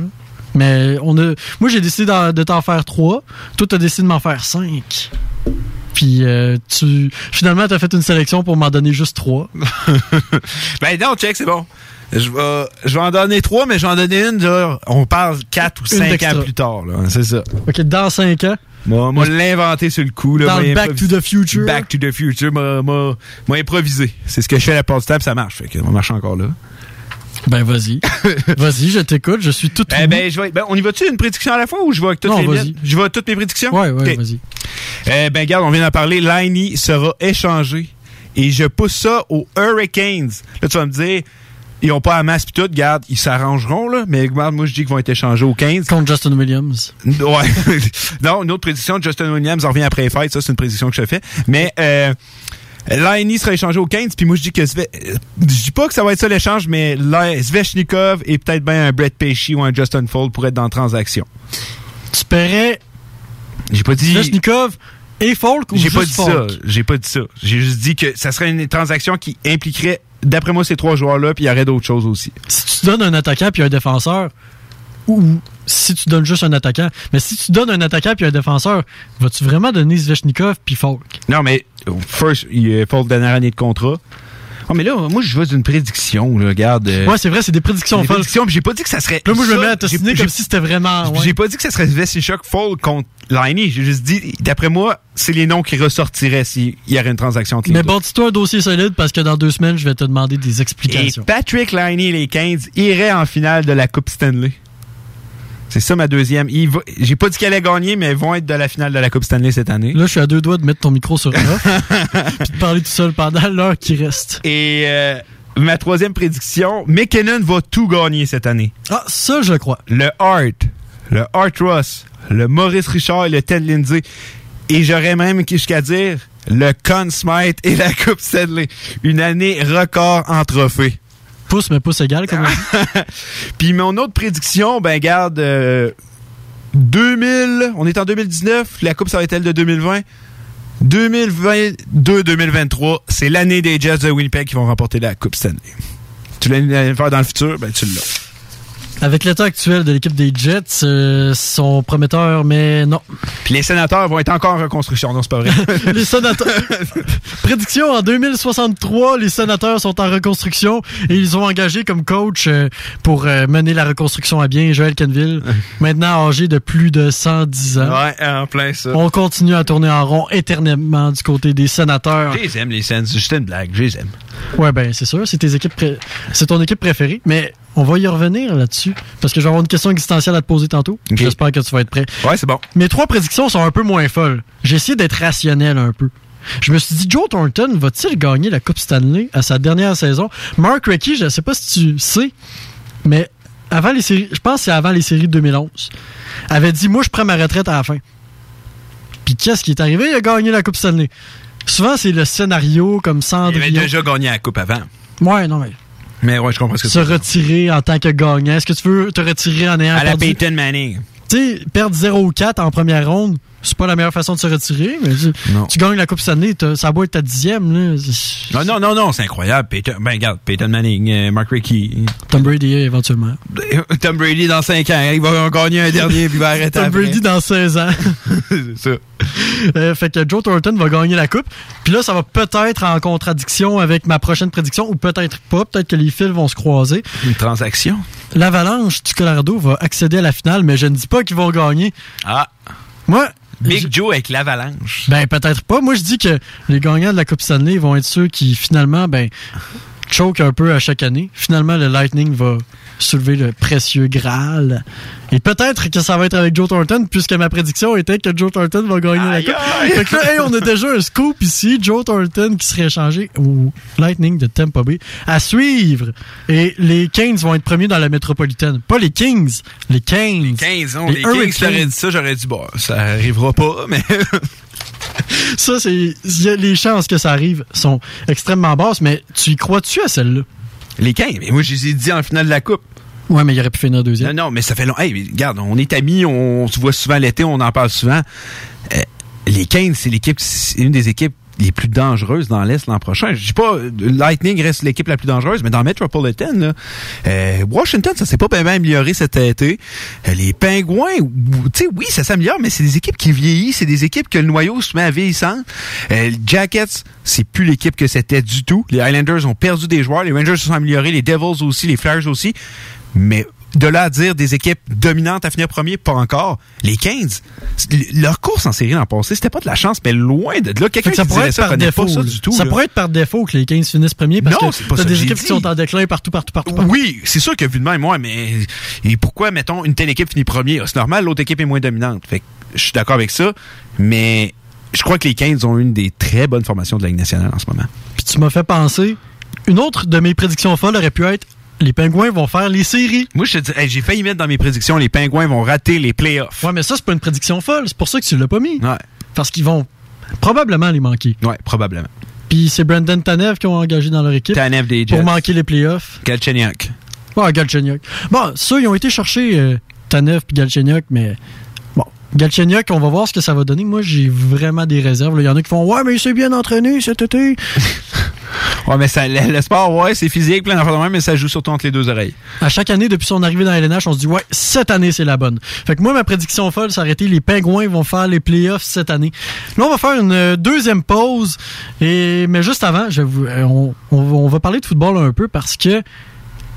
Mais on a. Moi, j'ai décidé de t'en faire trois. Toi, t'as décidé de m'en faire cinq. Puis euh, tu. Finalement, t'as fait une sélection pour m'en donner juste trois. [LAUGHS] Ben non, check, c'est bon. Je vais, je vais en donner trois, mais je vais en donner une, là, on parle quatre ou Une cinq ans plus tard. C'est ça. OK, dans cinq ans, Moi, moi l'inventé sur le coup, là. dans moi, le Back to the Future. Back to the Future, m'a, m'a, m'a improvisé. C'est ce que je fais à la porte du table, ça marche. Fait que, on marche encore là. Ben, vas-y. [LAUGHS] vas-y, je t'écoute. Je suis tout Eh ben, je vais- ben, on y va-tu une prédiction à la fois ou je vais avec toutes Non, les vas-y. miennes? Je vais avec toutes mes prédictions? Ouais, ouais, vas-y. Eh ben, regarde, on vient d'en parler. Liney sera échangé. Et je pousse ça aux Hurricanes. Là, tu vas me dire, ils ont pas à masse pis tout. Regarde, ils s'arrangeront, là. Mais regarde, moi, je dis qu'ils vont être échangés aux 15. Contre Justin Williams. Ouais. [LAUGHS] non, une autre prédiction de Justin Williams, on revient après les fêtes. Ça, c'est une prédiction que je fais. Mais, euh, sera échangé aux 15, puis moi je dis que Sve- je dis pas que ça va être ça l'échange, mais là, Svechnikov et peut-être bien un Brett Pesci ou un Justin Fold pour être dans la transaction. Tu paierais J'ai pas dit Svechnikov et Folk ou J'ai pas dit ça. J'ai pas dit ça. J'ai juste dit que ça serait une transaction qui impliquerait, d'après moi, ces trois joueurs-là, puis il y aurait d'autres choses aussi. Si tu donnes un attaquant puis un défenseur, ou si tu donnes juste un attaquant, mais si tu donnes un attaquant puis un défenseur, vas-tu vraiment donner Svechnikov puis Folk? Non, mais euh, first, il faut le dernière année de contrat. Oh, mais là, moi, je veux d'une prédiction, là, regarde. euh, Ouais, c'est vrai, c'est des prédictions des folles. prédictions, j'ai pas dit que ça serait. Là, moi, je me mets à j'ai- comme si c'était vraiment. ouais. J'ai pas dit que ça serait Svechnikov Fold contre Liney. J'ai juste dit, d'après moi, c'est les noms qui ressortiraient s'il y aurait une transaction entre les Mais bon, toi un dossier solide parce que dans deux semaines, je vais te demander des Et explications. Patrick Liney et les 15 iraient en finale de la Coupe Stanley. C'est ça ma deuxième. Va- J'ai pas dit qu'elle allait gagner, mais ils vont être de la finale de la Coupe Stanley cette année. Là, je suis à deux doigts de mettre ton micro sur off [LAUGHS] puis de parler tout seul pendant l'heure qui reste. Et euh, ma troisième prédiction, McKinnon va tout gagner cette année. Ah, ça, je le crois. Le Hart, le Hart Ross, le Maurice Richard et le Ted Lindsay. Et j'aurais même jusqu'à dire le Conn Smythe et la Coupe Stanley. Une année record en trophées. Pouce, mais pouce égal, comme on. [LAUGHS] Puis mon autre prédiction, ben garde, euh, 2000, on est en 2019, la coupe ça va être elle de 2020. 2022-2023, c'est l'année des Jets de Winnipeg qui vont remporter la Coupe Stanley. Tu l'as faire dans le futur, ben tu l'as. Avec l'état actuel de l'équipe des Jets, euh, sont prometteurs, mais non. Puis les sénateurs vont être encore en reconstruction, non c'est pas vrai. [LAUGHS] les sénateurs. [LAUGHS] Prédiction en 2063, les sénateurs sont en reconstruction et ils ont engagé comme coach euh, pour euh, mener la reconstruction à bien Joël Kenville, [LAUGHS] maintenant âgé de plus de 110 ans. ouais, en plein ça. On continue à tourner en rond éternellement du côté des sénateurs. Je les aime les Sens, c'est juste une blague, je les aime. Ouais, ben c'est sûr, c'est tes équipes, pré- c'est ton équipe préférée, mais on va y revenir là-dessus parce que je vais avoir une question existentielle à te poser tantôt. J'espère que tu vas être prêt. Ouais, c'est bon. Mes trois prédictions sont un peu moins folles. J'ai essayé d'être rationnel un peu. Je me suis dit, Joe Thornton va-t-il gagner la Coupe Stanley à sa dernière saison? Mark Recchi, je ne sais pas si tu sais, mais avant les séries, je pense que c'est avant les séries de 2011, avait dit, moi, je prends ma retraite à la fin. Puis qu'est-ce qui est arrivé? Il a gagné la Coupe Stanley. Souvent, c'est le scénario comme Il Cendrillon. avait déjà gagné la Coupe avant. Ouais, non, mais Mais ouais, je comprends ce que se tu veux. retirer en tant que gagnant. Est-ce que tu veux te retirer en ayant À la perdu? Peyton Manning. Tu sais, perdre 0 ou 4 en première ronde, c'est pas la meilleure façon de se retirer, mais tu, gagnes la Coupe Stanley, ça être ta dixième, là. Non, non, non, non, c'est incroyable. Peyton, ben, regarde, Peyton Manning, euh, Mark Rickey. Tom Brady, éventuellement. [LAUGHS] Tom Brady dans 5 ans, il va en gagner un dernier puis il va arrêter Tom après. Brady dans 16 ans. [LAUGHS] c'est ça. Euh, fait que Joe Thornton va gagner la Coupe. Puis là, ça va peut-être en contradiction avec ma prochaine prédiction, ou peut-être pas. Peut-être que les fils vont se croiser. Une transaction? L'Avalanche du Colorado va accéder à la finale, mais je ne dis pas qu'ils vont gagner. Ah, Moi, Big Joe avec l'avalanche. Ben, peut-être pas. Moi, je dis que les gagnants de la Coupe Stanley vont être ceux qui, finalement, ben, choke un peu à chaque année. Finalement, le Lightning va soulever le précieux Graal. Et peut-être que ça va être avec Joe Thornton, puisque ma prédiction était que Joe Thornton va gagner la Coupe. aïe. Fait que là, hey, on a déjà un scoop ici. Joe Thornton qui serait échangé au Lightning de Tampa Bay. À suivre. Et les Kings vont être premiers dans la métropolitaine. Pas les Kings, les Kings. 15 ans, Les les, Kings, t'aurais dit ça, j'aurais dit, bon, ça arrivera pas, mais. [LAUGHS] Ça, c'est. Les chances que ça arrive sont extrêmement basses, mais tu y crois-tu à celle-là? Les 15, mais moi, je les ai dit en finale de la Coupe. Ouais, mais il aurait pu finir deuxième. Non, non, mais ça fait long. Hey, regarde, on est amis, on, se voit souvent l'été, on en parle souvent. Euh, les 15, c'est l'équipe, c'est une des équipes les plus dangereuses dans l'Est l'an prochain. Je dis pas, Lightning reste l'équipe la plus dangereuse, mais dans Metropolitan, là, euh, Washington, ça s'est pas bien amélioré cet été. Euh, les Pingouins, ou- tu sais, oui, ça s'améliore, mais c'est des équipes qui vieillissent, c'est des équipes que le noyau se met à vieillissant. Euh, les Jackets, c'est plus l'équipe que c'était du tout. Les Islanders ont perdu des joueurs, les Rangers se sont améliorés, les Devils aussi, les Flyers aussi. Mais de là à dire des équipes dominantes à finir premier, pas encore. Les 15, leur course en série l'an passé, c'était pas de la chance, mais loin de là. Quelqu'un que ça qui pourrait être ça par défaut. pas ça là. du tout. ça là. pourrait être par défaut que les 15 finissent premiers parce Non, que c'est pas t'as des équipes qui sont en déclin partout, partout, partout. partout. Oui, c'est sûr que vu de même, moi, mais et pourquoi, mettons, une telle équipe finit premier? C'est normal, l'autre équipe est moins dominante. Fait que je suis d'accord avec ça, mais je crois que les 15 ont une des très bonnes formations de la Ligue nationale en ce moment. Puis tu m'as fait penser, une autre de mes prédictions folles aurait pu être les Pingouins vont faire les séries. Moi, je te dis, hey, j'ai failli mettre dans mes prédictions, les Pingouins vont rater les playoffs. Ouais, mais ça, c'est pas une prédiction folle. C'est pour ça que tu l'as pas mis. Ouais, Parce qu'ils vont probablement les manquer. ouais, probablement. Puis c'est Brandon Tanev qui ont engagé dans leur équipe Tanev des Jets. pour manquer les playoffs. Galchenyuk. Ouais, Galchenyuk. Bon, ça, ils ont été chercher euh, Tanev puis Galchenyuk, mais Galchenyuk, on va voir ce que ça va donner. Moi, j'ai vraiment des réserves. Il y en a qui font Ouais, mais il s'est bien entraîné cet été. [LAUGHS] Ouais, mais ça, le, le sport, ouais, c'est physique, plein d'enfants de même, mais ça joue surtout entre les deux oreilles. À chaque année, depuis son arrivée dans la LNH, on se dit Ouais, cette année, c'est la bonne. Fait que moi, ma prédiction folle, aurait été les Pingouins vont faire les playoffs cette année. Là, on va faire une euh, deuxième pause. Et, mais juste avant, je vais vous- euh, on, on va parler de football un peu parce que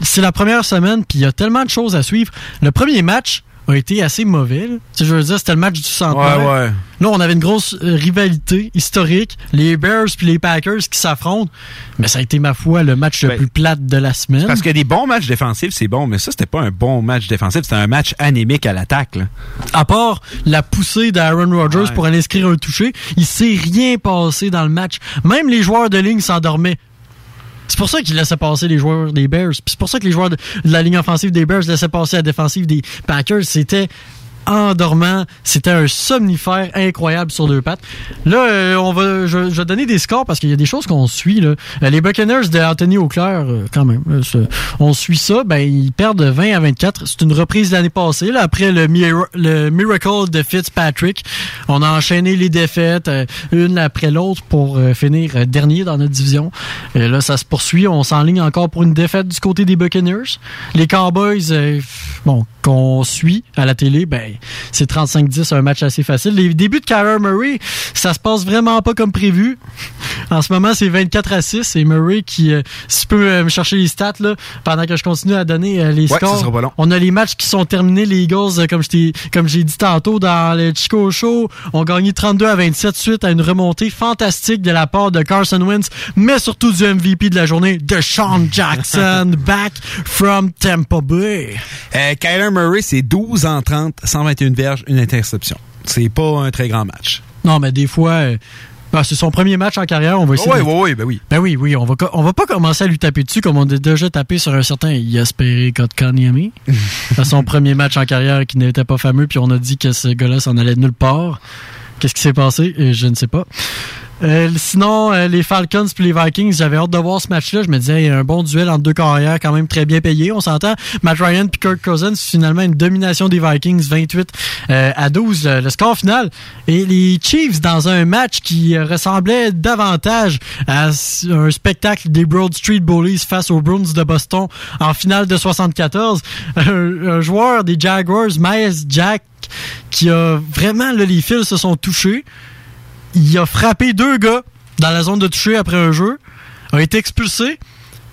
c'est la première semaine, puis il y a tellement de choses à suivre. Le premier match a été assez mauvais. là. Tu sais, je veux dire, c'était le match du centenaire. ouais. Là, on avait une grosse euh, rivalité historique. Les Bears puis les Packers qui s'affrontent. Mais ça a été, ma foi, le match le Ben, plus plate de la semaine. Parce que des bons matchs défensifs, c'est bon, mais ça, c'était pas un bon match défensif, c'était un match anémique à l'attaque. À part la poussée d'Aaron Rodgers Ouais. pour aller inscrire un touché, il s'est rien passé dans le match. Même les joueurs de ligne s'endormaient. C'est pour ça qu'ils laissaient passer les joueurs des Bears. C'est pour ça que les joueurs de, de la ligne offensive des Bears laissaient passer la défensive des Packers. C'était endormant. C'était un somnifère incroyable sur deux pattes. Là, euh, on va, je, je vais donner des scores parce qu'il y a des choses qu'on suit. Là. Euh, les Buccaneers de Anthony Auclair, euh, quand même, on suit ça. Ben, ils perdent de 20 à 24. C'est une reprise de l'année passée. Là, après le, mira- le miracle de Fitzpatrick, on a enchaîné les défaites, une après l'autre, pour finir dernier dans notre division. Et là, ça se poursuit. On s'enligne encore pour une défaite du côté des Buccaneers. Les Cowboys, bon, qu'on suit à la télé, ben, c'est 35-10, un match assez facile. Les débuts de Kyler Murray, ça se passe vraiment pas comme prévu. En ce moment, c'est 24 à 6. C'est Murray qui, euh, si tu peux euh, me chercher les stats, là, pendant que je continue à donner euh, les Ouais, scores. On a les matchs qui sont terminés. Les Eagles, comme j'ai dit tantôt dans le Chico Show, ont gagné 32 à 27 suite à une remontée fantastique de la part de Carson Wentz, mais surtout du MVP de la journée, de Sean Jackson, [LAUGHS] back from Tampa Bay. Kyler Murray, c'est 12 en 30, 121 verges, une interception. C'est pas un très grand match. Non, mais des fois, euh, ben, c'est son premier match en carrière. On va essayer. Oui, de- oui, oui, ben oui. Ben oui, oui, on va, on va pas commencer à lui taper dessus comme on a déjà tapé sur un certain Yasperi Kotkaniemi. [LAUGHS] à son premier match en carrière qui n'était pas fameux, puis on a dit que ce gars-là s'en allait de nulle part. Qu'est-ce qui s'est passé? Euh, Je ne sais pas. Euh, sinon, euh, les Falcons puis les Vikings, j'avais hâte de voir ce match-là. Je me disais, il un bon duel entre deux carrières quand même très bien payé. On s'entend. Matt Ryan puis Kirk Cousins, finalement, une domination des Vikings, 28 euh, à 12, le, le score final. Et les Chiefs, dans un match qui euh, ressemblait davantage à un spectacle des Broad Street Bullies face aux Bruins de Boston en finale de 74. Un, un joueur des Jaguars, Miles Jack, qui a vraiment, là, les fils se sont touchés il a frappé deux gars dans la zone de toucher après un jeu, a été expulsé.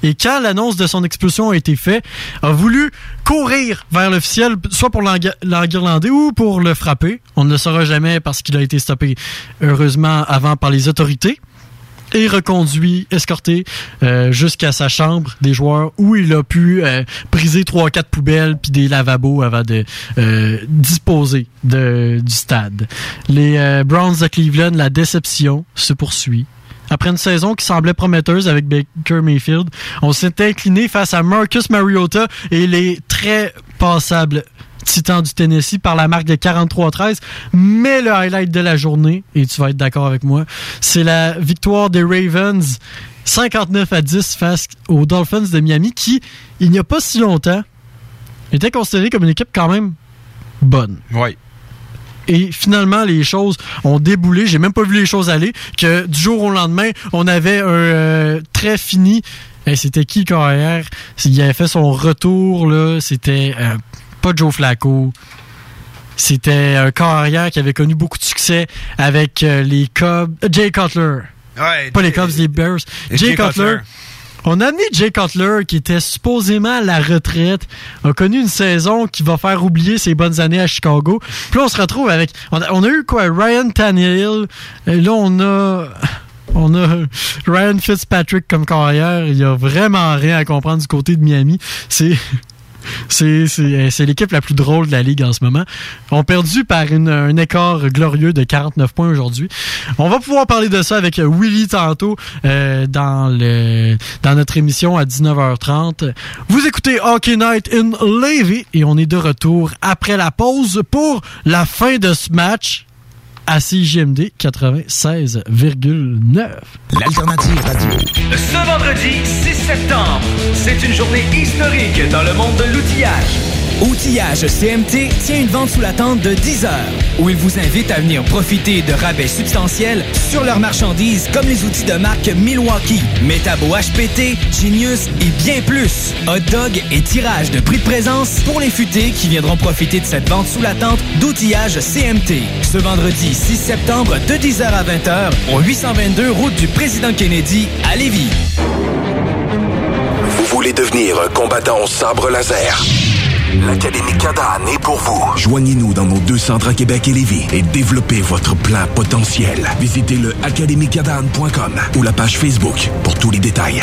Et quand l'annonce de son expulsion a été faite, a voulu courir vers l'officiel, soit pour l'enguirlander ou pour le frapper. On ne le saura jamais parce qu'il a été stoppé, heureusement, avant par les autorités. Et reconduit, escorté euh, jusqu'à sa chambre des joueurs où il a pu euh, briser trois quatre poubelles puis des lavabos avant de euh, disposer de, du stade. Les euh, Browns de Cleveland, la déception se poursuit. Après une saison qui semblait prometteuse avec Baker Mayfield, on s'est incliné face à Marcus Mariota et les très passables Titans du Tennessee par la marque de 43-13. Mais le highlight de la journée, et tu vas être d'accord avec moi, c'est la victoire des Ravens 59 à 10 face aux Dolphins de Miami qui, il n'y a pas si longtemps, était considérée comme une équipe quand même bonne. Oui. Et finalement, les choses ont déboulé. J'ai même pas vu les choses aller. Que du jour au lendemain, on avait un euh, très fini. Et C'était qui carrière? Il avait fait son retour, là. C'était euh, pas Joe Flacco. C'était un carrière qui avait connu beaucoup de succès avec euh, les Cubs. euh, Jay Cutler. Ouais, Pas les Cubs, les Bears. Jay, Cutler. On a amené Jay Cutler, qui était supposément à la retraite, a connu une saison qui va faire oublier ses bonnes années à Chicago. Puis là, on se retrouve avec... On a, on a eu quoi? Ryan Tannehill. Et là, on a... On a Ryan Fitzpatrick comme carrière. Il y a vraiment rien à comprendre du côté de Miami. C'est... C'est, c'est, l'équipe la plus drôle de la ligue en ce moment. On perdu par une- un écart glorieux de 49 points aujourd'hui. On va pouvoir parler de ça avec Willy tantôt euh, dans le dans notre émission à 19h30. Vous écoutez Hockey Night in Levy et on est de retour après la pause pour la fin de ce match à CJMD 96,9. L'alternative radio. Ce vendredi 6 septembre, c'est une journée historique dans le monde de l'outillage. Outillage CMT tient une vente sous la tente de 10 heures, où il vous invite à venir profiter de rabais substantiels sur leurs marchandises comme les outils de marque Milwaukee, Metabo HPT, Genius et bien plus. Hot dog et tirage de prix de présence pour les futés qui viendront profiter de cette vente sous la tente d'outillage CMT. Ce vendredi 6 septembre de 10h à 20h au 822 route du président Kennedy à Lévis. Vous voulez devenir un combattant au sabre laser? L'Académie Cadane est pour vous. Joignez-nous dans nos deux centres à Québec et Lévis et développez votre plein potentiel. Visitez le académiecadane.com ou la page Facebook pour tous les détails.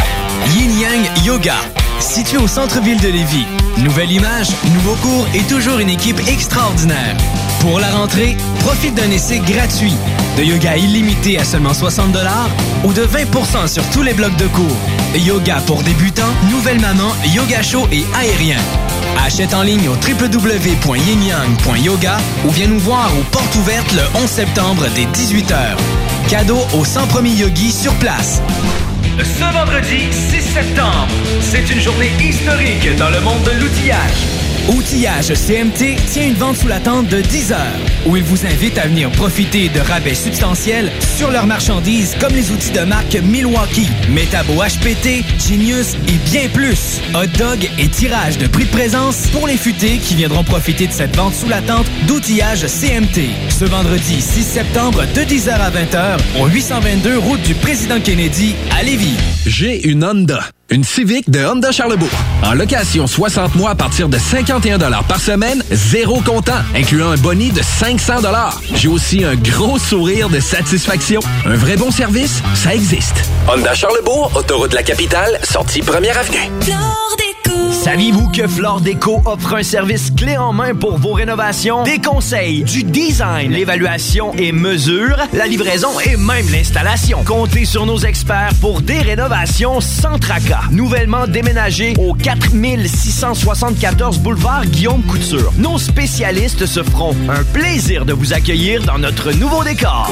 Yin Yang Yoga, situé au centre-ville de Lévis. Nouvelle image, nouveau cours et toujours une équipe extraordinaire. Pour la rentrée, profite d'un essai gratuit, de yoga illimité à seulement 60 ou de 20% sur tous les blocs de cours. Yoga pour débutants, nouvelle maman, yoga chaud et aérien. Achète en ligne au www.yinyang.yoga ou viens nous voir aux portes ouvertes le 11 septembre dès 18h. Cadeau aux 100 premiers yogis sur place. Ce vendredi 6 septembre, c'est une journée historique dans le monde de l'outillage. Outillage CMT tient une vente sous la tente de 10 heures, où il vous invite à venir profiter de rabais substantiels sur leurs marchandises comme les outils de marque Milwaukee, Metabo HPT, Genius et bien plus. Hot dog et tirage de prix de présence pour les futés qui viendront profiter de cette vente sous la tente d'outillage CMT. Ce vendredi 6 septembre de 10h à 20h au 822 route du président Kennedy à Lévis. J'ai une Honda. Une Civic de Honda Charlebourg. En location 60 mois à partir de 51 par semaine, zéro comptant, incluant un boni de 500 J'ai aussi un gros sourire de satisfaction. Un vrai bon service, ça existe. Honda Charlebourg, autoroute de la capitale, sortie première avenue. Saviez-vous que Flore Déco offre un service clé en main pour vos rénovations? Des conseils, du design, l'évaluation et mesure, la livraison et même l'installation. Comptez sur nos experts pour des rénovations sans tracas. Nouvellement déménagé au 4674 boulevard Guillaume Couture. Nos spécialistes se feront un plaisir de vous accueillir dans notre nouveau décor.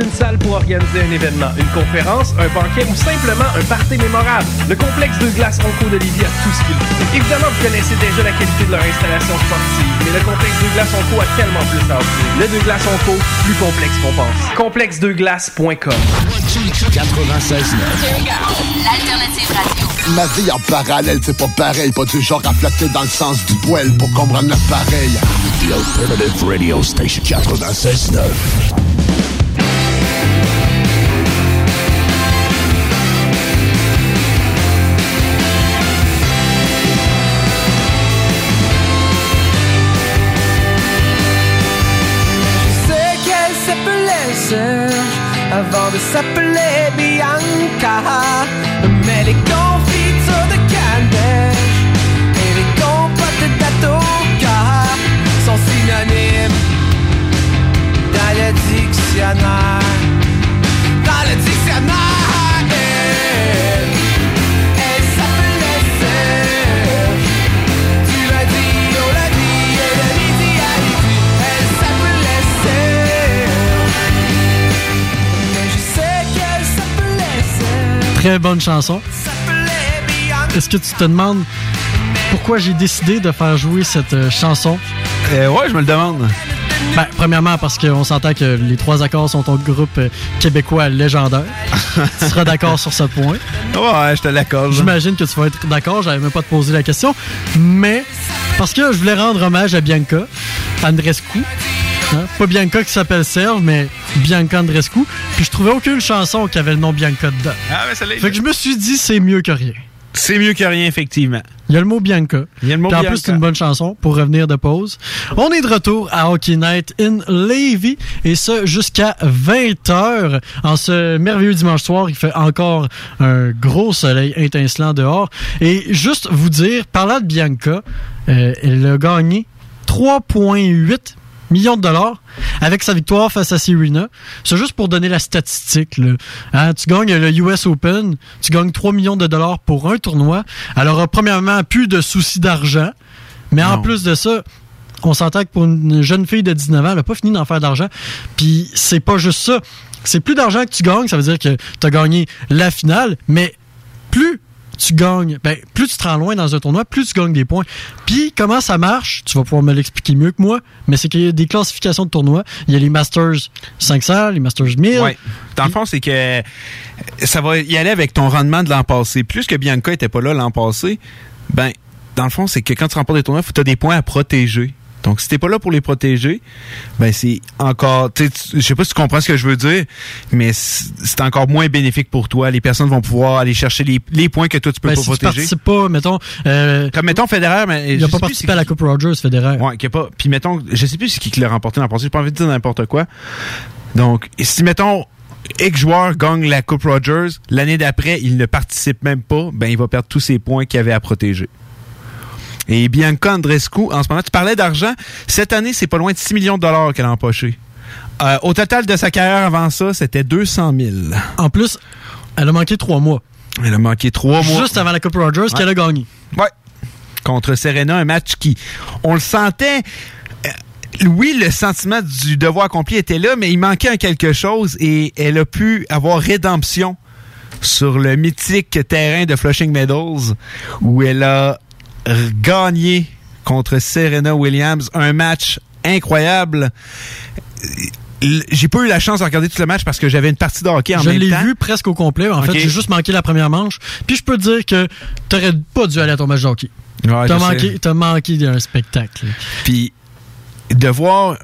d'une salle pour organiser un événement, une conférence, un banquet ou simplement un party mémorable. Le complexe de glace Onco de Lévis a tout ce qu'il faut. Évidemment, vous connaissez déjà la qualité de leur installation sportive, mais le complexe de glace Onco a tellement plus à offrir. Le de glace Onco, plus complexe qu'on pense. Complexedeglace.com 96.9 L'alternative radio. Ma vie en parallèle, c'est pas pareil. Pas du genre à flotter dans le sens du poil pour comprendre le pareil. The Alternative Radio Station 96.9 avant de Très bonne chanson. Est-ce que tu te demandes pourquoi j'ai décidé de faire jouer cette euh, chanson? Euh, ouais, je me le demande. Ben, premièrement, parce qu'on s'entend que les trois accords sont un groupe euh, québécois légendaire. [LAUGHS] tu seras d'accord sur ce point. Ouais, je te l'accorde. J'imagine que tu vas être d'accord, j'avais même pas te poser la question. Mais, parce que je voulais rendre hommage à Bianca Andrescu. Hein? Pas Bianca qui s'appelle Serge, mais Bianca Andrescu. Puis je trouvais aucune chanson qui avait le nom Bianca dedans. Ah, mais ça. Fait que je me suis dit, c'est mieux que rien. C'est mieux que rien, effectivement. Il y a le mot Bianca. Il y a le mot Puis en Bianca. plus, c'est une bonne chanson pour revenir de pause. On est de retour à Hockey Night in Levy et ça jusqu'à 20h. En ce merveilleux dimanche soir, il fait encore un gros soleil étincelant dehors. Et juste vous dire, parlant de Bianca, euh, elle a gagné 3,8 millions de dollars avec sa victoire face à Serena. C'est juste pour donner la statistique. Là. Hein, tu gagnes le US Open, tu gagnes 3 millions de dollars pour un tournoi. Elle aura premièrement plus de soucis d'argent, mais en plus de ça, on s'entend que pour une jeune fille de 19 ans, elle n'a pas fini d'en faire d'argent. Puis c'est pas juste ça. C'est plus d'argent que tu gagnes, ça veut dire que tu as gagné la finale, mais plus tu gagnes, ben, plus tu te rends loin dans un tournoi, plus tu gagnes des points. Puis comment ça marche, tu vas pouvoir me l'expliquer mieux que moi, mais c'est qu'il y a des classifications de tournois. Il y a les Masters 500, les Masters 1000. Ouais. Dans le fond, c'est que ça va y aller avec ton rendement de l'an passé. Plus que Bianca était pas là l'an passé, ben, dans le fond, c'est que quand tu remportes des tournois, tu as des points à protéger. Donc, si t'es pas là pour les protéger, ben c'est encore, tu sais, tu- je sais pas si tu comprends ce que je veux dire, mais c'est encore moins bénéfique pour toi. Les personnes vont pouvoir aller chercher les, les points que toi tu peux Ben, pas si tu protéger. participes pas, mettons. euh, Comme mettons Federer, mais il a pas participé à la Coupe Rogers, Federer. Ouais, qui a pas. Puis mettons, je sais plus c'est qui qui l'a remporté l'an passé. J'ai pas envie de dire n'importe quoi. Donc, si mettons X joueur gagne la Coupe Rogers, l'année d'après, il ne participe même pas, ben il va perdre tous ses points qu'il avait à protéger. Et Bianca Andrescu, en ce moment, tu parlais d'argent. Cette année, c'est pas loin de 6 millions de dollars qu'elle a empoché. Euh, au total de sa carrière avant ça, c'était 200 000. En plus, elle a manqué trois mois. Elle a manqué trois mois. Juste avant la Coupe Rogers qu'elle a gagné. Ouais. Contre Serena, un match qui, on le sentait. euh, Oui, le sentiment du devoir accompli était là, mais il manquait un quelque chose et elle a pu avoir rédemption sur le mythique terrain de Flushing Meadows où elle a gagné contre Serena Williams un match incroyable. J'ai pas eu la chance de regarder tout le match parce que j'avais une partie de hockey en Je même l'ai temps. vu presque au complet. En fait, j'ai juste manqué la première manche. Puis je peux te dire que t'aurais pas dû aller à ton match de hockey. Ouais, t'as je manqué, manqué d'un spectacle. Puis de voir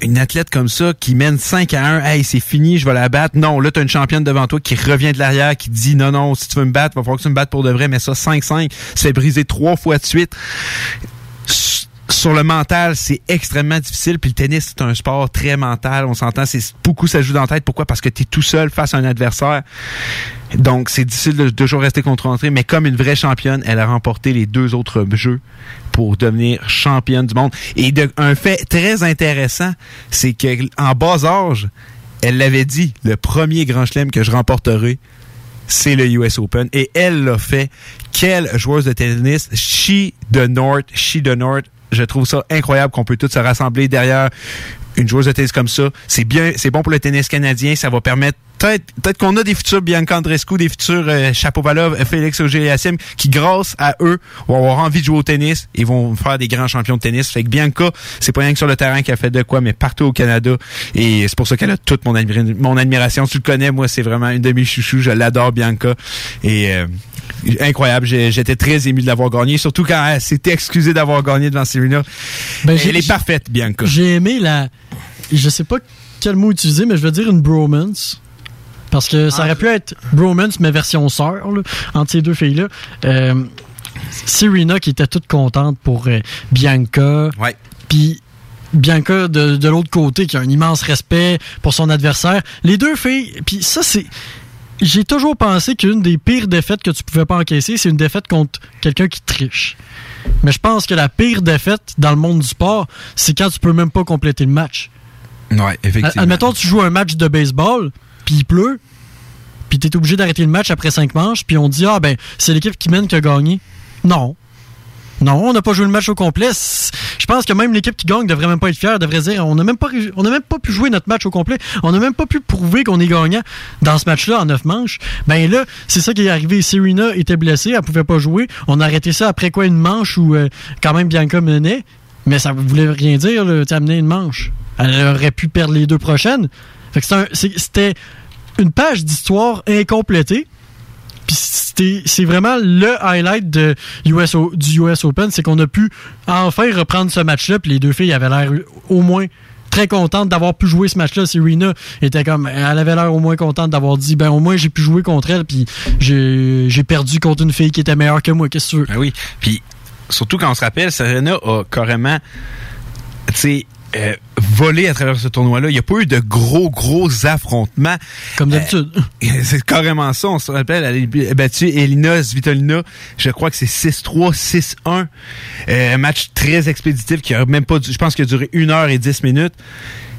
une athlète comme ça qui mène 5 à 1, hey, c'est fini, je vais la battre. Non, là, tu as une championne devant toi qui revient de l'arrière, qui dit non, non, si tu veux me battre, il va falloir que tu me battes pour de vrai, mais ça, 5-5, c'est brisé trois fois de suite. Sur le mental, c'est extrêmement difficile. Puis le tennis, c'est un sport très mental. On s'entend, c'est beaucoup ça joue dans la tête. Pourquoi? Parce que tu es tout seul face à un adversaire. Donc, c'est difficile de toujours rester concentré. Mais comme une vraie championne, elle a remporté les deux autres jeux pour devenir championne du monde. Et de- un fait très intéressant, c'est que en bas âge, elle l'avait dit, le premier grand chelem que je remporterai, c'est le US Open. Et elle l'a fait. Quelle joueuse de tennis. She the North, she the North. Je trouve ça incroyable qu'on peut tous se rassembler derrière une joueuse de tennis comme ça. C'est bien, c'est bon pour le tennis canadien. Ça va permettre peut-être, peut-être qu'on a des futurs Bianca Andreescu, des futurs euh, Chapovalov, Félix Auger-Aliassime, qui grâce à eux vont avoir envie de jouer au tennis et vont faire des grands champions de tennis. Fait que Bianca, c'est pas rien que sur le terrain qu'elle fait de quoi, mais partout au Canada. Et c'est pour ça qu'elle a toute mon, mon admiration. Tu le connais, moi, c'est vraiment une de mes chouchous. Je l'adore, Bianca. Et euh, incroyable. J'étais très ému de l'avoir gagné, surtout quand elle s'était excusée d'avoir gagné devant Serena. Ben, elle est parfaite, Bianca. J'ai aimé la. Je sais pas quel mot utiliser, mais je vais dire une bromance. Parce que ça aurait pu être bromance, mais version sœur, là, entre ces deux filles-là. Euh, Serena qui était toute contente pour euh, Bianca. Ouais. Puis Bianca de, de l'autre côté qui a un immense respect pour son adversaire. Les deux filles, puis ça c'est j'ai toujours pensé qu'une des pires défaites que tu pouvais pas encaisser, c'est une défaite contre quelqu'un qui triche. Mais je pense que la pire défaite dans le monde du sport, c'est quand tu peux même pas compléter le match. Ouais, effectivement. Admettons, tu joues un match de baseball, puis il pleut, puis tu es obligé d'arrêter le match après cinq manches, puis on dit Ah, ben, c'est l'équipe qui mène qui a gagné. Non. Non, on n'a pas joué le match au complet. Je pense que même l'équipe qui gagne devrait même pas être fière, devrait dire on n'a même pas on n'a même pas pu jouer notre match au complet, on n'a même pas pu prouver qu'on est gagnant dans ce match-là en neuf manches. Ben là, c'est ça qui est arrivé. Serena était blessée, elle pouvait pas jouer. On a arrêté ça après quoi une manche où euh, quand même Bianca menait, mais ça voulait rien dire tu menait une manche. Elle aurait pu perdre les deux prochaines. C'était une page d'histoire incomplétée. Puis c'est vraiment le highlight du US Open, c'est qu'on a pu enfin reprendre ce match-là. Puis les deux filles avaient l'air au moins très contentes d'avoir pu jouer ce match-là. Serena était comme, elle avait l'air au moins contente d'avoir dit, ben au moins j'ai pu jouer contre elle. Puis j'ai j'ai perdu contre une fille qui était meilleure que moi. Qu'est-ce que tu veux? Ben oui. Puis surtout quand on se rappelle, Serena a carrément, tu sais, euh, volé à travers ce tournoi-là. Il n'y a pas eu de gros, gros affrontements. Comme d'habitude. [LAUGHS] c'est carrément ça. On se rappelle, elle a battu Elina Svitolina. Je crois que c'est 6-3, 6-1. Euh, un match très expéditif qui a même pas, du- je pense qu'il a duré 1 heure et 10 minutes.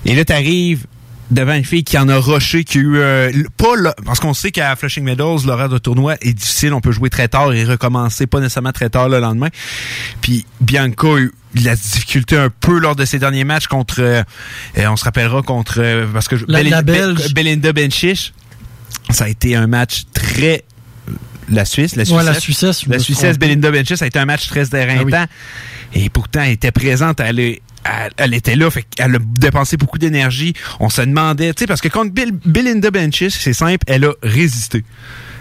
Et là, t'arrives devant une fille qui en a rushé, qui a eu euh, pas le- parce qu'on sait qu'à Flushing Meadows, l'horaire de tournoi est difficile, on peut jouer très tard et recommencer pas nécessairement très tard le lendemain. Puis Bianca a eu la difficulté un peu lors de ses derniers matchs contre euh, on se rappellera contre euh, parce que La- la Be- Belge. Belinda Bencic. Ça a été un match très la Suisse, la Ouais, Suissesse. la Suissesse, La Suissesse. Belinda Bencic, ça a été un match très éreintant. Et pourtant, elle était présente, elle, est- elle, elle était là, fait qu'elle a dépensé beaucoup d'énergie. On se demandait, tu sais, parce que contre Bill- Belinda Bencic, c'est simple, elle a résisté.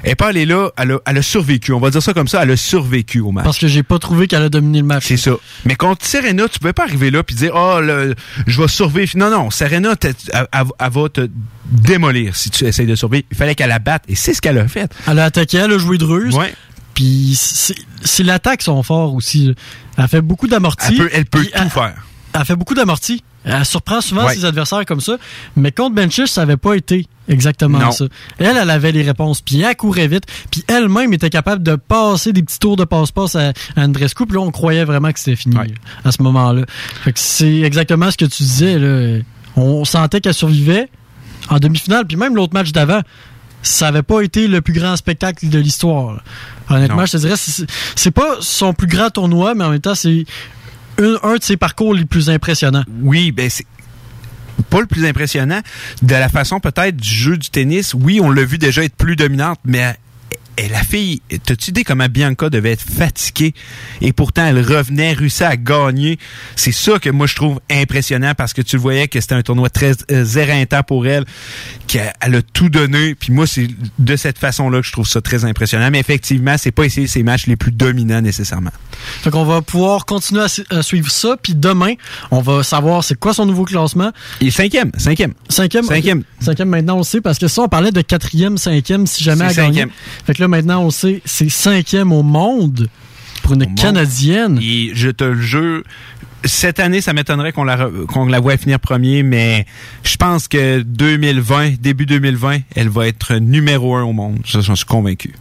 Elle est pas allée là, elle a, elle a survécu. On va dire ça comme ça, elle a survécu au match. Parce que j'ai pas trouvé qu'elle a dominé le match. C'est ça. Mais contre Serena, tu pouvais pas arriver là puis dire oh le, je vais survivre. Non non, Serena elle, elle- elle va te démolir si tu essayes de survivre. Il fallait qu'elle la batte et c'est ce qu'elle a fait. Elle a attaqué, elle a joué de ruse. Ouais. Puis c'est l'attaque sont forts aussi. Elle fait beaucoup d'amortis. Elle peut, elle peut tout faire. Elle fait beaucoup d'amortis. Elle surprend souvent Ouais. ses adversaires comme ça. Mais contre Benchich, ça n'avait pas été exactement Non. ça. Elle, elle avait les réponses. Puis elle courait vite. Puis elle-même était capable de passer des petits tours de passe-passe à, Andrescu. Puis là, on croyait vraiment que c'était fini à ce moment-là. Fait que c'est exactement ce que tu disais. Là. On sentait qu'elle survivait en demi-finale. Puis même l'autre match d'avant, ça n'avait pas été le plus grand spectacle de l'histoire. Honnêtement, Non. je te dirais, c'est pas son plus grand tournoi, mais en même temps, c'est un, de ses parcours les plus impressionnants. Oui, ben c'est pas le plus impressionnant. De la façon peut-être du jeu du tennis, oui, on l'a vu déjà être plus dominante, mais et la fille, t'as-tu idée comment Bianca devait être fatiguée? Et pourtant elle revenait, réussissait à gagner. C'est ça que moi je trouve impressionnant parce que tu le voyais que c'était un tournoi très euh, éreintant pour elle, qu'elle elle a tout donné. Puis moi c'est de cette façon-là que je trouve ça très impressionnant. Mais effectivement, c'est pas essayer ses matchs les plus dominants nécessairement. Fait qu'on va pouvoir continuer à, su- à suivre ça. Puis demain, on va savoir c'est quoi son nouveau classement. Il est cinquième, cinquième. Cinquième. Cinquième. Cinquième maintenant on sait parce que ça on parlait de quatrième, cinquième si jamais elle gagnait. cinquième. Fait que là maintenant on sait c'est cinquième au monde pour une canadienne. Et je te le jure, cette année, ça m'étonnerait qu'on la, re- qu'on la voie finir premier, mais je pense que 2020, début 2020, elle va être numéro un au monde. Ça, j'en suis convaincu.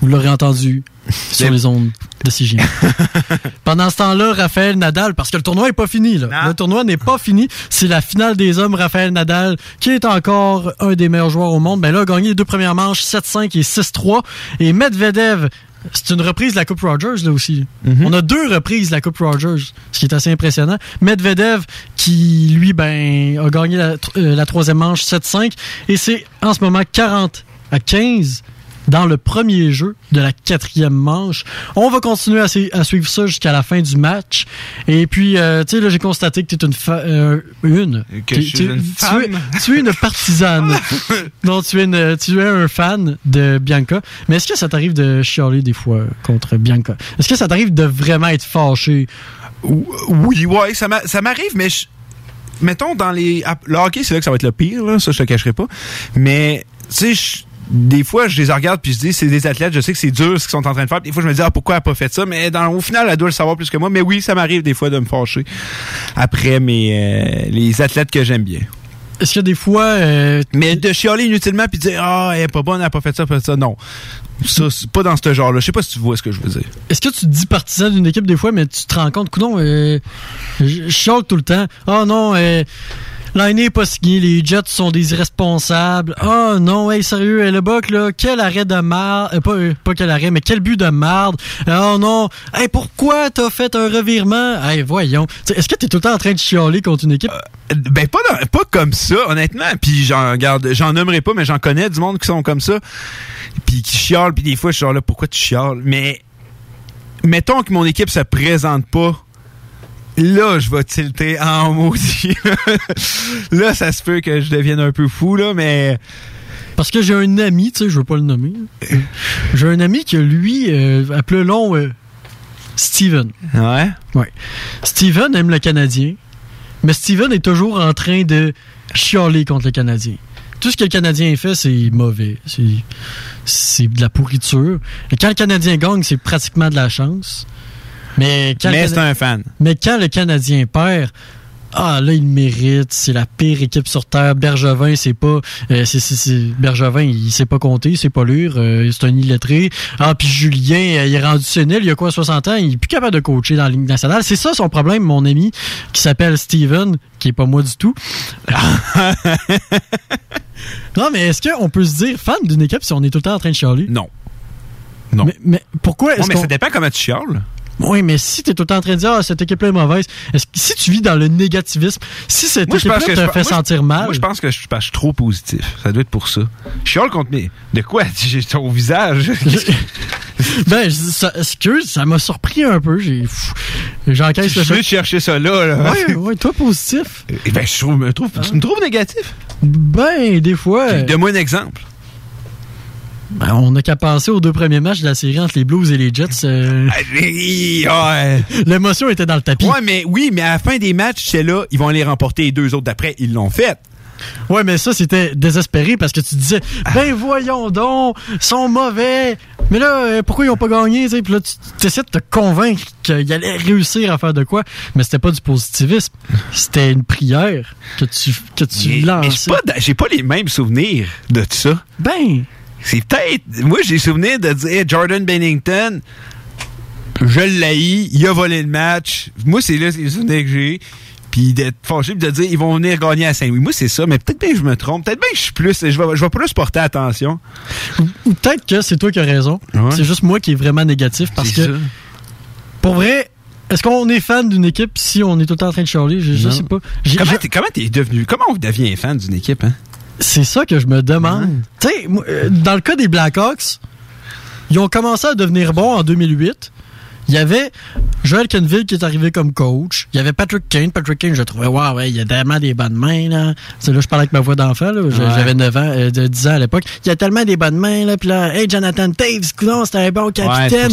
Vous l'aurez entendu [LAUGHS] sur les ondes de CGM. [LAUGHS] Pendant ce temps-là, Raphaël Nadal, parce que le tournoi n'est pas fini. Là. Le tournoi n'est pas fini. C'est la finale des hommes. Raphaël Nadal, qui est encore un des meilleurs joueurs au monde, ben là, a gagné les deux premières manches, 7-5 et 6-3. Et Medvedev, c'est une reprise de la Coupe Rogers, là aussi. On a deux reprises de la Coupe Rogers, ce qui est assez impressionnant. Medvedev, qui, lui, ben, a gagné la, euh, la troisième manche, 7-5. Et c'est en ce moment 40 à 15 dans le premier jeu de la quatrième manche. On va continuer à, su- à suivre ça jusqu'à la fin du match. Et puis, euh, tu sais, là, j'ai constaté que tu es une... euh, une. Que Tu- je suis tu- une tu es- Tu es une partisane. [LAUGHS] non, tu es, une- tu es un fan de Bianca. Mais est-ce que ça t'arrive de chialer des fois contre Bianca? Est-ce que ça t'arrive de vraiment être fâché? Oui, ouais, ça m'a- ça m'arrive, mais je- mettons dans les. Le hockey, c'est là que ça va être le pire, là, ça je te cacherai pas. Mais, tu sais, je- des fois, je les regarde puis je dis, c'est des athlètes, je sais que c'est dur ce qu'ils sont en train de faire. Des fois, je me dis, ah, pourquoi elle a pas fait ça? Mais dans, au final, elle doit le savoir plus que moi. Mais oui, ça m'arrive des fois de me fâcher après mes, euh, les athlètes que j'aime bien. Est-ce que des fois... euh, Mais de chialer inutilement puis de dire, ah, elle est pas bonne, elle a pas fait ça, pas fait ça, non. Ça, pas dans ce genre-là. Je sais pas si tu vois ce que je veux dire. Est-ce que tu te dis partisan d'une équipe des fois, mais tu te rends compte que non, euh, je chiale tout le temps. Ah non, euh, L'année est pas signé, les Jets sont des irresponsables. Oh non, hey, sérieux, le Buck, là, quel arrêt de marde. euh, pas, euh, pas quel arrêt, mais quel but de marde. Oh non, hey, pourquoi t'as fait un revirement? Hey, voyons. Est-ce que t'es tout le temps en train de chialer contre une équipe? Ben pas dans- pas comme ça, honnêtement. Puis j'en regarde, j'en nommerai pas, mais j'en connais du monde qui sont comme ça. Puis qui chialent, puis des fois je suis genre là, pourquoi tu chiales? Mais mettons que mon équipe se présente pas. Là, je vais tilter en maudit. [LAUGHS] là, ça se peut que je devienne un peu fou, là, mais. Parce que j'ai un ami, tu sais, je veux pas le nommer. J'ai un ami qui, lui, euh, appelons euh, Steven. Ouais. Ouais. Steven aime le Canadien, mais Steven est toujours en train de chialer contre le Canadien. Tout ce que le Canadien fait, c'est mauvais. C'est, c'est de la pourriture. Et quand le Canadien gagne, c'est pratiquement de la chance. Mais quand, le Mais c'est un fan. mais quand le Canadien perd, ah là, il mérite. C'est la pire équipe sur Terre. Bergevin, c'est pas. euh, c'est, c'est- c'est- Bergevin, il sait pas compter, il sait pas lire. euh, c'est un illettré. Ah, puis Julien, euh, il est rendu sénile, il a quoi, 60 ans? Il est plus capable de coacher dans la Ligue nationale. C'est ça son problème, mon ami, qui s'appelle Steven, qui est pas moi du tout. [LAUGHS] non, mais est-ce qu'on peut se dire fan d'une équipe si on est tout le temps en train de chialer? Non. Non. Mais, mais pourquoi est-ce Ouais, mais qu'on- ça dépend comment tu chiales. Oui, mais si t'es tout le temps en train de dire ah, cette équipe-là est mauvaise, est-ce que si tu vis dans le négativisme, si cette Moi, je équipe-là te je- fait moi, je- sentir mal, Moi, je pense que je, je suis trop positif. Ça doit être pour ça. Je chiale contre mes. De quoi? [LAUGHS] J'ai ton visage. [LAUGHS] ben, je- ça, excuse, ça m'a surpris un peu. J'ai, pff, j'encaisse Je le veux fait. chercher ça là. là. Ouais, toi positif. Eh ben, je trouve, me trouve, tu me trouves négatif. Ben, des fois. euh, Donne-moi un exemple. Ben, on n'a qu'à penser aux deux premiers matchs de la série entre les Blues et les Jets. euh, Ouais. L'émotion était dans le tapis. Ouais, mais oui, mais à la fin des matchs, c'est là, ils vont les remporter. Les deux autres d'après, ils l'ont fait. Ouais, mais ça, c'était désespéré parce que tu disais, ben voyons donc, ils sont mauvais. Mais là, euh, pourquoi ils ont pas gagné? tu sais? Puis là, tu essaies de te convaincre qu'ils allaient réussir à faire de quoi. Mais c'était pas du positivisme. C'était une prière que tu, que tu Mais, mais lançais. j'ai pas, j'ai pas les mêmes souvenirs de ça. Ben. C'est peut-être. Moi, j'ai souvenir de dire Jordan Bennington, je l'ai, il a volé le match. Moi, c'est là les souvenirs que j'ai. Puis d'être fâché de dire ils vont venir gagner à Saint-Louis. Moi, c'est ça, mais peut-être bien que je me trompe. Peut-être bien que je suis plus. Je vais, je vais plus porter attention. Ou peut-être que c'est toi qui as raison. Ouais. C'est juste moi qui est vraiment négatif parce que, ça. pour vrai, est-ce qu'on est fan d'une équipe si on est tout le temps en train de chialer? Je, je sais pas. Comment t'es, comment t'es devenu. Comment on devient fan d'une équipe, hein? C'est ça que je me demande. Tu sais, euh, dans le cas des Blackhawks, ils ont commencé à devenir bons en 2008. Il y avait Joel Kenville qui est arrivé comme coach. Il y avait Patrick Kane. Patrick Kane, je trouvais, waouh, ouais, il a tellement des bonnes mains, là. C'est là, je parlais avec ma voix d'enfant, là. J'ai- Ouais. J'avais 9 ans, euh, de 10 ans à l'époque. Il a tellement des bonnes mains, là. Puis là, hey, Jonathan Taves, coudonc, c'était un bon capitaine.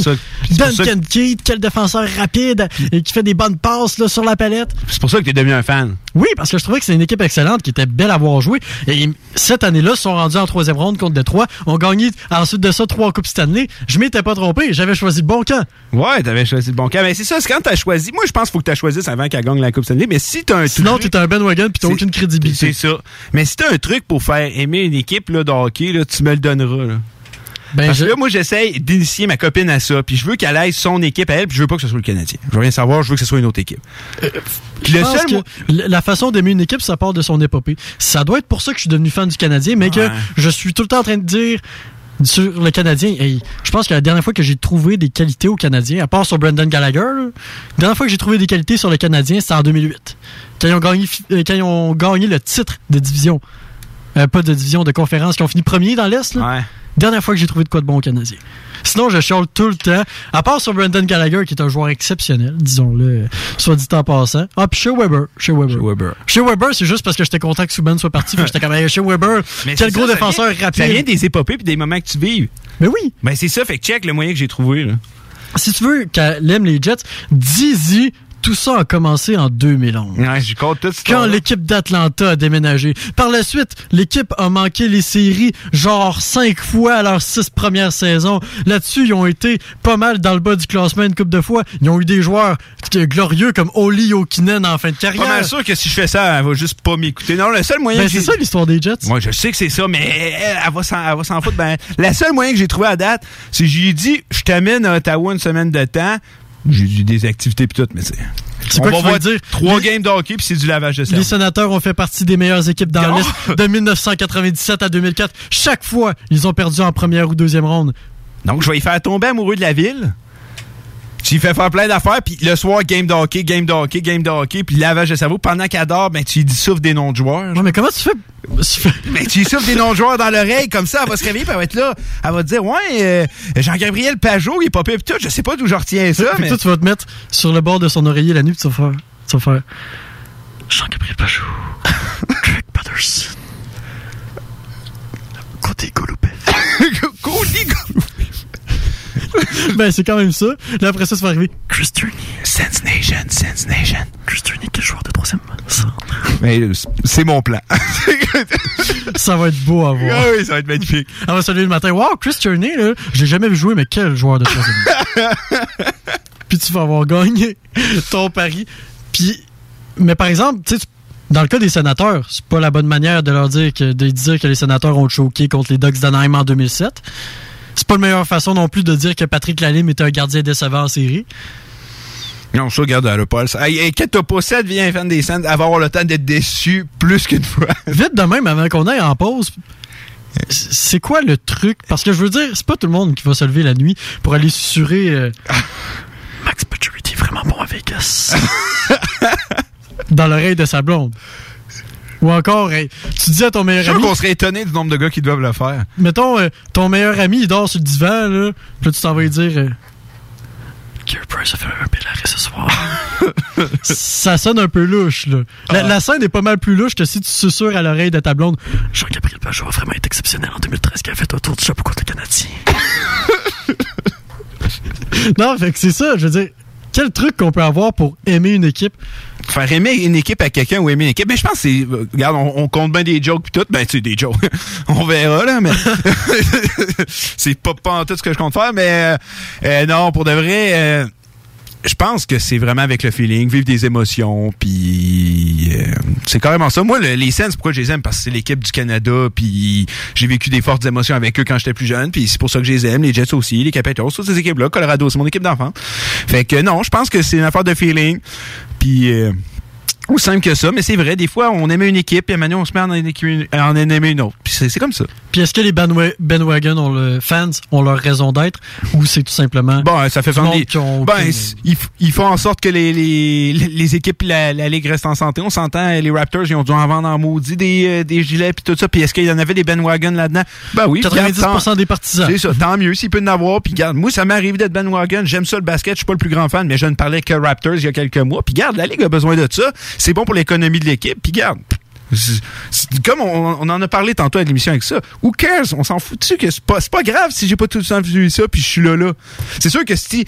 Duncan Keith, quel défenseur rapide et qui fait des bonnes passes, là, sur la palette. C'est pour ça que t'es devenu un fan. Oui, parce que je trouvais que c'est une équipe excellente qui était belle à voir jouer. Et cette année-là, ils sont rendus en troisième ronde contre Détroit. On gagné ensuite de ça trois Coupes Stanley. Je m'étais pas trompé. J'avais choisi le bon camp. Ouais, t'avais choisi le bon camp. Mais c'est ça, c'est quand t'as choisi. Moi, je pense qu'il faut que t'as choisi avant qu'elle gagne la Coupe Stanley. Mais si t'as un Sinon, truc- t'es un Ben Wagon puis t'as aucune crédibilité. C'est ça. Mais si t'as un truc pour faire aimer une équipe là, de hockey, là, tu me le donneras. Là. Ben, Parce je- que là, moi, j'essaye d'initier ma copine à ça. Puis je veux qu'elle aille son équipe à elle. Puis je veux pas que ce soit le Canadien. Je veux rien savoir. Je veux que ce soit une autre équipe. Puis Je le seul. que mo- l- la façon d'aimer une équipe, ça part de son épopée. Ça doit être pour ça que je suis devenu fan du Canadien, mais que je suis tout le temps en train de dire sur le Canadien. hey, je pense que la dernière fois que j'ai trouvé des qualités au Canadien, à part sur Brendan Gallagher, là, la dernière fois que j'ai trouvé des qualités sur le Canadien, c'était en 2008. Quand ils ont gagné, euh, quand ils ont gagné le titre de division. Euh, pas de division, de conférence, qui ont fini premier dans l'Est. Ouais. Dernière fois que j'ai trouvé de quoi de bon au Canadien. Sinon, je chiale tout le temps. À part sur Brendan Gallagher, qui est un joueur exceptionnel, disons-le, soit dit en passant. Ah, puis chez Weber. Chez Weber. Chez Weber. Chez Weber, c'est juste parce que j'étais content que Subban soit parti. [LAUGHS] j'étais comme, chez Weber, Mais quel gros ça, ça défenseur vient- rapide. Ça vient des épopées puis des moments que tu vives. Mais oui. Ben, c'est ça. Fait que check le moyen que j'ai trouvé. Là. Si tu veux qu'elle aime les Jets, dis-y, tout ça a commencé en 2011. Ouais, je compte tout ça. Quand l'équipe d'Atlanta a déménagé. Par la suite, l'équipe a manqué les séries genre cinq fois à leurs six premières saisons. Là-dessus, ils ont été pas mal dans le bas du classement une coupe de fois. Ils ont eu des joueurs glorieux comme Oli Yokinen en fin de carrière. Pas mal sûr que si je fais ça, elle va juste pas m'écouter. Non, le seul moyen Ben, c'est ça l'histoire des Jets. Moi, je sais que c'est ça, mais elle, elle va s'en, elle va s'en foutre. Ben, la seule moyen que j'ai trouvé à date, c'est que j'ai dit, je t'amène à Ottawa une semaine de temps. J'ai eu des activités pis tout, mais c'est. On va voir dire? trois games de hockey puis c'est du lavage de cerveau. Les sénateurs ont fait partie des meilleures équipes dans Non. l'Est [LAUGHS] de 1997 à 2004. Chaque fois, ils ont perdu en première ou deuxième ronde. Donc, je vais y faire tomber amoureux de la ville. Tu lui fais faire plein d'affaires, puis le soir, game de hockey, game de hockey, game de hockey, puis lavage de cerveau. Pendant qu'elle dort, ben, tu lui des noms de joueurs. Non, mais comment tu fais? Ben, tu lui souffles des noms de joueurs dans l'oreille, comme ça, elle va se réveiller, puis elle va être là. Elle va te dire, ouais, euh, Jean-Gabriel Pajot, il est pas pire, tout. Je sais pas d'où je retiens ça, mais. toi, tu vas te mettre sur le bord de son oreiller la nuit, puis tu vas faire. Tu vas faire. Jean-Gabriel Pajot. [LAUGHS] Craig Patterson. Côté Goloubet. [LAUGHS] Ben, c'est quand même ça. Là, après ça, ça va arriver. Chris Turney. Sense Nation, Sense Nation. Chris Turney, quel joueur de troisième. Mais euh, c'est mon plan. [LAUGHS] Ça va être beau à voir. Ah oui, ça va être magnifique. Elle va se lever le matin. Wow, Chris Turney, là, je l'ai jamais vu jouer, mais quel joueur de troisième. [LAUGHS] Puis tu vas avoir gagné ton pari. Puis, mais par exemple, tu sais, dans le cas des sénateurs, c'est pas la bonne manière de leur dire que, de dire que les sénateurs ont choqué contre les Ducks d'Anaheim en 2007. C'est pas la meilleure façon non plus de dire que Patrick Lalime était un gardien décevant en série. Non, ça, regarde, elle a pas le Hey, inquiète-toi pas, si elle devient fan des Saints, elle va avoir le temps d'être déçue plus qu'une fois. [LAUGHS] Vite de même, avant qu'on aille en pause, c'est quoi le truc? Parce que je veux dire, c'est pas tout le monde qui va se lever la nuit pour aller susurrer euh, Max Pacioretty est vraiment bon à Vegas. [LAUGHS] dans l'oreille de sa blonde. Ou encore, hey, tu dis à ton Je meilleur ami, qu'on serait étonné du nombre de gars qui doivent le faire. mettons, euh, ton meilleur ami, il dort sur le divan, là, puis là, tu t'en vas lui dire, euh, Price a fait un pélaré ce soir. [LAUGHS] ça sonne un peu louche, là. La, la scène est pas mal plus louche que si tu susurres à l'oreille de ta blonde. Jean-Gabriel Pajot a vraiment été exceptionnel en 2013 qui a fait un tour du chapeau contre le Canadien. [LAUGHS] non, fait que c'est ça, je veux dire, quel truc qu'on peut avoir pour aimer une équipe? Faire aimer une équipe à quelqu'un ou aimer une équipe. Mais je pense que c'est. euh, Regarde, on, on compte bien des jokes pis tout. Ben, sais, des jokes. [LAUGHS] on verra, là, mais. [LAUGHS] c'est pas, pas en tout ce que je compte faire, mais. euh, euh, non, pour de vrai. Je pense que c'est vraiment avec le feeling, vivre des émotions, puis euh, c'est carrément ça. Moi, le- les Sens, pourquoi je les aime? Parce que c'est l'équipe du Canada, puis j'ai vécu des fortes émotions avec eux quand j'étais plus jeune, puis c'est pour ça que je les aime. Les Jets aussi, les Capitals, toutes ces équipes-là. Colorado, c'est mon équipe d'enfants. Fait que non, je pense que c'est une affaire de feeling, puis... euh, aussi simple que ça, mais c'est vrai, des fois, on aimait une équipe, puis maintenant, on se met à en en aimer une autre. Puis c'est comme ça. Puis est-ce que les bandwa- bandwagon ont le, fans ont leur raison d'être ou c'est tout simplement Bon, ça fait vendre ont Ben, ils, ils font en sorte que les, les, les équipes, la, la ligue reste en santé. On s'entend, les Raptors, ils ont dû en vendre en maudit des, euh, des gilets puis tout ça. Puis est-ce qu'il y en avait des bandwagon là-dedans? Ben oui. 90% regarde, tant- des partisans. C'est ça, tant mieux s'il peut en avoir. Puis garde, moi, ça m'est arrivé d'être bandwagon. J'aime ça le basket. Je suis pas le plus grand fan, mais je ne parlais que Raptors il y a quelques mois. Puis garde, la ligue a besoin de ça. C'est bon pour l'économie de l'équipe. Puis garde. Comme on, en a parlé tantôt à l'émission avec ça, who cares? On s'en fout dessus que c'est pas, grave si j'ai pas tout le temps vu ça puis je suis là. C'est sûr que si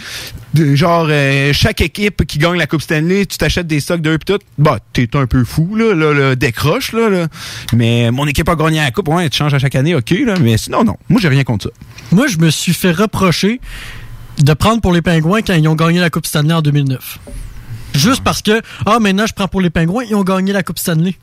genre euh, chaque équipe qui gagne la Coupe Stanley, tu t'achètes des stocks d'eux pis tout, bah t'es un peu fou là, là, là, décroche là, là. Mais mon équipe a gagné la coupe, ouais, tu changes à chaque année, ok là, mais sinon non, moi j'ai rien contre ça. Moi, je me suis fait reprocher de prendre pour les Pingouins quand ils ont gagné la Coupe Stanley en 2009. Juste parce que, ah, maintenant, je prends pour les Pingouins, ils ont gagné la Coupe Stanley.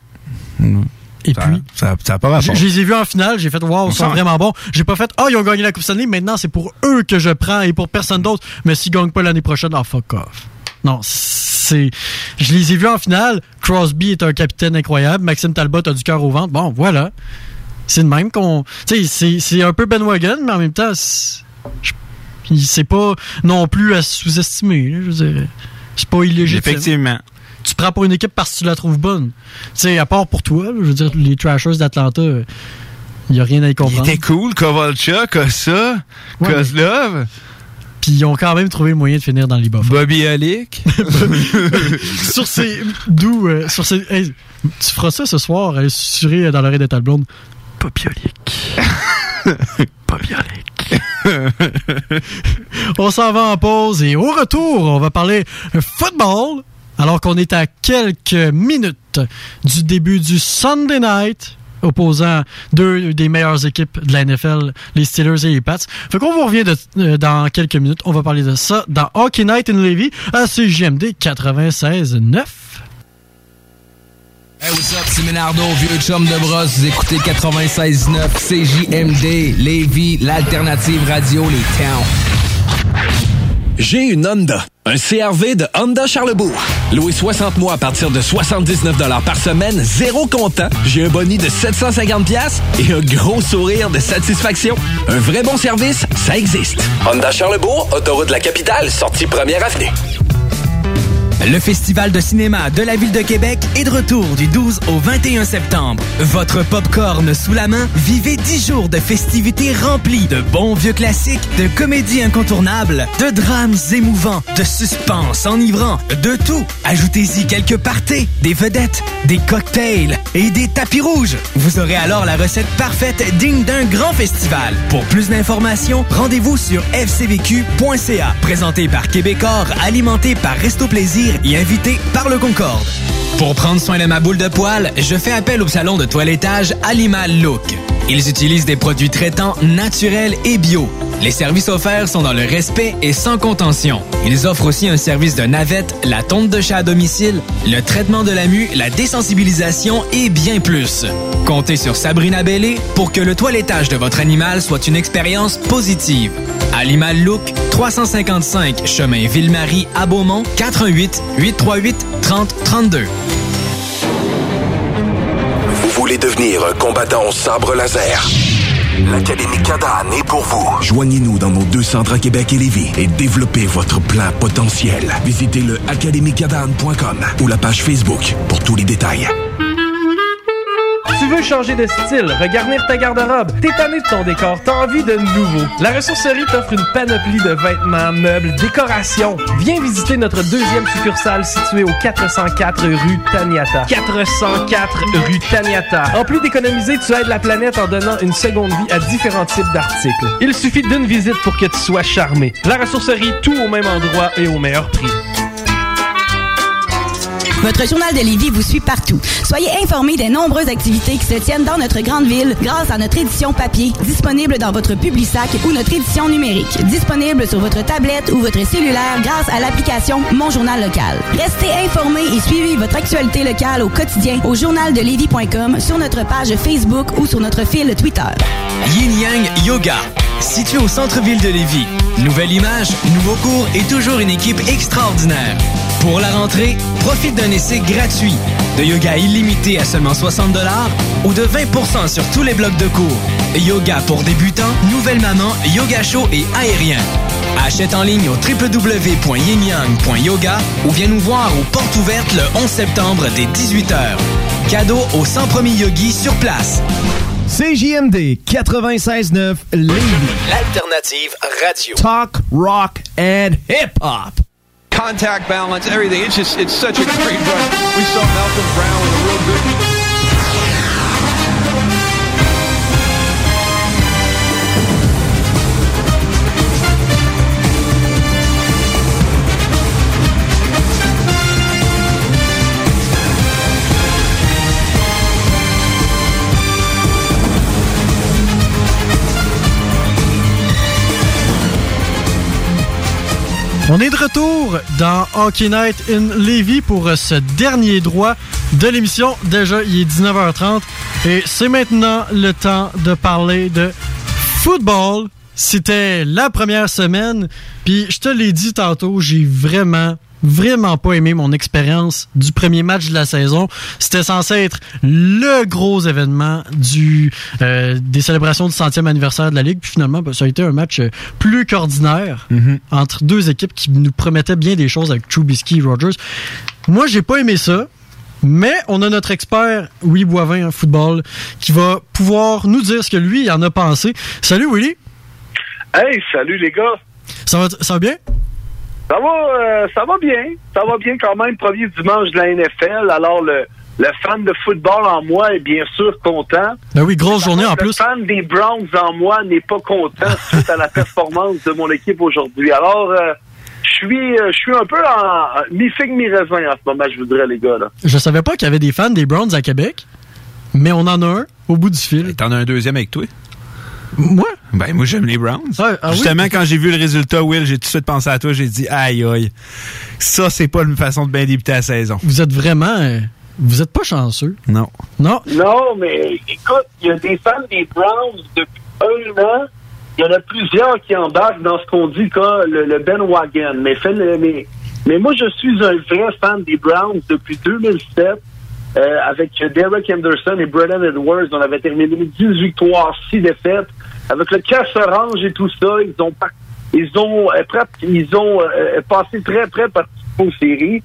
Et Ça- puis, ça, ça a pas rapport. je je les ai vus en finale, j'ai fait, waouh, ils sont vraiment bons. J'ai pas fait, ah, ils ont gagné la Coupe Stanley, maintenant, c'est pour eux que je prends et pour personne d'autre. Mais s'ils gagnent pas l'année prochaine, ah, fuck off. Non, c'est. Je les ai vus en finale. Crosby est un capitaine incroyable. Maxime Talbot a du cœur au ventre. Bon, voilà. C'est de même qu'on. Tu sais, c'est- un peu Ben Wagon, mais en même temps, c'est pas non plus à sous-estimer. Je veux dire, c'est pas illégitime. Effectivement. Tu prends pour une équipe parce que tu la trouves bonne. Tu sais, à part pour toi, là, je veux dire, les Trashers d'Atlanta, il n'y a rien à y Il comprendre. était cool, Kovalchuk, ça, Ouais, Kozlov, Puis ils ont quand même trouvé le moyen de finir dans les bas. [LAUGHS] Bobby Alick. sur ces. D'où. euh, sur ces. hey, tu feras ça ce soir, aller susurrer dans l'oreille de ta blonde. Popiolique. [LAUGHS] Popiolique. on s'en va en pause et au retour, on va parler football. Alors qu'on est à quelques minutes du début du Sunday night opposant deux des meilleures équipes de la NFL, les Steelers et les Pats. Fait qu'on vous revient euh, dans quelques minutes. On va parler de ça dans Hockey Night in Levy à CGMD 96.9. Hey, what's up, c'est vieux chum de brosse. Vous écoutez 96.9 CJMD, Lévis, l'alternative radio, les towns. J'ai une Honda, un CRV de Honda Charlebourg. Loué 60 mois à partir de 79 par semaine, zéro comptant. J'ai un boni de 750 pièces et un gros sourire de satisfaction. Un vrai bon service, ça existe. Honda Charlebourg, autoroute de la capitale, sortie première avenue. Le Festival de cinéma de la Ville de Québec est de retour du 12 au 21 septembre. Votre popcorn sous la main, vivez 10 jours de festivités remplies de bons vieux classiques, de comédies incontournables, de drames émouvants, de suspense enivrant, de tout. Ajoutez-y quelques parties, des vedettes, des cocktails et des tapis rouges. Vous aurez alors la recette parfaite digne d'un grand festival. Pour plus d'informations, rendez-vous sur fcvq.ca. Présenté par Québecor, alimenté par Resto Plaisir et invité par le Concorde. Pour prendre soin de ma boule de poil, je fais appel au salon de toilettage Animal Look. Ils utilisent des produits traitants naturels et bio. Les services offerts sont dans le respect et sans contention. Ils offrent aussi un service de navette, la tonte de chat à domicile, le traitement de la mue, la désensibilisation et bien plus. Comptez sur Sabrina Bellé pour que le toilettage de votre animal soit une expérience positive. Animal Look, 355 chemin Ville-Marie à Beaumont, 418 838 30 32. Vous voulez devenir un combattant au sabre laser? L'Académie Cadane est pour vous. Joignez-nous dans nos deux centres à Québec et Lévis et développez votre plein potentiel. Visitez le académiecadane.com ou la page Facebook pour tous les détails. Tu veux changer de style, regarnir ta garde-robe, t'es tanné de ton décor, t'as envie de nouveau. La ressourcerie t'offre une panoplie de vêtements, meubles, décorations. Viens visiter notre deuxième succursale située au 404 rue Taniata. 404 rue Taniata. En plus d'économiser, tu aides la planète en donnant une seconde vie à différents types d'articles. Il suffit d'une visite pour que tu sois charmé. La ressourcerie, tout au même endroit et au meilleur prix. Votre journal de Lévis vous suit partout. Soyez informés des nombreuses activités qui se tiennent dans notre grande ville grâce à notre édition papier, disponible dans votre Publisac ou notre édition numérique, disponible sur votre tablette ou votre cellulaire grâce à l'application Mon Journal Local. Restez informés et suivez votre actualité locale au quotidien au journaldelévis.com, sur notre page Facebook ou sur notre fil Twitter. Yin Yang Yoga, situé au centre-ville de Lévis. Nouvelle image, nouveau cours et toujours une équipe extraordinaire. Pour la rentrée, profite d'un essai gratuit, de yoga illimité à seulement 60 ou de 20% sur tous les blocs de cours. Yoga pour débutants, nouvelle maman, yoga chaud et aérien. Achète en ligne au www.yinyang.yoga ou viens nous voir aux portes ouvertes le 11 septembre dès 18h. Cadeau aux 100 premiers yogis sur place. CJMD 96.9 Lévis. L'alternative radio. Talk, rock and hip-hop. Contact balance, everything. It's just, it's such a great run. We saw Malcolm Brown with a real good. On est de retour dans Hockey Night in Levy pour ce dernier droit de l'émission. Déjà, il est 19h30 et c'est maintenant le temps de parler de football. C'était la première semaine, puis je te l'ai dit tantôt, j'ai vraiment vraiment pas aimé mon expérience du premier match de la saison. C'était censé être le gros événement du euh, des célébrations du centième anniversaire de la Ligue. Puis finalement, ben, ça a été un match euh, plus qu'ordinaire entre deux équipes qui nous promettaient bien des choses avec Trubisky et Rogers. Moi, j'ai pas aimé ça. Mais on a notre expert Willy Boivin en football qui va pouvoir nous dire ce que lui en a pensé. Salut Willy. Hey, salut les gars. Ça va, ça va bien? Ça va, euh, ça va bien. Ça va bien quand même. Premier dimanche de la NFL. Alors, le, le fan de football en moi est bien sûr content. Ben oui, grosse journée en le plus. fan des Browns en moi n'est pas content [LAUGHS] suite à la performance de mon équipe aujourd'hui. Alors, euh, je suis, euh, je suis un peu en mi-figue, mi-raisin en ce moment, je voudrais, les gars. Là. Je savais pas qu'il y avait des fans des Browns à Québec, mais on en a un au bout du fil. T'en as un deuxième avec toi? Moi? Ben, moi, j'aime les Browns. ah oui? Justement, quand j'ai vu le résultat, Will, j'ai tout de suite pensé à toi. J'ai dit, aïe, aïe. Ça, c'est pas une façon de bien débuter la saison. Vous êtes vraiment... euh, vous êtes pas chanceux. Non. Non? Non, mais écoute, il y a des fans des Browns depuis un an. Il y en a plusieurs qui embarquent dans ce qu'on dit comme le, le Ben Wagon. Mais, mais Mais moi, je suis un vrai fan des Browns depuis 2007. Euh, avec Derek Henderson et Brennan Edwards, on avait terminé 18 victoires, 6 défaites. Avec le casse orange et tout ça, ils ont par- ils ont euh, ils ont euh, passé très près de participer aux séries.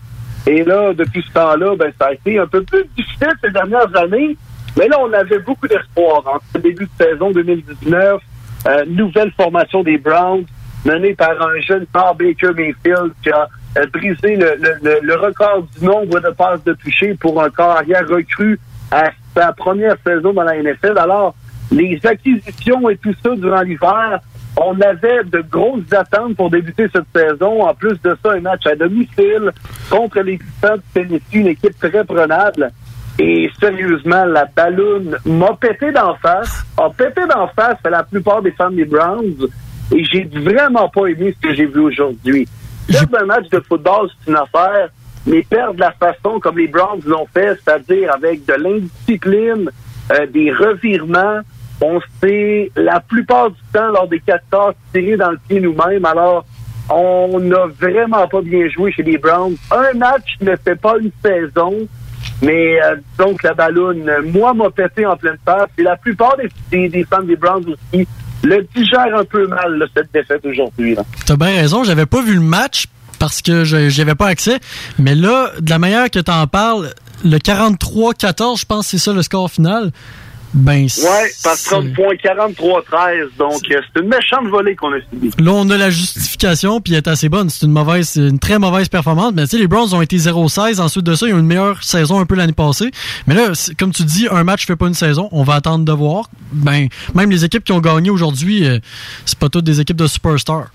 Et là, depuis ce temps-là, ben, ça a été un peu plus difficile ces dernières années. Mais là, on avait beaucoup d'espoir en ce début de saison 2019. Euh, nouvelle formation des Browns, menée par un jeune Paul Baker Mayfield qui a brisé le, le- record du nombre de passes de toucher pour un carrière recru à sa première saison dans la NFL. Alors, les acquisitions et tout ça durant l'hiver, on avait de grosses attentes pour débuter cette saison. En plus de ça, un match à domicile contre les Titans de Tennessee, une équipe très prenable. Et sérieusement, la balloune m'a pété d'en face, a pété d'en face à la plupart des fans des Browns. Et j'ai vraiment pas aimé ce que j'ai vu aujourd'hui. Perdre un match de football, c'est une affaire, mais perdre la façon comme les Browns l'ont fait, c'est-à-dire avec de l'indiscipline, euh, des revirements, on s'est la plupart du temps lors des quatre tasses tirés dans le pied nous-mêmes. Alors, on n'a vraiment pas bien joué chez les Browns. Un match ne fait pas une saison, mais euh, donc la balloune, euh, moi, m'a pété en pleine face. Et la plupart des, des, des fans des Browns aussi le digèrent un peu mal, cette défaite aujourd'hui. T'as bien raison, j'avais pas vu le match parce que j'y avais pas accès. Mais là, de la manière que t'en parles, le 43-14, je pense que c'est ça le score final. Ben, Ouais, par 30 points, 43-13. Donc, euh, c'est une méchante volée qu'on a subie. Là, on a la justification, puis elle est assez bonne. C'est une mauvaise, une très mauvaise performance. Mais tu sais, les Browns ont été 0-16. Ensuite de ça, ils ont une meilleure saison un peu l'année passée. Mais là, comme tu dis, un match fait pas une saison. On va attendre de voir. Ben, même les équipes qui ont gagné aujourd'hui, euh, c'est pas toutes des équipes de superstars.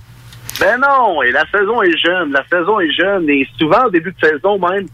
Ben non, et la saison est jeune. La saison est jeune et souvent au début de saison même,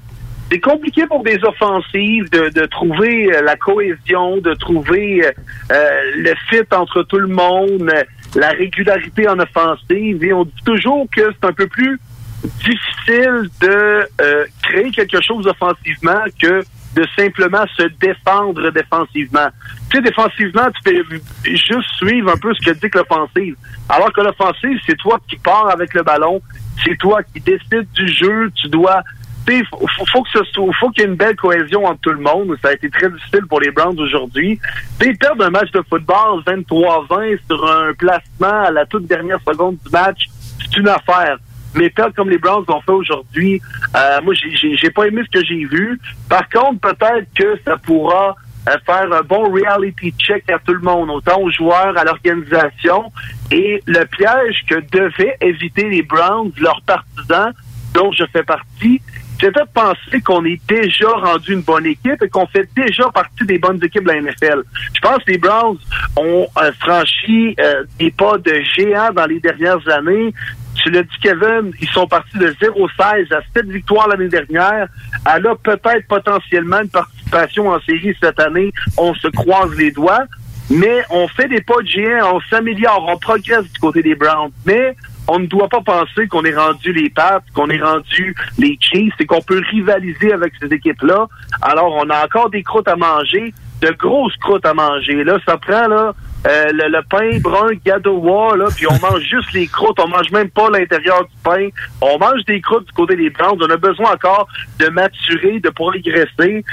c'est compliqué pour des offensives de, de trouver euh, la cohésion, de trouver euh, euh, le fit entre tout le monde, la régularité en offensive. Et on dit toujours que c'est un peu plus difficile de euh, créer quelque chose offensivement que de simplement se défendre défensivement. Tu sais, défensivement, tu peux juste suivre un peu ce que dit l'offensive. Alors que l'offensive, c'est toi qui pars avec le ballon, c'est toi qui décides du jeu, tu dois... sais, Faut, qu'il y ait une belle cohésion entre tout le monde. Ça a été très difficile pour les Browns aujourd'hui. Perdre un match de football 23-20 sur un placement à la toute dernière seconde du match, c'est une affaire. Mais perdre comme les Browns l'ont fait aujourd'hui, euh, moi, j'ai- j'ai j'ai pas aimé ce que j'ai vu. Par contre, peut-être que ça pourra euh, faire un bon reality check à tout le monde, autant aux joueurs, à l'organisation. Et le piège que devaient éviter les Browns, leurs partisans, dont je fais partie, c'était de penser qu'on est déjà rendu une bonne équipe et qu'on fait déjà partie des bonnes équipes de la NFL. Je pense que les Browns ont euh, franchi euh, des pas de géant dans les dernières années. Tu l'as dit, Kevin, ils sont partis de 0-16 à 7 victoires l'année dernière. Elle a peut-être potentiellement une participation en série cette année. On se croise les doigts. Mais on fait des pas de géant, on s'améliore, on progresse du côté des Browns. Mais on ne doit pas penser qu'on est rendu les Pats, qu'on est rendu les Chiefs et qu'on peut rivaliser avec ces équipes-là. Alors, on a encore des croûtes à manger, de grosses croûtes à manger. Là, ça prend là euh, le, le pain brun Gadowa, là, puis on mange juste les croûtes, on mange même pas l'intérieur du pain. On mange des croûtes du côté des Browns. On a besoin encore de maturer, de progresser.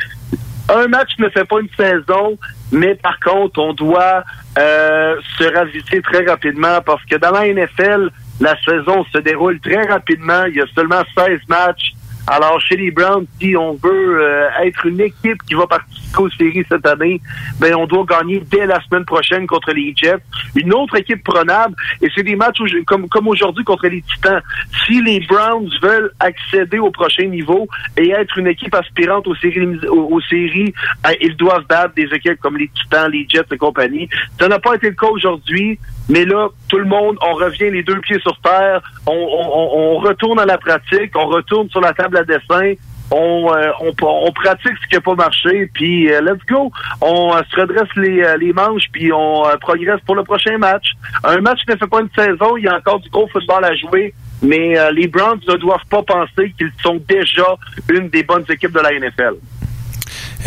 Un match ne fait pas une saison, mais par contre, on doit euh, se ravisser très rapidement parce que dans la NFL, la saison se déroule très rapidement. Il y a seulement 16 matchs. Alors, chez les Browns, si on veut euh, être une équipe qui va participer aux séries cette année, ben on doit gagner dès la semaine prochaine contre les Jets. Une autre équipe prenable, et c'est des matchs comme, aujourd'hui contre les Titans. Si les Browns veulent accéder au prochain niveau et être une équipe aspirante aux séries, aux, aux séries ben, ils doivent battre des équipes comme les Titans, les Jets et compagnie. Ça n'a pas été le cas aujourd'hui. Mais là, tout le monde, on revient les deux pieds sur terre, on, on- on- retourne à la pratique, on retourne sur la table à dessin, on, euh, on, on pratique ce qui n'a pas marché, puis euh, let's go. On euh, se redresse les, euh, les manches, puis on euh, progresse pour le prochain match. Un match ne fait pas une saison, il y a encore du gros football à jouer, mais les Browns ne doivent pas penser qu'ils sont déjà une des bonnes équipes de la NFL.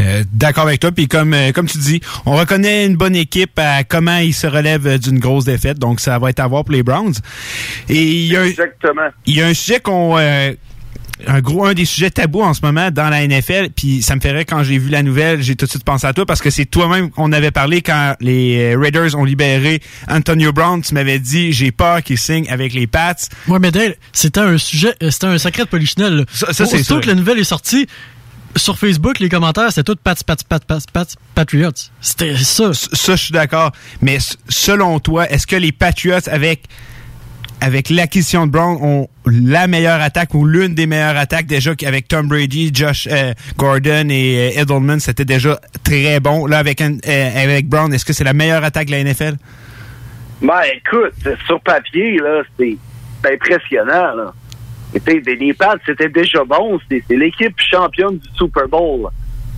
Euh, D'accord avec toi. Puis comme euh, comme tu dis, on reconnaît une bonne équipe à comment ils se relèvent euh, d'une grosse défaite. Donc ça va être à voir pour les Browns. Et il y a un, Exactement. il y a un sujet qu'on euh, un gros un des sujets tabous en ce moment dans la NFL. Puis ça me ferait quand j'ai vu la nouvelle, j'ai tout de suite pensé à toi parce que c'est toi-même qu'on avait parlé quand les Raiders ont libéré Antonio Brown. Tu m'avais dit j'ai peur qu'il signe avec les Pats. Ouais, mais c'était un sujet, c'était un secret de polichinelle. là. Ça- ça, c'est Aussitôt sûr. que la nouvelle est sortie, sur Facebook, les commentaires, c'était tout Pats, Pats, Pats, Pats, Pats, Patriots. C'était ça. Ça, je suis d'accord. Mais selon toi, est-ce que les Patriots, avec, avec l'acquisition de Brown, ont la meilleure attaque ou l'une des meilleures attaques? Déjà avec Tom Brady, Josh euh, Gordon et euh, Edelman, c'était déjà très bon. Là, avec, un- euh, avec Brown, est-ce que c'est la meilleure attaque de la NFL? Ben, écoute, sur papier, là, c'est c'est impressionnant, là. Les Pats, c'était déjà bon. C'est l'équipe championne du Super Bowl.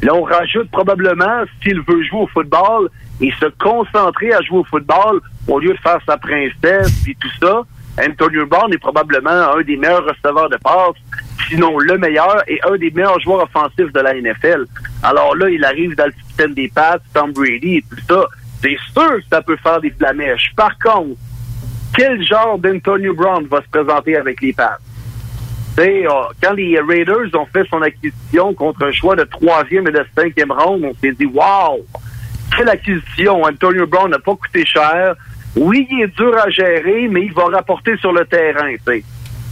Là, on rajoute probablement, s'il veut jouer au football et se concentrer à jouer au football, au lieu de faire sa princesse puis tout ça, Antonio Brown est probablement un des meilleurs receveurs de passes, sinon le meilleur et un des meilleurs joueurs offensifs de la NFL. Alors là, il arrive dans le système des Pats, Tom Brady et tout ça. C'est sûr que ça peut faire des flamèches. Par contre, quel genre d'Antonio Brown va se présenter avec les Pats? Euh, quand les Raiders ont fait son acquisition contre un choix de troisième et de cinquième ronde, on s'est dit, wow, quelle acquisition! Antonio Brown n'a pas coûté cher. Oui, il est dur à gérer, mais il va rapporter sur le terrain.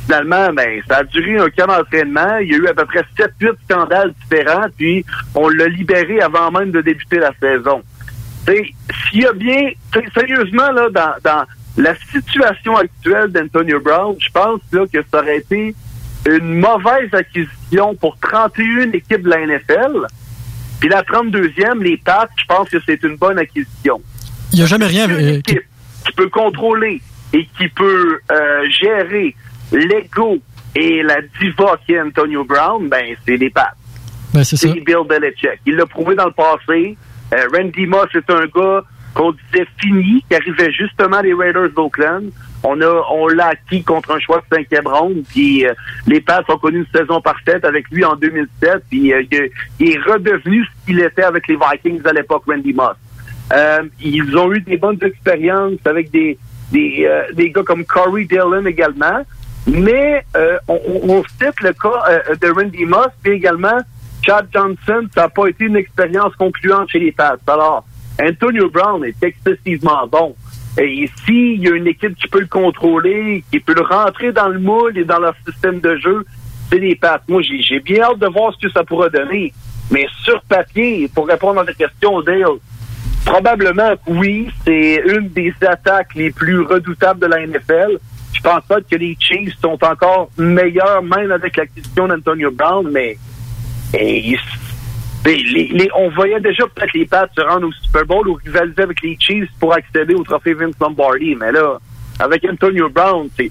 Finalement, ben, ça a duré un camp d'entraînement. Il y a eu à peu près 7-8 scandales différents, puis on l'a libéré avant même de débuter la saison. S'il y a bien, sérieusement, là, dans, dans la situation actuelle d'Antonio Brown, je pense là, que ça aurait été une mauvaise acquisition pour 31 équipes de la NFL. Puis la 32e, les Pats, je pense que c'est une bonne acquisition. Il n'y a jamais rien. Une euh, équipe qui peut contrôler et qui peut euh, gérer l'ego et la diva qui est Antonio Brown, ben c'est les Pats. Ben, c'est Bill Belichick. Il l'a prouvé dans le passé. Euh, Randy Moss est un gars qu'on disait fini, qui arrivait justement des Raiders d'Oakland. On a, on l'a acquis contre un choix de cinquième ronde, puis euh, les Pats ont connu une saison parfaite avec lui en 2007, puis euh, il, est redevenu ce qu'il était avec les Vikings à l'époque, Randy Moss. Euh, ils ont eu des bonnes expériences avec des des, des gars comme Corey Dillon également, mais on, on- cite le cas de Randy Moss, puis également Chad Johnson, ça n'a pas été une expérience concluante chez les Pats. Alors, Antonio Brown est excessivement bon. Et s'il y a une équipe qui peut le contrôler, qui peut le rentrer dans le moule et dans leur système de jeu, c'est les Pats. Moi, j'ai bien hâte de voir ce que ça pourra donner. Mais sur papier, pour répondre à ta question, Dale, probablement oui, c'est une des attaques les plus redoutables de la NFL. Je pense pas que les Chiefs sont encore meilleurs, même avec l'acquisition d'Antonio Brown, mais et, les- les- on voyait déjà peut-être les Pats se rendre au Super Bowl ou rivaliser avec les Chiefs pour accéder au trophée Vince Lombardi. Mais là, avec Antonio Brown, ces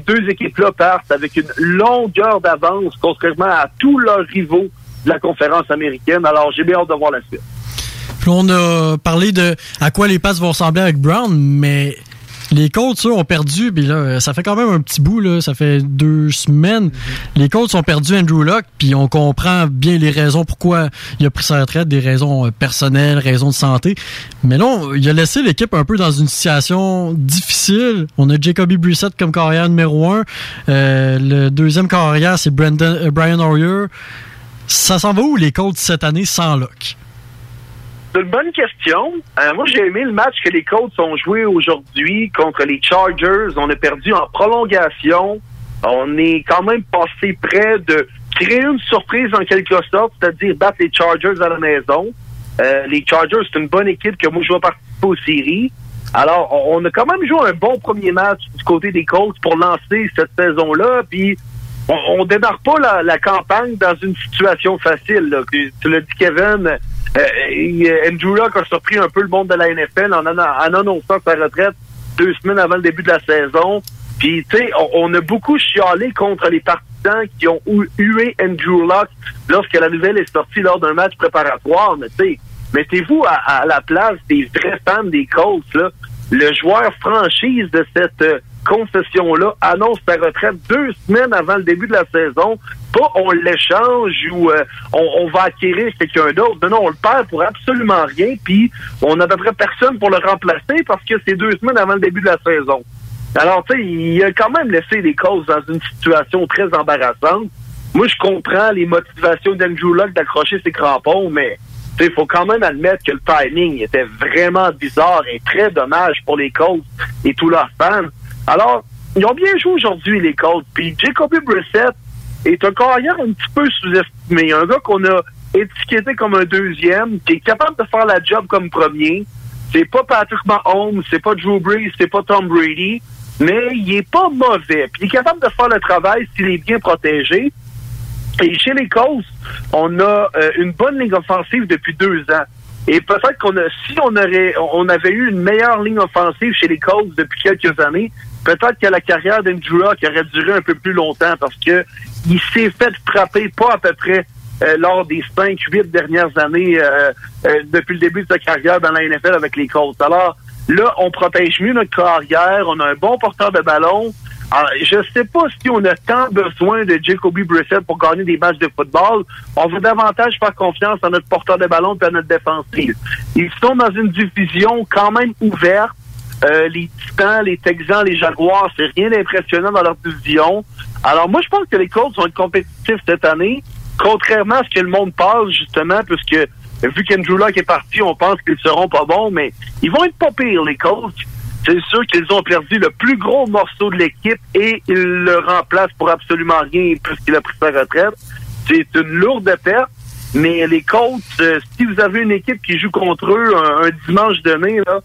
deux équipes-là partent avec une longueur d'avance, contrairement à tous leurs rivaux de la conférence américaine. Alors, j'ai bien hâte de voir la suite. On a parlé de à quoi les passes vont ressembler avec Brown, mais les Colts, eux, ont perdu. Puis là, ça fait quand même un petit bout, là. Ça fait deux semaines. Les Colts ont perdu Andrew Luck, puis on comprend bien les raisons pourquoi il a pris sa retraite, des raisons euh, personnelles, raisons de santé. Mais là, on- il a laissé l'équipe un peu dans une situation difficile. On a Jacoby Brissett comme carrière numéro un. Euh, le deuxième carrière, c'est Brandon, euh, Brian Hoyer. Ça s'en va où les Colts cette année sans Luck? C'est une bonne question. Euh, moi, j'ai aimé le match que les Colts ont joué aujourd'hui contre les Chargers. On a perdu en prolongation. On est quand même passé près de créer une surprise en quelque sorte, c'est-à-dire battre les Chargers à la maison. Euh, les Chargers, c'est une bonne équipe que moi, je vais participer aux séries. Alors, on a quand même joué un bon premier match du côté des Colts pour lancer cette saison-là. Puis, on, on démarre pas la, campagne dans une situation facile. Tu, tu l'as dit, Kevin. Euh, il- Andrew Luck a surpris un peu le monde de la NFL en, annon- en annonçant sa retraite deux semaines avant le début de la saison. Puis, tu sais, on, a beaucoup chialé contre les partisans qui ont hué Andrew Luck lorsque la nouvelle est sortie lors d'un match préparatoire. Mais, tu sais, mettez-vous à, à la place des vrais fans des Colts, là. Le joueur franchise de cette euh, concession-là annonce sa retraite deux semaines avant le début de la saison. Pas on l'échange ou euh, on, va acquérir quelqu'un d'autre. Non, on le perd pour absolument rien. Puis on n'a à peu personne pour le remplacer parce que c'est deux semaines avant le début de la saison. Alors, tu sais, il a quand même laissé les causes dans une situation très embarrassante. moi, je comprends les motivations d'Andrew Luck d'accrocher ses crampons, mais il faut quand même admettre que le timing était vraiment bizarre et très dommage pour les Colts et tous leurs fans. Alors, ils ont bien joué aujourd'hui, les Colts. Puis Jacoby Brissett est un carrière un petit peu sous-estimé. Un gars qu'on a étiqueté comme un deuxième, qui est capable de faire la job comme premier. C'est pas Patrick Mahomes, c'est pas Drew Brees, c'est pas Tom Brady, mais il est pas mauvais. Puis il est capable de faire le travail s'il est bien protégé. Et chez les Colts, on a euh, une bonne ligne offensive depuis deux ans. Et peut-être qu'on a, si on aurait, on avait eu une meilleure ligne offensive chez les Colts depuis quelques années, peut-être que la carrière d'Andrew Luck aurait duré un peu plus longtemps parce que il s'est fait frapper pas à peu près euh, lors des cinq, huit dernières années euh, euh, depuis le début de sa carrière dans la NFL avec les Colts. Alors là, on protège mieux notre carrière, on a un bon porteur de ballon. Alors, je sais pas si on a tant besoin de Jacoby Brissett pour gagner des matchs de football. On veut davantage faire confiance à notre porteur de ballon et à notre défensive. Ils sont dans une division quand même ouverte. Euh, les Titans, les Texans, les Jaguars, c'est rien d'impressionnant dans leur division. Alors moi, je pense que les Colts vont être compétitifs cette année, contrairement à ce que le monde parle, justement, puisque vu qu'Andrew Luck est parti, on pense qu'ils seront pas bons, mais ils vont être pas pires, les Colts. C'est sûr qu'ils ont perdu le plus gros morceau de l'équipe et ils le remplacent pour absolument rien puisqu'il a pris sa retraite. C'est une lourde perte. Mais les Colts, euh, si vous avez une équipe qui joue contre eux un, un dimanche donné, là,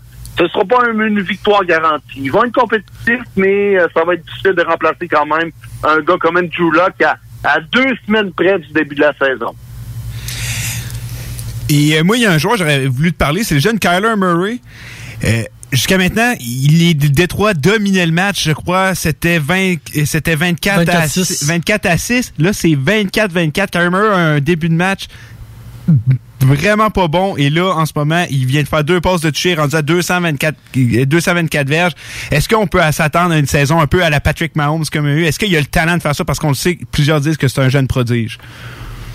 ce sera pas un- une victoire garantie. Ils vont être compétitifs, mais euh, ça va être difficile de remplacer quand même un gars comme Andrew Luck à, à deux semaines près du début de la saison. Et euh, moi, il y a un joueur, j'aurais voulu te parler, c'est le jeune Kyler Murray. Euh, Jusqu'à maintenant, il est Détroit dominait le match, je crois. C'était 20, euh, c'était 24, à 24-6. 6, 24 à 6. Là, c'est 24-24. Kyler Murray a un début de match vraiment pas bon. Et là, en ce moment, il vient de faire deux passes de toucher, rendu à 224, euh, 224 verges. Est-ce qu'on peut euh, s'attendre à une saison un peu à la Patrick Mahomes comme il y a eu? Est-ce qu'il a le talent de faire ça? Parce qu'on le sait, plusieurs disent que c'est un jeune prodige.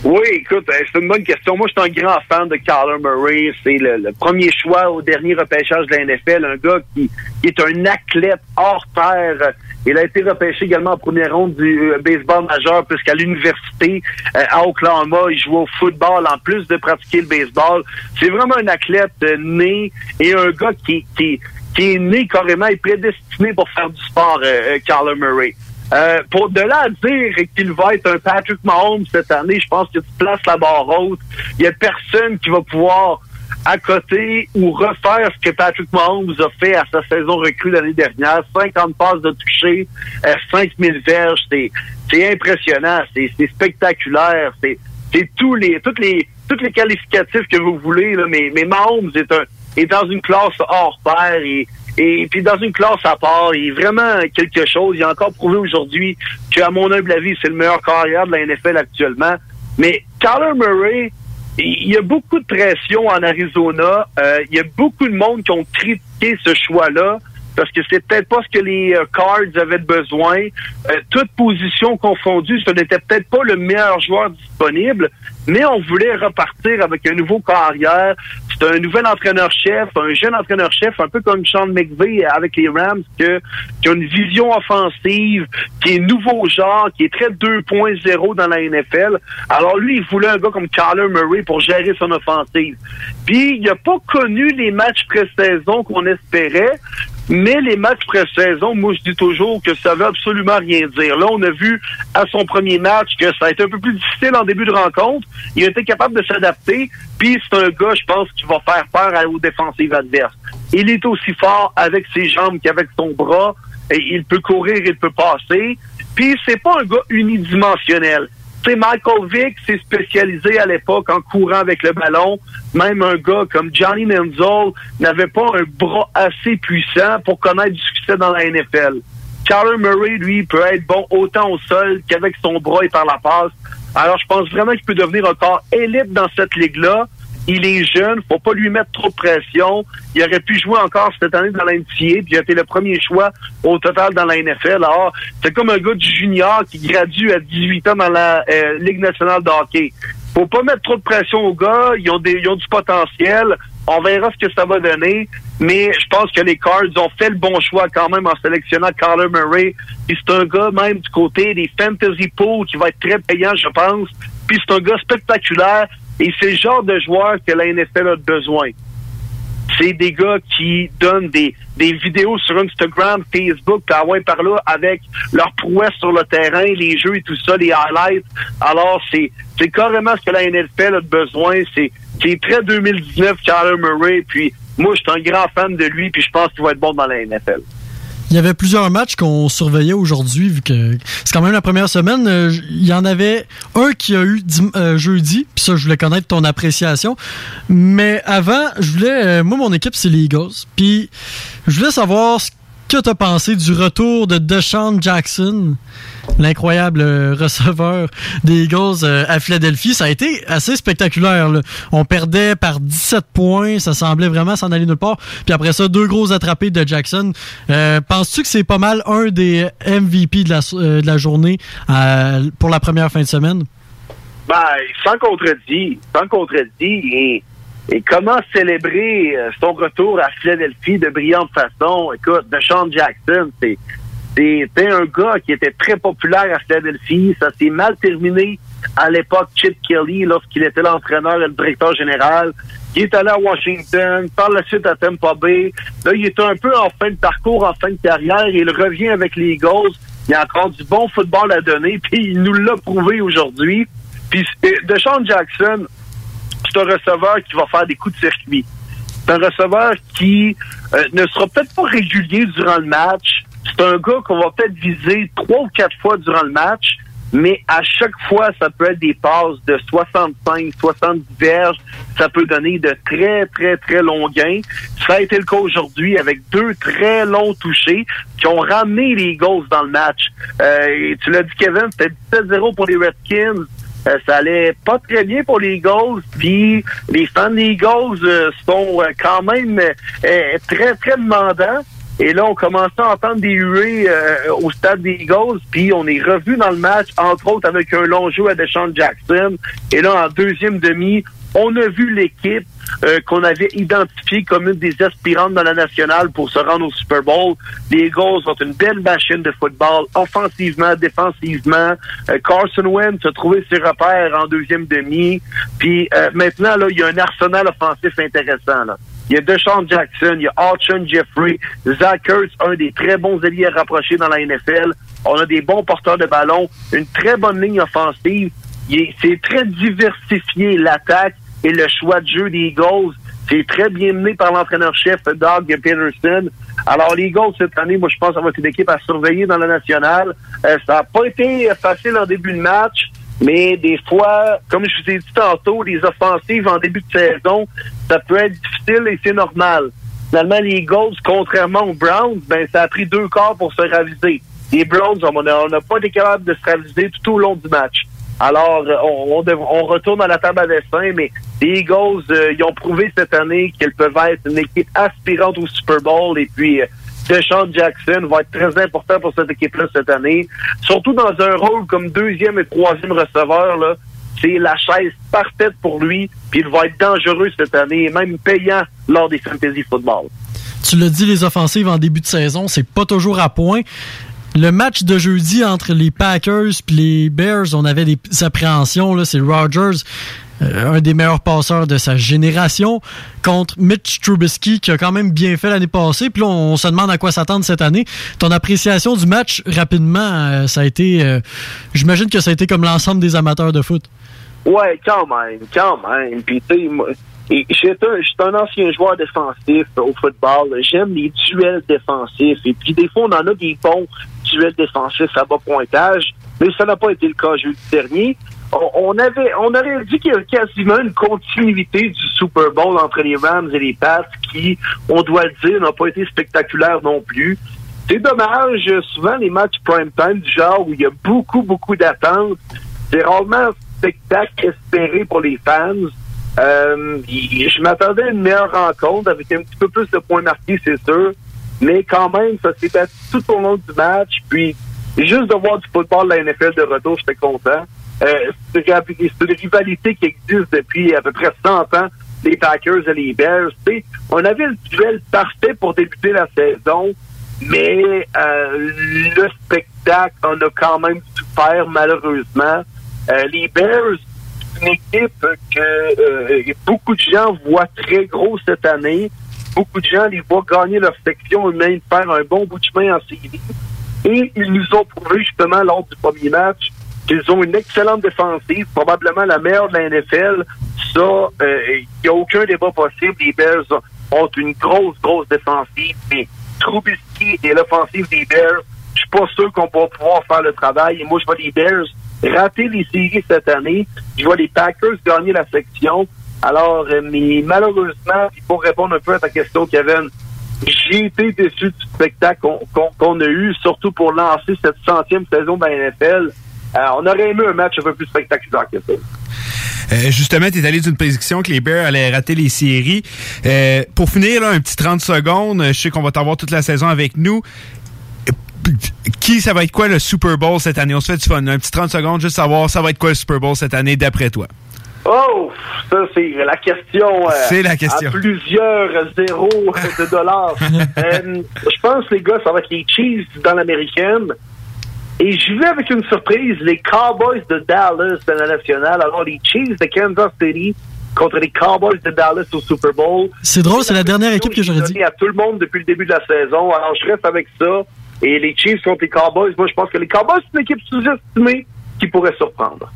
Oui, écoute, euh, c'est une bonne question. Moi, je suis un grand fan de Kyler Murray. C'est le, le premier choix au dernier repêchage de la NFL. Un gars qui, est un athlète hors pair. Il a été repêché également en première ronde du euh, baseball majeur, puisqu'à l'université euh, à Oklahoma, il jouait au football en plus de pratiquer le baseball. C'est vraiment un athlète né et un gars qui, qui, qui est né carrément et prédestiné pour faire du sport, Kyler Murray. Euh, pour de là à dire qu'il va être un Patrick Mahomes cette année, je pense que tu places la barre haute. Il y a personne qui va pouvoir à côté ou refaire ce que Patrick Mahomes a fait à sa saison recrue l'année dernière. 50 passes de toucher, euh, 5000 verges, c'est impressionnant, c'est spectaculaire, c'est c'est tous les toutes les tous les qualificatifs que vous voulez là, mais mais Mahomes est un est dans une classe hors pair et et puis dans une classe à part, il est vraiment quelque chose. Il a encore prouvé aujourd'hui qu'à mon humble avis, c'est le meilleur carrière de la NFL actuellement. Mais Kyler Murray, il y a beaucoup de pression en Arizona. Euh, il y a beaucoup de monde qui ont critiqué ce choix-là parce que c'est peut-être pas ce que les euh, Cards avaient besoin. Euh, toute position confondue, ce n'était peut-être pas le meilleur joueur disponible, mais on voulait repartir avec un nouveau carrière. C'est un nouvel entraîneur-chef, un jeune entraîneur-chef, un peu comme Sean McVay avec les Rams, qui a une vision offensive, qui est nouveau genre, qui est très 2.0 dans la NFL. Alors lui, il voulait un gars comme Kyler Murray pour gérer son offensive. Puis, il n'a pas connu les matchs pré-saison qu'on espérait, mais les matchs pré-saison, moi, je dis toujours que ça veut absolument rien dire. Là, on a vu à son premier match que ça a été un peu plus difficile en début de rencontre. Il a été capable de s'adapter. Puis, c'est un gars, je pense, qui va faire peur aux défensives adverses. Il est aussi fort avec ses jambes qu'avec son bras. Et il peut courir, il peut passer. Puis, c'est pas un gars unidimensionnel. Sais, Michael Vick s'est spécialisé à l'époque en courant avec le ballon. Même un gars comme Johnny Manziel n'avait pas un bras assez puissant pour connaître du succès dans la NFL. Kyler Murray, lui, peut être bon autant au sol qu'avec son bras et par la passe. Alors, je pense vraiment qu'il peut devenir encore élite dans cette ligue-là. Il est jeune, faut pas lui mettre trop de pression. Il aurait pu jouer encore cette année dans l'NCA, puis il a été le premier choix au total dans la NFL. Alors, c'est comme un gars du junior qui gradue à 18 ans dans la euh, Ligue nationale de hockey. Faut pas mettre trop de pression aux gars, ils ont, des, ils ont du potentiel. On verra ce que ça va donner. Mais je pense que les Cards ont fait le bon choix quand même en sélectionnant Kyler Murray. Puis c'est un gars même du côté des fantasy pools qui va être très payant, je pense. Puis c'est un gars spectaculaire. Et c'est le genre de joueur que la NFL a besoin. C'est des gars qui donnent des, des vidéos sur Instagram, Facebook, puis ah ouais, par là, avec leur prouesse sur le terrain, les jeux et tout ça, les highlights. Alors, c'est, c'est carrément ce que la NFL a besoin. C'est, c'est très 2019, Kyler Murray. Puis moi, je suis un grand fan de lui, puis je pense qu'il va être bon dans la NFL. Il y avait plusieurs matchs qu'on surveillait aujourd'hui, vu que c'est quand même la première semaine. Euh, Il y en avait un qui a eu euh, jeudi, puis ça, je voulais connaître ton appréciation. Mais avant, je voulais... euh, moi, mon équipe, c'est les Eagles. Puis je voulais savoir ce que tu as pensé du retour de Deshaun Jackson, l'incroyable euh, receveur des Eagles euh, à Philadelphie? Ça a été assez spectaculaire. On perdait par 17 points. Ça semblait vraiment s'en aller nulle part. Puis après ça, deux gros attrapés de Jackson. Euh, Penses-tu que c'est pas mal un des MVP de la, euh, de la journée pour la première fin de semaine? Ben, sans contredit, sans contredit, et, et comment célébrer euh, son retour à Philadelphie de brillante façon? Écoute, Deshaun Jackson, c'est c'était un gars qui était très populaire à Philadelphie. Ça s'est mal terminé à l'époque Chip Kelly lorsqu'il était l'entraîneur et le directeur général. Il est allé à Washington, par la suite à Tampa Bay. Là, il est un peu en fin de parcours, en fin de carrière. Il revient avec les Eagles. Il a encore du bon football à donner, [LAUGHS] puis il nous l'a prouvé aujourd'hui. Puis Deshaun Jackson, c'est un receveur qui va faire des coups de circuit. C'est un receveur qui euh, ne sera peut-être pas régulier durant le match. C'est un gars qu'on va peut-être viser trois ou quatre fois durant le match, mais à chaque fois, ça peut être des passes de 65, 70 verges. Ça peut donner de très, très, très longs gains. Ça a été le cas aujourd'hui avec deux très longs touchés qui ont ramené les Eagles dans le match. Euh, tu l'as dit, Kevin, c'était 17-0 pour les Redskins. Euh, ça allait pas très bien pour les Eagles. Puis les fans des Eagles euh, sont euh, quand même euh, euh, très, très demandants. Et là, on commençait à entendre des huées euh, au stade des Eagles, puis on est revenu dans le match, entre autres avec un long jeu à Deshaun Jackson. Et là, en deuxième demi, on a vu l'équipe euh, qu'on avait identifiée comme une des aspirantes dans la nationale pour se rendre au Super Bowl. Les Eagles ont une belle machine de football, offensivement, défensivement. Euh, Carson Wentz a trouvé ses repères en deuxième demi. Puis euh, maintenant, là, il y a un arsenal offensif intéressant. Là. Il y a Deshaun Jackson, il y a Archon Jeffrey, Zach Ertz, un des très bons alliés rapprochés dans la NFL. On a des bons porteurs de ballon, une très bonne ligne offensive. C'est très diversifié l'attaque et le choix de jeu des Eagles. C'est très bien mené par l'entraîneur-chef Doug Peterson. Alors, les Eagles, cette année, moi, je pense être une équipe à surveiller dans la nationale. Euh, ça n'a pas été facile en début de match, mais des fois, comme je vous ai dit tantôt, les offensives en début de saison, ça peut être difficile et c'est normal. Finalement, les Eagles, contrairement aux Browns, ben, ça a pris deux quarts pour se raviser. Les Browns, on n'a pas été capable de se raviser tout au long du match. Alors, euh, on, on, retourne à la table à dessin, mais les Eagles, euh, ils ont prouvé cette année qu'ils peuvent être une équipe aspirante au Super Bowl. Et puis, euh, Deshaun Jackson va être très important pour cette équipe-là cette année. Surtout dans un rôle comme deuxième et troisième receveur, là. C'est la chaise parfaite pour lui, puis il va être dangereux cette année, et même payant lors des fantasy football. Tu l'as dit, les offensives en début de saison, c'est pas toujours à point. Le match de jeudi entre les Packers et les Bears, on avait des appréhensions. C'est Rodgers, euh, un des meilleurs passeurs de sa génération, contre Mitch Trubisky, qui a quand même bien fait l'année passée. Puis là, on se demande à quoi s'attendre cette année. Ton appréciation du match, rapidement, euh, ça a été... euh, J'imagine que ça a été comme l'ensemble des amateurs de foot. Ouais, quand même, quand même. Puis, tu sais, un, un ancien joueur défensif au football. J'aime les duels défensifs. Et puis, des fois, on en a des bons duels défensifs à bas pointage, mais ça n'a pas été le cas jeudi dernier. On, avait, on aurait dit qu'il y avait quasiment une continuité du Super Bowl entre les Rams et les Pats qui, on doit le dire, n'a pas été spectaculaire non plus. C'est dommage, souvent les matchs prime time du genre où il y a beaucoup, beaucoup d'attentes, c'est rarement un spectacle espéré pour les fans. Euh, je m'attendais à une meilleure rencontre avec un petit peu plus de points marqués, c'est sûr. Mais quand même, ça s'est passé tout au long du match. Puis, juste de voir du football de la NFL de retour, j'étais content. Euh, c'est une rivalité qui existe depuis à peu près 100 ans les Packers et les Bears. On avait le duel parfait pour débuter la saison, mais euh, le spectacle, on a quand même souffert malheureusement. Euh, les Bears, une équipe que euh, beaucoup de gens voient très gros cette année. Beaucoup de gens les voient gagner leur section et même faire un bon bout de chemin en série. Et ils nous ont prouvé justement lors du premier match qu'ils ont une excellente défensive, probablement la meilleure de la NFL. Ça, il n'y a aucun débat possible. Les Bears ont une grosse, grosse défensive, mais Trubisky et l'offensive des Bears, je suis pas sûr qu'on va pouvoir faire le travail. Et moi, je vois les Bears rater les séries cette année. Je vois les Packers gagner la section. Alors, euh, mais malheureusement, pour répondre un peu à ta question, Kevin, j'ai été déçu du spectacle qu'on a eu, surtout pour lancer cette centième saison de la NFL. Euh, on aurait aimé un match un peu plus spectaculaire que ça. Euh, justement, tu es allé d'une prédiction que les Bears allaient rater les séries. Pour finir, un petit 30 secondes, je sais qu'on va t'avoir toute la saison avec nous. Qui, ça va être quoi le Super Bowl cette année? On se fait du fun. Un petit 30 secondes, juste savoir, ça va être quoi le Super Bowl cette année d'après toi? Oh, ça c'est la question. euh, C'est la question. À plusieurs zéros de dollars. [LAUGHS] Euh, je pense, les gars, ça va être les Chiefs dans l'américaine. Et j'y vais avec une surprise, les Cowboys de Dallas dans la nationale. Alors, les Chiefs de Kansas City contre les Cowboys de Dallas au Super Bowl. C'est drôle, c'est la dernière équipe que j'aurais dit. à tout le monde depuis le début de la saison? Alors, je reste avec ça. Et les Chiefs contre les Cowboys, moi, je pense que les Cowboys, c'est une équipe sous-estimée qui pourrait surprendre.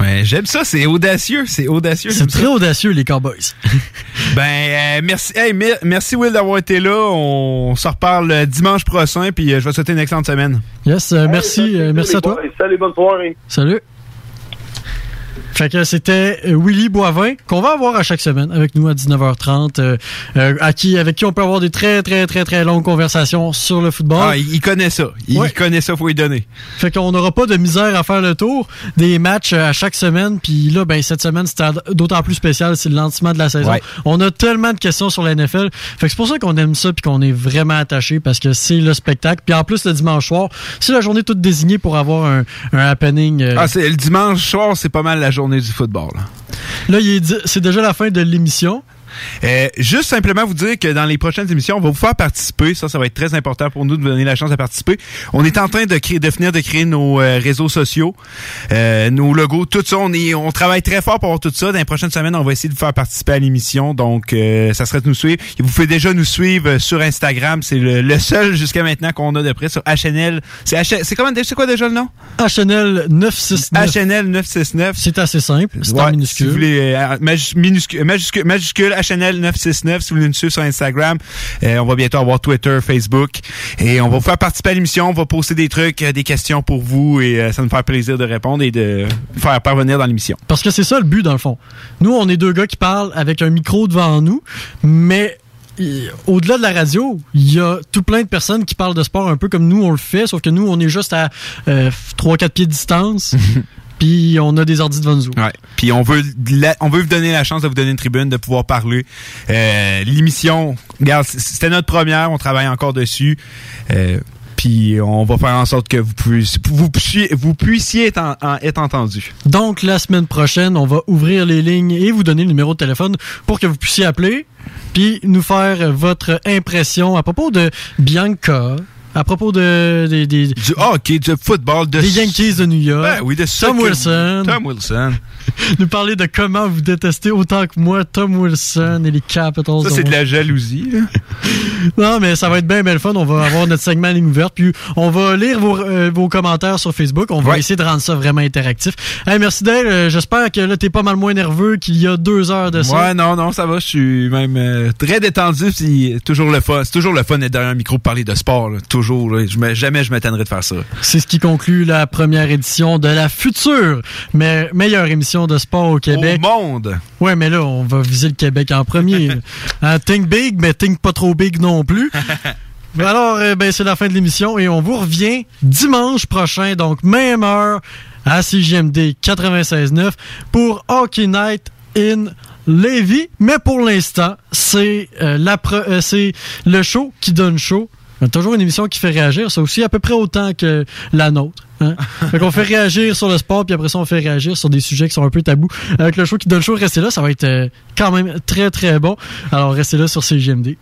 Ouais, j'aime ça, c'est audacieux, c'est audacieux. C'est très audacieux, les Cowboys. [LAUGHS] Ben, euh, merci, hey, mer- merci Will d'avoir été là. On se reparle euh, dimanche prochain, puis euh, je vais te souhaiter une excellente semaine. Yes, euh, merci, euh, merci à toi. Salut, bonne soirée. Salut. Fait que c'était euh, Willy Boivin, qu'on va avoir à chaque semaine avec nous à 19h30, euh, euh, à qui, avec qui on peut avoir des très, très, très, très longues conversations sur le football. Ah, il, connaît ça. Il Ouais. connaît ça, faut lui donner. Fait qu'on n'aura pas de misère à faire le tour des matchs euh, à chaque semaine. Puis là, ben cette semaine, c'était d'autant plus spécial, c'est le lancement de la saison. Ouais. On a tellement de questions sur la NFL. Fait que c'est pour ça qu'on aime ça puis qu'on est vraiment attaché parce que c'est le spectacle. Puis en plus, le dimanche soir, c'est la journée toute désignée pour avoir un, un happening. euh, Ah, c'est le dimanche soir, c'est pas mal la journée du football. là. C'est déjà la fin de l'émission. Euh, juste simplement vous dire que dans les prochaines émissions, on va vous faire participer. Ça, ça va être très important pour nous de vous donner la chance de participer. On est en train de créer, de finir de créer nos euh, réseaux sociaux, euh, nos logos, tout ça. On est, on travaille très fort pour avoir tout ça. Dans les prochaines semaines, on va essayer de vous faire participer à l'émission. Donc, ça serait de nous suivre. Et vous pouvez déjà nous suivre sur Instagram. C'est le, le seul jusqu'à maintenant qu'on a de près sur HNL. C'est comment, c'est quoi déjà le nom? HNL 969. HNL 969. C'est assez simple. C'est Ouais, minuscule. Si vous voulez, majuscule, majuscule HNL 969, si vous voulez nous suivre sur Instagram. Euh, on va bientôt avoir Twitter, Facebook. Et on va vous faire participer à l'émission. On va poster des trucs, euh, des questions pour vous. Et euh, ça nous fait plaisir de répondre et de faire parvenir dans l'émission. Parce que c'est ça le but, dans le fond. Nous, on est deux gars qui parlent avec un micro devant nous, mais au-delà de la radio, il y a tout plein de personnes qui parlent de sport un peu comme nous, on le fait, sauf que nous, on est juste à euh, 3-4 pieds de distance, [LAUGHS] puis on a des ordi devant nous. Ouais. Puis on veut, la- on veut vous donner la chance de vous donner une tribune, de pouvoir parler. Euh, L'émission, regarde, c'était notre première, on travaille encore dessus. Euh, puis on va faire en sorte que vous puissiez, vous puissiez, vous puissiez être, en- en- être entendu. Donc, la semaine prochaine, on va ouvrir les lignes et vous donner le numéro de téléphone pour que vous puissiez appeler, puis nous faire votre impression à propos de Bianca, à propos de, du hockey, du football, de des Yankees de New York. Ben oui, de Tom. Wilson. Tom Wilson. [LAUGHS] nous parler de comment vous détestez autant que moi Tom Wilson et les Capitals. Ça, c'est de la jalousie. [LAUGHS] Non, mais ça va être bien, bien le fun. On va avoir notre segment ligne ouverte, puis on va lire vos, euh, vos commentaires sur Facebook. On va essayer de rendre ça vraiment interactif. Hey, merci Dale. Euh, J'espère que là, t'es pas mal moins nerveux qu'il y a deux heures de ça. Ouais, non, non, ça va. Je suis même euh, très détendu. puis toujours le fun. C'est toujours le fun d'être derrière un micro pour parler de sport. là. Toujours. là. Je me- jamais je m'étonnerais de faire ça. C'est ce qui conclut la première édition de la future mais meilleure émission de sport au Québec. Au monde. Ouais, mais là, on va viser le Québec en premier. [LAUGHS] Hein, think big, mais think pas trop big non plus. [LAUGHS] Alors, euh, ben, c'est la fin de l'émission et on vous revient dimanche prochain, donc même heure à CGMD 96.9 pour Hockey Night in Lévis. Mais pour l'instant, c'est euh, euh, le show qui donne chaud. On a toujours une émission qui fait réagir, ça aussi à peu près autant que la nôtre. Hein? [LAUGHS] fait qu'on fait réagir sur le sport, puis après ça, on fait réagir sur des sujets qui sont un peu tabous. Avec le show qui donne chaud, restez là, ça va être euh, quand même très très bon. Alors restez là sur CGMD.